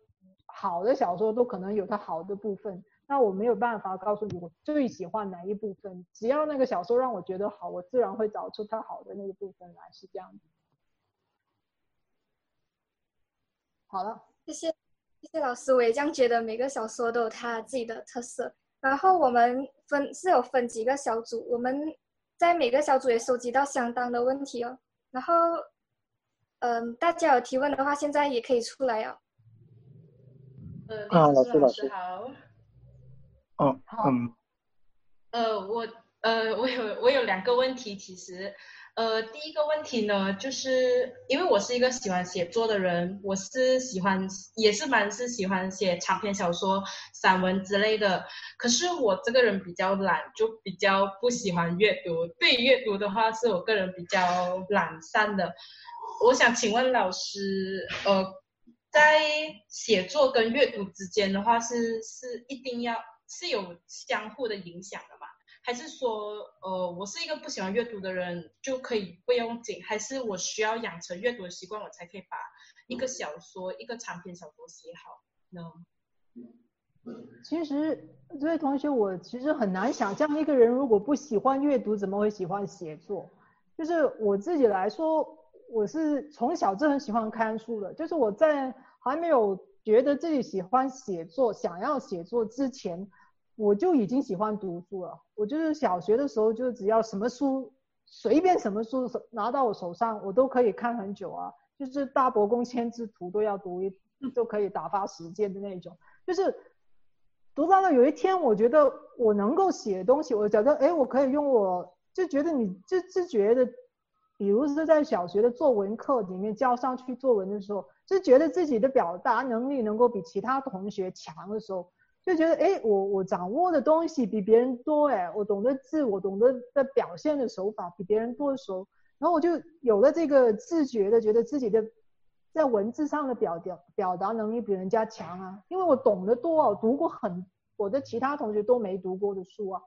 好的小说，都可能有它好的部分。那我没有办法告诉你我最喜欢哪一部分，只要那个小说让我觉得好，我自然会找出它好的那个部分来，是这样子。好了。谢谢，谢谢老师。我也这样觉得，每个小说都有它自己的特色。然后我们分是有分几个小组，我们在每个小组也收集到相当的问题哦。然后，嗯、呃，大家有提问的话，现在也可以出来哦。呃，啊，老师，老师好。哦，好。嗯。呃，我呃，我有我有两个问题，其实。呃，第一个问题呢，就是因为我是一个喜欢写作的人，我是喜欢，也是蛮是喜欢写长篇小说、散文之类的。可是我这个人比较懒，就比较不喜欢阅读。对于阅读的话，是我个人比较懒散的。我想请问老师，呃，在写作跟阅读之间的话，是是一定要是有相互的影响的？还是说，呃，我是一个不喜欢阅读的人，就可以不用紧？还是我需要养成阅读的习惯，我才可以把一个小说、一个长篇小说写好呢？其实这位同学，我其实很难想象一个人如果不喜欢阅读，怎么会喜欢写作？就是我自己来说，我是从小就很喜欢看书的。就是我在还没有觉得自己喜欢写作、想要写作之前。我就已经喜欢读书了。我就是小学的时候，就只要什么书，随便什么书拿到我手上，我都可以看很久啊。就是大伯公千字图都要读一，都可以打发时间的那种。就是读到了有一天，我觉得我能够写东西，我觉得哎，我可以用我，就觉得你就就觉得，比如是在小学的作文课里面交上去作文的时候，就觉得自己的表达能力能够比其他同学强的时候。就觉得哎，我我掌握的东西比别人多哎，我懂得字，我懂得的表现的手法比别人多的时候，然后我就有了这个自觉的，觉得自己的在文字上的表表表达能力比人家强啊，因为我懂得多，我读过很我的其他同学都没读过的书啊，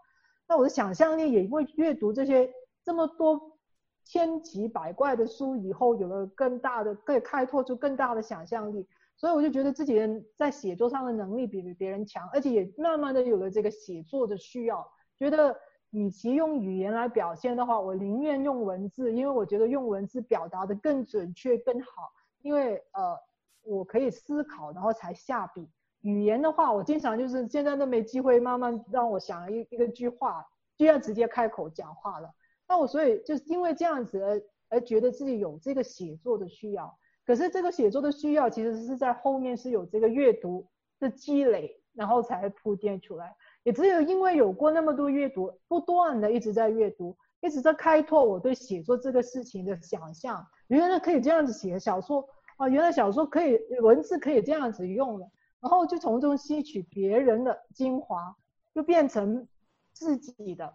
那我的想象力也因为阅读这些这么多千奇百怪的书以后，有了更大的可以开拓出更大的想象力。所以我就觉得自己在写作上的能力比别人强，而且也慢慢的有了这个写作的需要。觉得与其用语言来表现的话，我宁愿用文字，因为我觉得用文字表达的更准确更好。因为呃，我可以思考，然后才下笔。语言的话，我经常就是现在都没机会慢慢让我想一一个句话，就要直接开口讲话了。那我所以就是因为这样子而而觉得自己有这个写作的需要。可是这个写作的需要，其实是在后面是有这个阅读的积累，然后才铺垫出来。也只有因为有过那么多阅读，不断的一直在阅读，一直在开拓我对写作这个事情的想象。原来可以这样子写小说啊，原来小说可以文字可以这样子用的，然后就从中吸取别人的精华，就变成自己的。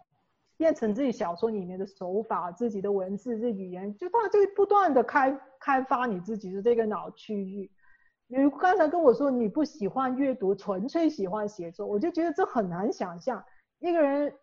变成自己小说里面的手法，自己的文字、这语言，就他就不断的开开发你自己的这个脑区域。你刚才跟我说你不喜欢阅读，纯粹喜欢写作，我就觉得这很难想象。一个人，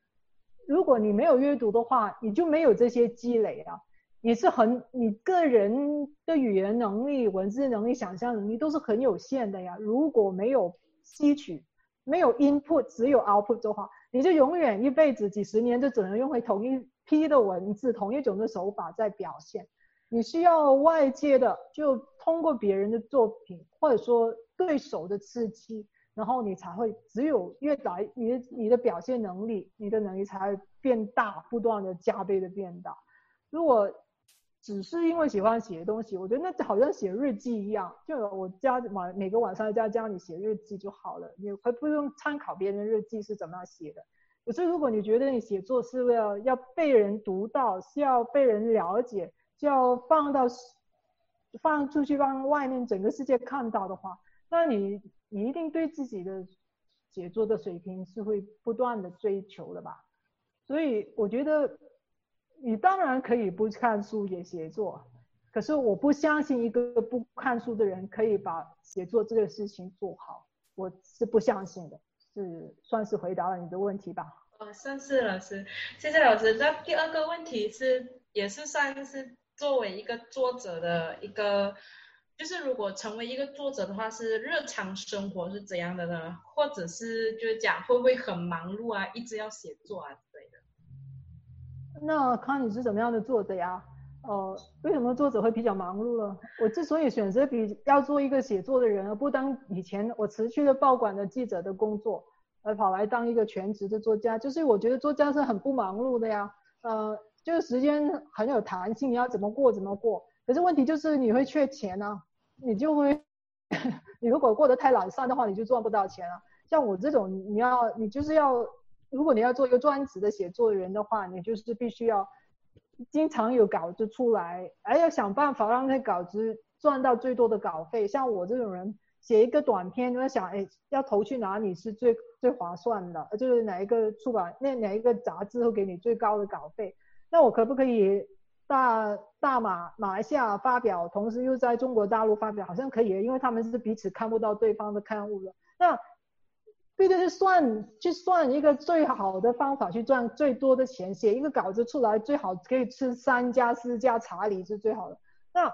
如果你没有阅读的话，你就没有这些积累啊。你是很，你个人的语言能力、文字能力、想象能力都是很有限的呀。如果没有吸取，没有 input，只有 output 的话。你就永远一辈子几十年就只能用回同一批的文字，同一种的手法在表现。你需要外界的，就通过别人的作品，或者说对手的刺激，然后你才会只有越来你的你的表现能力，你的能力才会变大，不断的加倍的变大。如果只是因为喜欢写东西，我觉得那好像写日记一样，就我家晚每个晚上在家教你写日记就好了，你会不用参考别人日记是怎么样写的，可是如果你觉得你写作是为了要被人读到，是要被人了解，就要放到放出去让外面整个世界看到的话，那你你一定对自己的写作的水平是会不断的追求的吧？所以我觉得你当然可以不看书也写作，可是我不相信一个不看书的人可以把写作这个事情做好，我是不相信的。是算是回答了你的问题吧？哦，算是老师，谢谢老师。那第二个问题是，也是算是作为一个作者的一个，就是如果成为一个作者的话，是日常生活是怎样的呢？或者是就是讲会不会很忙碌啊，一直要写作啊？那看你是怎么样的作者呀？呃，为什么作者会比较忙碌呢？我之所以选择比要做一个写作的人，而不当以前我辞去了报馆的记者的工作，而跑来当一个全职的作家，就是我觉得作家是很不忙碌的呀。呃，就是时间很有弹性，你要怎么过怎么过。可是问题就是你会缺钱啊，你就会，你如果过得太懒散的话，你就赚不到钱了。像我这种，你要你就是要，如果你要做一个专职的写作人的话，你就是必须要。经常有稿子出来，还要想办法让那稿子赚到最多的稿费。像我这种人，写一个短篇，我想，哎，要投去哪里是最最划算的？就是哪一个出版，那哪一个杂志会给你最高的稿费？那我可不可以大大马马来西亚发表，同时又在中国大陆发表？好像可以，因为他们是彼此看不到对方的刊物的。那。对的，是算去算一个最好的方法去赚最多的钱，写一个稿子出来最好可以吃三家四家茶礼是最好的。那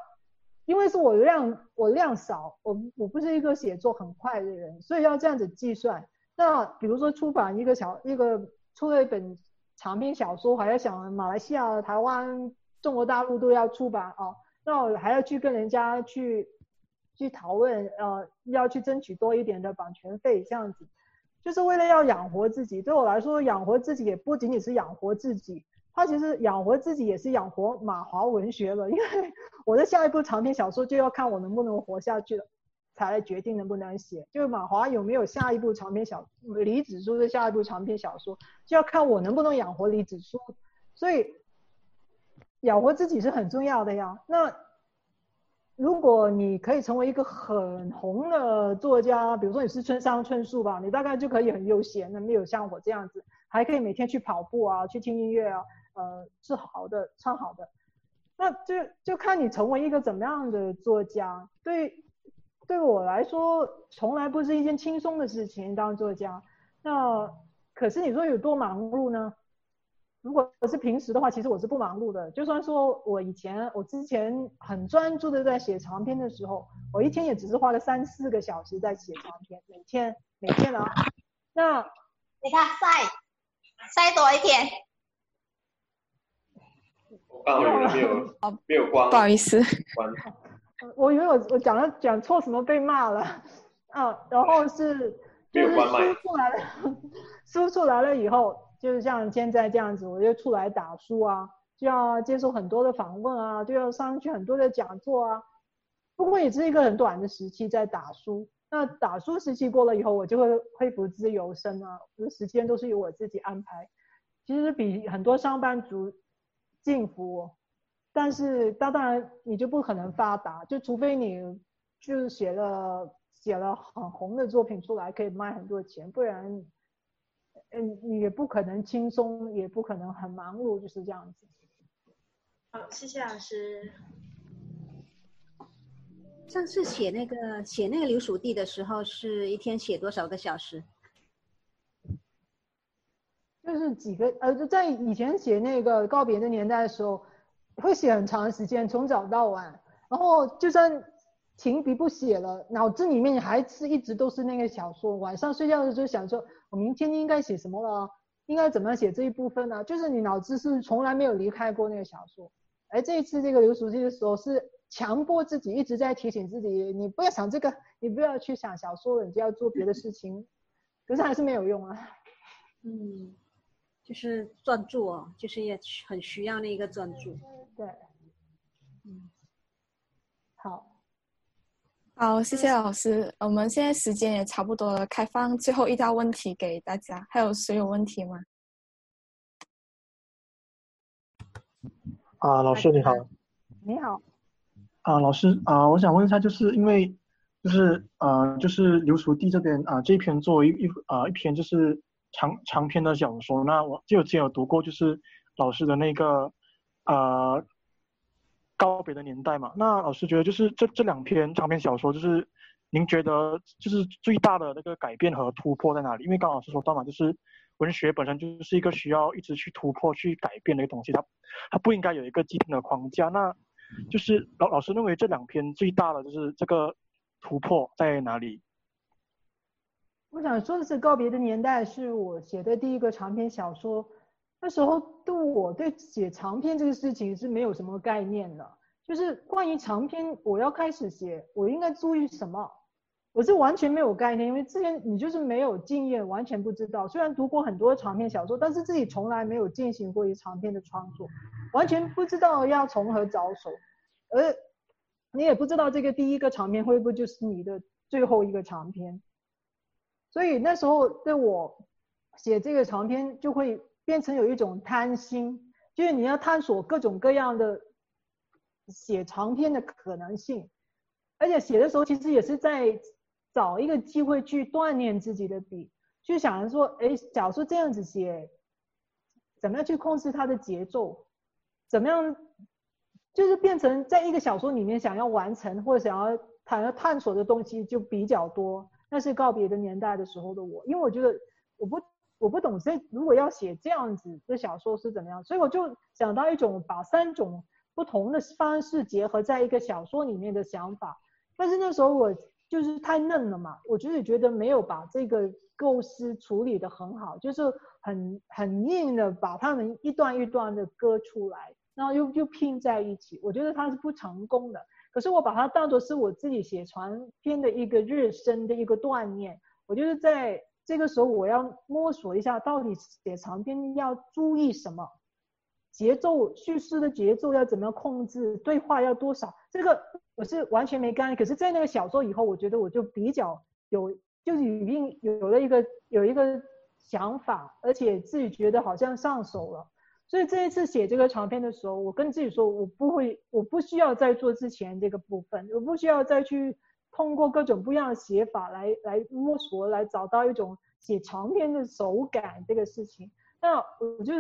因为是我量我量少，我我不是一个写作很快的人，所以要这样子计算。那比如说出版一个小一个出了一本长篇小说，还要想马来西亚、台湾、中国大陆都要出版哦，那我还要去跟人家去去讨论，呃，要去争取多一点的版权费这样子。就是为了要养活自己，对我来说，养活自己也不仅仅是养活自己，他其实养活自己也是养活马华文学了。因为 我的下一部长篇小说就要看我能不能活下去了，才来决定能不能写。就是马华有没有下一部长篇小，李子书的下一部长篇小说，就要看我能不能养活李子书。所以养活自己是很重要的呀。那。如果你可以成为一个很红的作家，比如说你是村上春树吧，你大概就可以很悠闲的，没有像我这样子，还可以每天去跑步啊，去听音乐啊，呃，是好的，唱好的。那就就看你成为一个怎么样的作家。对，对我来说，从来不是一件轻松的事情当作家。那可是你说有多忙碌呢？如果是平时的话，其实我是不忙碌的。就算说我以前，我之前很专注的在写长篇的时候，我一天也只是花了三四个小时在写长篇，每天每天啊。那你看晒晒多一点。没有 没有光，不好意思。我以为我我讲了讲错什么被骂了啊，然后是就是输出来了，输出来了以后。就是像现在这样子，我就出来打书啊，就要接受很多的访问啊，就要上去很多的讲座啊。不过也是一个很短的时期在打书。那打书时期过了以后，我就会恢复自由身啊，我的时间都是由我自己安排。其实比很多上班族幸福，但是当当然你就不可能发达，就除非你就是写了写了很红的作品出来，可以卖很多钱，不然。嗯，你也不可能轻松，也不可能很忙碌，就是这样子。好，谢谢老师。上次写那个写那个留属地的时候，是一天写多少个小时？就是几个呃，在以前写那个告别的年代的时候，会写很长时间，从早到晚，然后就算停笔不写了，脑子里面还是一直都是那个小说。晚上睡觉的时候想说。我明天应该写什么了？应该怎么写这一部分呢？就是你脑子是从来没有离开过那个小说，而这一次这个流属地的时候是强迫自己一直在提醒自己，你不要想这个，你不要去想小说了，你就要做别的事情，可是还是没有用啊。嗯，就是专注哦，就是也很需要那个专注。对，好谢谢老师我们现在时间也差不多了开放最后一道问题给大家还有谁有问题吗？啊老师你好。你好。啊老师啊我想问一下就是因为就是呃就是刘叔弟这边啊这篇作为一啊一篇就是长长篇的小说那我就只有读过就是老师的那个啊告别的年代嘛。那老师觉得就是这这两篇长篇小说，就是您觉得就是最大的那个改变和突破在哪里？因为刚老师说到嘛，就是。文学本身就是一个需要一直去突破、去改变的一个东西，它它不应该有一个既定的框架。那，就是老老师认为这两篇最大的就是这个突破在哪里？我想说的是，《告别的年代》是我写的第一个长篇小说。那时候，对我对写长篇这个事情是没有什么概念的，就是关于长篇，我要开始写，我应该注意什么？我是完全没有概念，因为之前你就是没有经验，完全不知道。虽然读过很多长篇小说，但是自己从来没有进行过一长篇的创作，完全不知道要从何着手。而你也不知道这个第一个长篇会不会就是你的最后一个长篇。所以那时候对我写这个长篇就会变成有一种贪心，就是你要探索各种各样的写长篇的可能性，而且写的时候其实也是在。找一个机会去锻炼自己的笔，就想着说，哎，假如说这样子写，怎么样去控制它的节奏？怎么样，就是变成在一个小说里面想要完成或者想要想要探索的东西就比较多。那是告别的年代的时候的我，因为我觉得我不我不懂这如果要写这样子的小说是怎么样，所以我就想到一种把三种不同的方式结合在一个小说里面的想法。但是那时候我。就是太嫩了嘛，我就是觉得没有把这个构思处理得很好，就是很很硬的把它们一段一段的割出来，然后又又拼在一起，我觉得它是不成功的。可是我把它当作是我自己写长篇的一个热身的一个锻炼，我觉得在这个时候我要摸索一下，到底写长篇要注意什么。节奏叙事的节奏要怎么样控制？对话要多少？这个我是完全没干。可是，在那个小说以后，我觉得我就比较有，就是已经有了一个有一个想法，而且自己觉得好像上手了。所以这一次写这个长篇的时候，我跟自己说，我不会，我不需要再做之前这个部分，我不需要再去通过各种不一样的写法来来摸索，来找到一种写长篇的手感这个事情。那我就。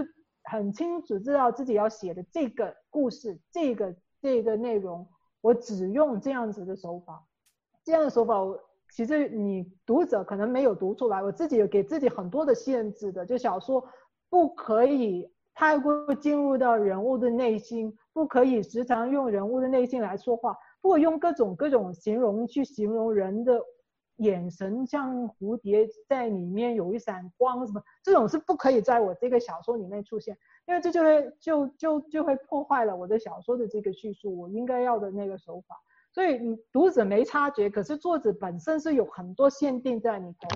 很清楚知道自己要写的这个故事，这个这个内容，我只用这样子的手法，这样的手法，我其实你读者可能没有读出来，我自己有给自己很多的限制的，就小说不可以太过进入到人物的内心，不可以时常用人物的内心来说话，不可以用各种各种形容去形容人的。眼神像蝴蝶在里面有一闪光，什么这种是不可以在我这个小说里面出现，因为这就会就就就会破坏了我的小说的这个叙述，我应该要的那个手法。所以你读者没察觉，可是作者本身是有很多限定在里头。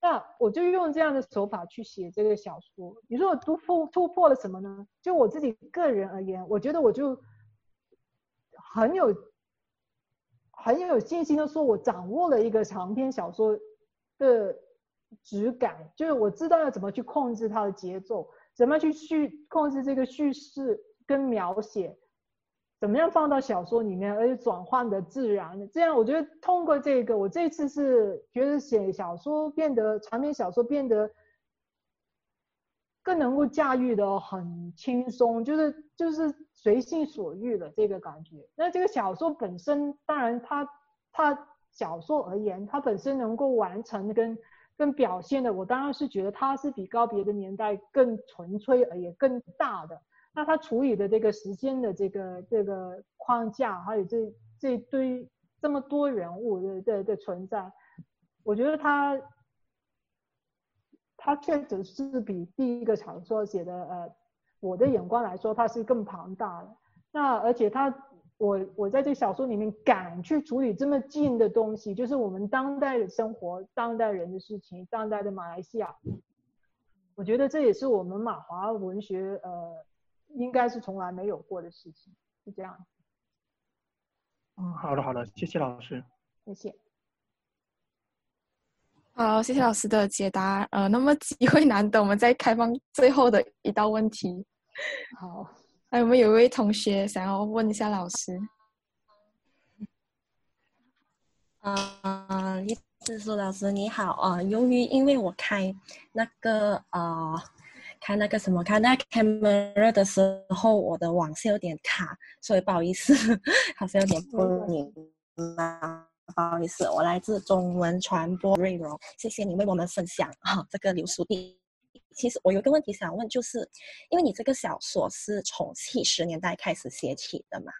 那我就用这样的手法去写这个小说。你说我突破突破了什么呢？就我自己个人而言，我觉得我就很有。很有信心的说，我掌握了一个长篇小说的质感，就是我知道要怎么去控制它的节奏，怎么去叙控制这个叙事跟描写，怎么样放到小说里面，而且转换的自然。这样我觉得通过这个，我这次是觉得写小说变得长篇小说变得更能够驾驭的很轻松，就是就是。随心所欲的这个感觉。那这个小说本身，当然它它小说而言，它本身能够完成跟跟表现的，我当然是觉得它是比告别的年代更纯粹而也更大的。那它处理的这个时间的这个这个框架，还有这这堆这么多人物的的的存在，我觉得它它确实是比第一个小说写的呃。我的眼光来说，它是更庞大的。那而且它，我我在这小说里面敢去处理这么近的东西，就是我们当代的生活、当代人的事情、当代的马来西亚。我觉得这也是我们马华文学呃，应该是从来没有过的事情，是这样。嗯，好的好的，谢谢老师。谢谢。好，谢谢老师的解答。呃，那么机会难得，我们再开放最后的一道问题。好，哎，我们有一位同学想要问一下老师。啊，李子书老师你好啊，由于因为我开那个啊、呃，开那个什么，开那个 camera 的时候，我的网是有点卡，所以不好意思，好像有点不明白。不好意思，我来自中文传播瑞荣，谢谢你为我们分享哈、这个流苏地。其实我有一个问题想问，就是因为你这个小说是从七十年代开始写起的嘛？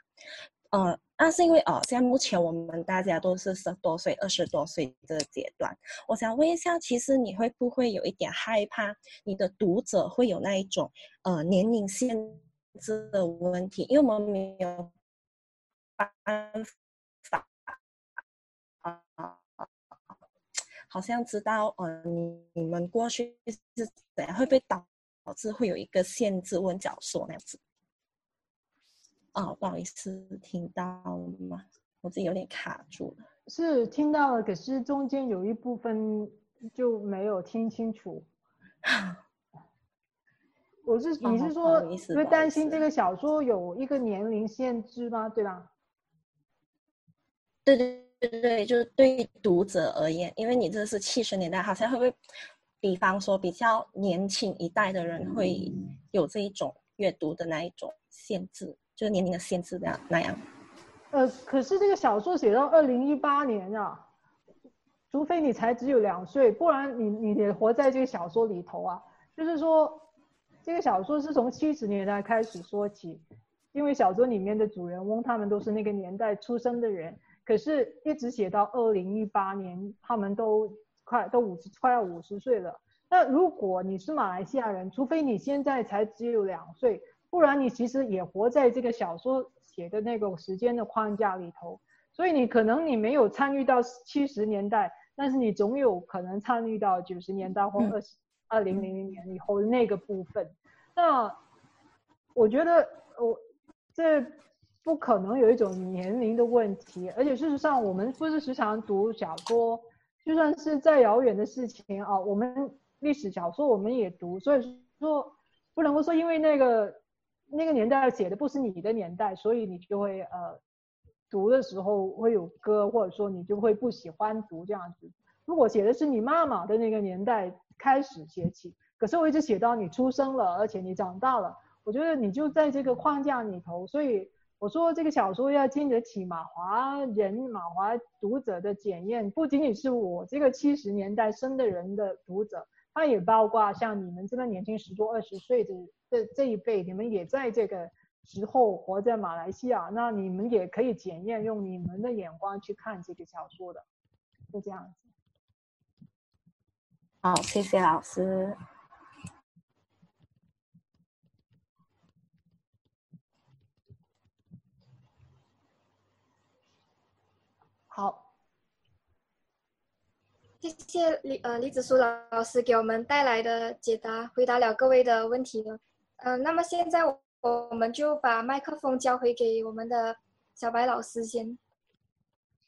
呃，那是因为哦，现在目前我们大家都是十多岁、二十多岁这个阶段，我想问一下，其实你会不会有一点害怕，你的读者会有那一种呃年龄限制的问题？因为我们没有办。好像知道，呃，你你们过去是怎样会被导导致会有一个限制问角说那样子？哦，不好意思，听到了吗？我自己有点卡住了。是听到了，可是中间有一部分就没有听清楚。我是 你是说，因为担心这个小说有一个年龄限制吗？对吧？对对。对对，就是对读者而言，因为你这是七十年代，好像会不会，比方说比较年轻一代的人会有这一种阅读的那一种限制，就是年龄的限制这样那样。呃，可是这个小说写到二零一八年啊，除非你才只有两岁，不然你你得活在这个小说里头啊。就是说，这个小说是从七十年代开始说起，因为小说里面的主人翁他们都是那个年代出生的人。可是，一直写到二零一八年，他们都快都五十，快要五十岁了。那如果你是马来西亚人，除非你现在才只有两岁，不然你其实也活在这个小说写的那个时间的框架里头。所以你可能你没有参与到七十年代，但是你总有可能参与到九十年代或二十二零零零年以后的那个部分。那我觉得我这。不可能有一种年龄的问题，而且事实上，我们不是时常读小说，就算是再遥远的事情啊，我们历史小说我们也读，所以说不能够说因为那个那个年代写的不是你的年代，所以你就会呃读的时候会有歌，或者说你就会不喜欢读这样子。如果写的是你妈妈的那个年代开始写起，可是我一直写到你出生了，而且你长大了，我觉得你就在这个框架里头，所以。我说这个小说要经得起马华人、马华读者的检验，不仅仅是我这个七十年代生的人的读者，他也包括像你们这么年轻十多二十岁的这这一辈，你们也在这个时候活在马来西亚，那你们也可以检验，用你们的眼光去看这个小说的，就这样子。好，谢谢老师。好，谢谢李呃李子书老师给我们带来的解答，回答了各位的问题了。嗯、呃，那么现在我我们就把麦克风交回给我们的小白老师先。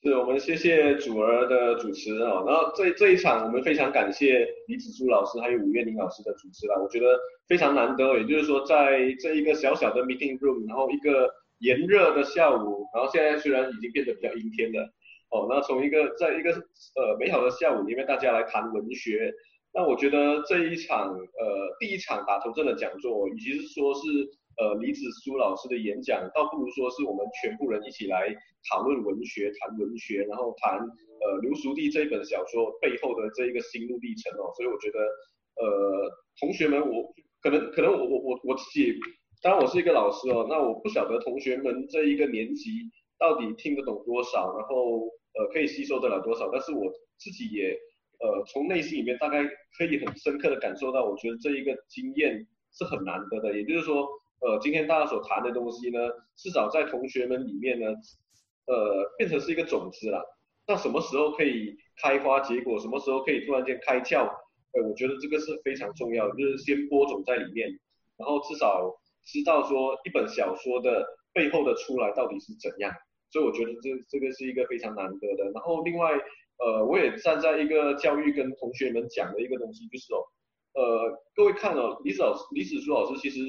是我们谢谢主儿的主持啊，然后这这一场我们非常感谢李子书老师还有吴月玲老师的主持啦，我觉得非常难得，也就是说在这一个小小的 meeting room，然后一个炎热的下午，然后现在虽然已经变得比较阴天了。哦，那从一个在一个呃美好的下午里面，大家来谈文学，那我觉得这一场呃第一场打头阵的讲座，与其是说是呃李子书老师的演讲，倒不如说是我们全部人一起来讨论文学、谈文学，然后谈呃刘熟地这一本小说背后的这一个心路历程哦。所以我觉得呃同学们，我可能可能我我我我自己，当然我是一个老师哦，那我不晓得同学们这一个年级到底听得懂多少，然后。呃，可以吸收得了多少？但是我自己也，呃，从内心里面大概可以很深刻的感受到，我觉得这一个经验是很难得的。也就是说，呃，今天大家所谈的东西呢，至少在同学们里面呢，呃，变成是一个种子了。那什么时候可以开花结果？什么时候可以突然间开窍？呃，我觉得这个是非常重要，就是先播种在里面，然后至少知道说一本小说的背后的出来到底是怎样。所以我觉得这这个是一个非常难得的。然后另外，呃，我也站在一个教育跟同学们讲的一个东西，就是哦，呃，各位看哦，李子老师、李子书老师其实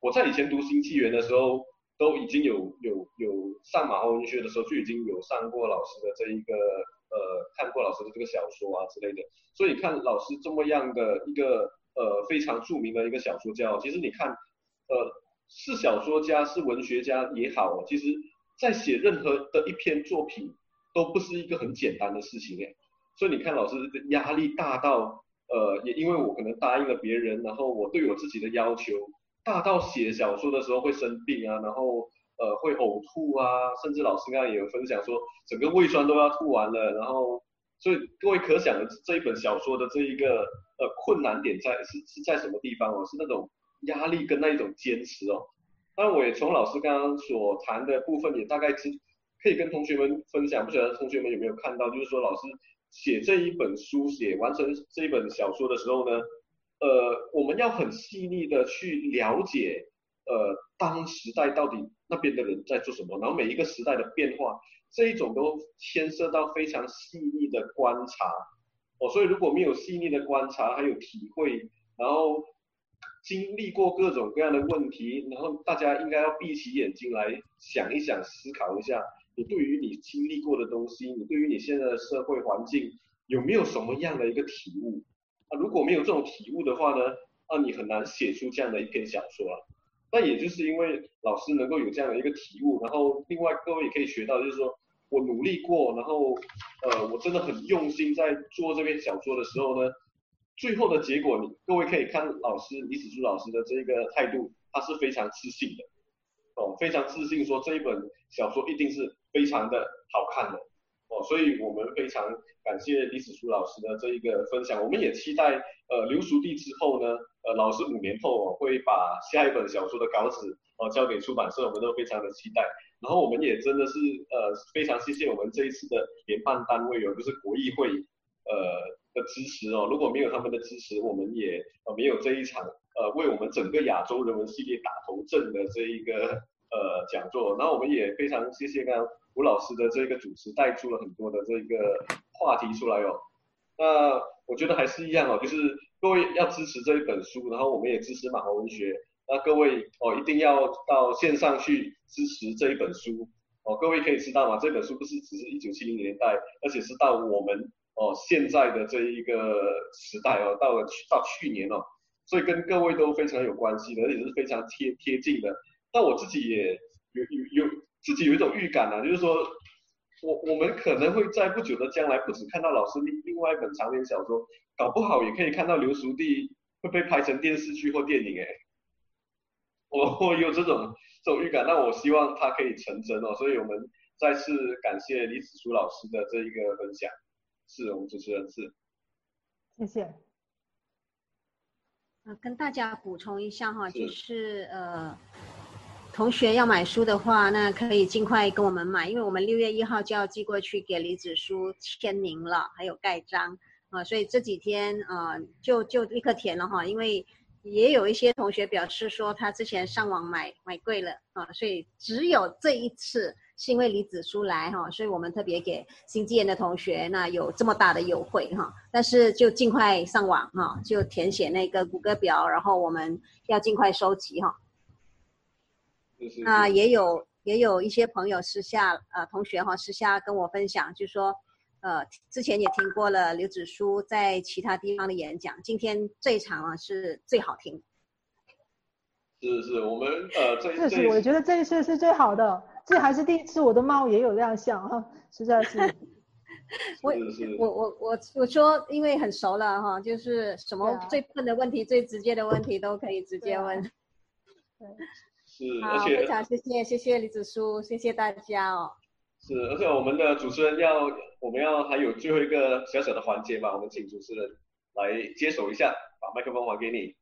我在以前读新纪元的时候，都已经有有有上马华文学的时候就已经有上过老师的这一个呃看过老师的这个小说啊之类的，所以看老师这么样的一个呃非常著名的一个小说家，其实你看呃是小说家是文学家也好，其实在写任何的一篇作品都不是一个很简单的事情诶，所以你看老师的压力大到呃也因为我可能答应了别人，然后我对我自己的要求。大到写小说的时候会生病啊，然后呃会呕吐啊，甚至老师刚刚也有分享说，整个胃酸都要吐完了，然后所以各位可想的这一本小说的这一个呃困难点在是是在什么地方哦？是那种压力跟那一种坚持哦。那我也从老师刚刚所谈的部分也大概知可以跟同学们分享，不晓得同学们有没有看到，就是说老师写这一本书写完成这一本小说的时候呢？呃，我们要很细腻的去了解，呃，当时代到底那边的人在做什么，然后每一个时代的变化，这一种都牵涉到非常细腻的观察，哦，所以如果没有细腻的观察还有体会，然后经历过各种各样的问题，然后大家应该要闭起眼睛来想一想，思考一下，你对于你经历过的东西，你对于你现在的社会环境有没有什么样的一个体悟？啊，如果没有这种体悟的话呢，那你很难写出这样的一篇小说啊。那也就是因为老师能够有这样的一个体悟，然后另外各位也可以学到，就是说我努力过，然后呃，我真的很用心在做这篇小说的时候呢，最后的结果，你各位可以看老师李子书老师的这个态度，他是非常自信的，哦，非常自信说这一本小说一定是非常的好看的。哦，所以我们非常感谢李子书老师的这一个分享，我们也期待呃刘淑娣之后呢，呃老师五年后哦会把下一本小说的稿子哦交给出版社，我们都非常的期待。然后我们也真的是呃非常谢谢我们这一次的联办单位哦，就是国艺会呃的支持哦，如果没有他们的支持，我们也呃没有这一场呃为我们整个亚洲人文系列打头阵的这一个呃讲座。然后我们也非常谢谢刚刚。吴老师的这个主持带出了很多的这个话题出来哦，那我觉得还是一样哦，就是各位要支持这一本书，然后我们也支持马华文学，那各位哦一定要到线上去支持这一本书哦，各位可以知道吗？这本书不是只是一九七零年代，而且是到我们哦现在的这一个时代哦，到了去到去年哦，所以跟各位都非常有关系的，而且是非常贴贴近的。那我自己也有有有。自己有一种预感啊，就是说，我我们可能会在不久的将来，不止看到老师另另外一本长篇小说，搞不好也可以看到刘淑娣会被拍成电视剧或电影哎，我我有这种这种预感，那我希望它可以成真哦，所以我们再次感谢李子书老师的这一个分享，是我们主持人是，谢谢。啊，跟大家补充一下哈，就是呃。同学要买书的话，那可以尽快跟我们买，因为我们六月一号就要寄过去给李子书签名了，还有盖章啊，所以这几天啊就就立刻填了哈，因为也有一些同学表示说他之前上网买买贵了啊，所以只有这一次是因为李子书来哈，所以我们特别给新纪元的同学那有这么大的优惠哈，但是就尽快上网哈，就填写那个谷歌表，然后我们要尽快收集哈。那也有也有一些朋友私下呃同学哈私下跟我分享，就说呃之前也听过了刘子书在其他地方的演讲，今天这一场啊是最好听。是是，我们呃这这是我觉得这一次是最好的，这还是第一次我的猫也有亮相哈，实在是。我我我我我说因为很熟了哈，就是什么最笨的问题、最直接的问题都可以直接问。对。是，好，非常谢谢，谢谢李子书，谢谢大家哦。是，而且我们的主持人要，我们要还有最后一个小小的环节吧，我们请主持人来接手一下，把麦克风还给你。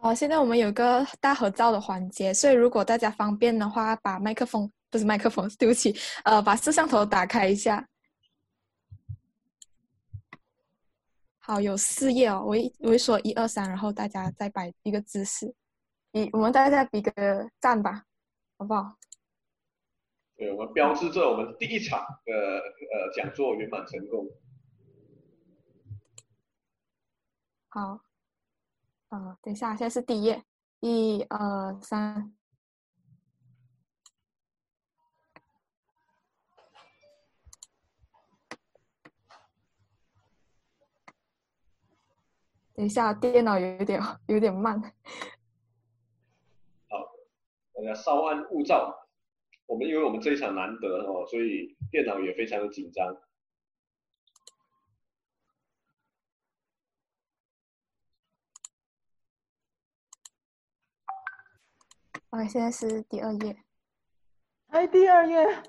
哦，现在我们有个大合照的环节，所以如果大家方便的话，把麦克风，不是麦克风，对不起，呃，把摄像头打开一下。好，有四页哦，我一我一说一二三，然后大家再摆一个姿势。比我们大家比个赞吧，好不好？对，我们标志着我们第一场的呃讲座圆满成功。好，啊、等一下，现在是第一页。一二三。等一下，电脑有点有点慢。好，大家稍安勿躁。我们因为我们这一场难得哦，所以电脑也非常的紧张。OK，现在是第二页。哎，第二页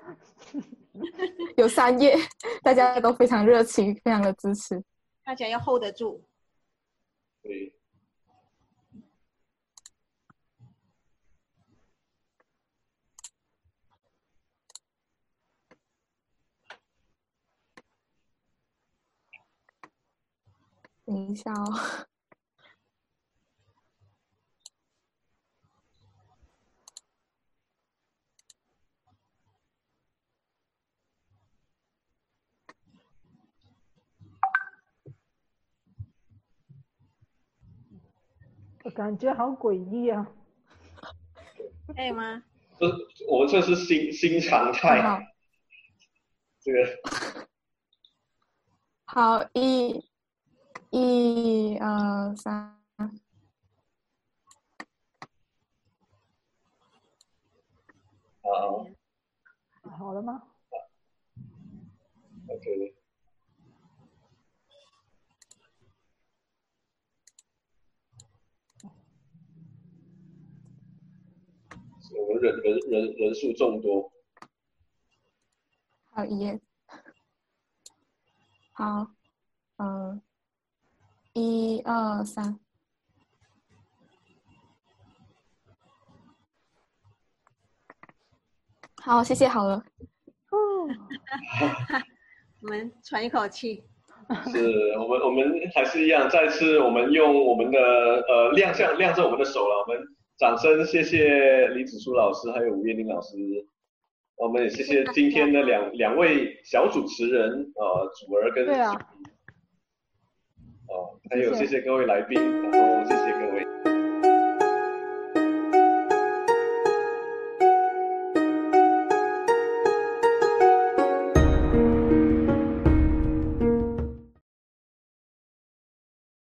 有三页，大家都非常热情，非常的支持。大家要 hold 得住。对。等一下哦。我感觉好诡异啊！可以吗？这我这是新新常态。这个好，一、一、二、三。好。好了吗？OK。我们人人人人数众多，好耶，好，嗯，一二三，好，谢谢，好了，哦，我们喘一口气，是我们我们还是一样，再次我们用我们的呃亮相亮着我们的手了，我们。掌声，谢谢李子书老师，还有吴彦霖老师。我们也谢谢今天的两两位小主持人，呃，祖儿跟。还有谢谢各位来宾，然后谢谢各位。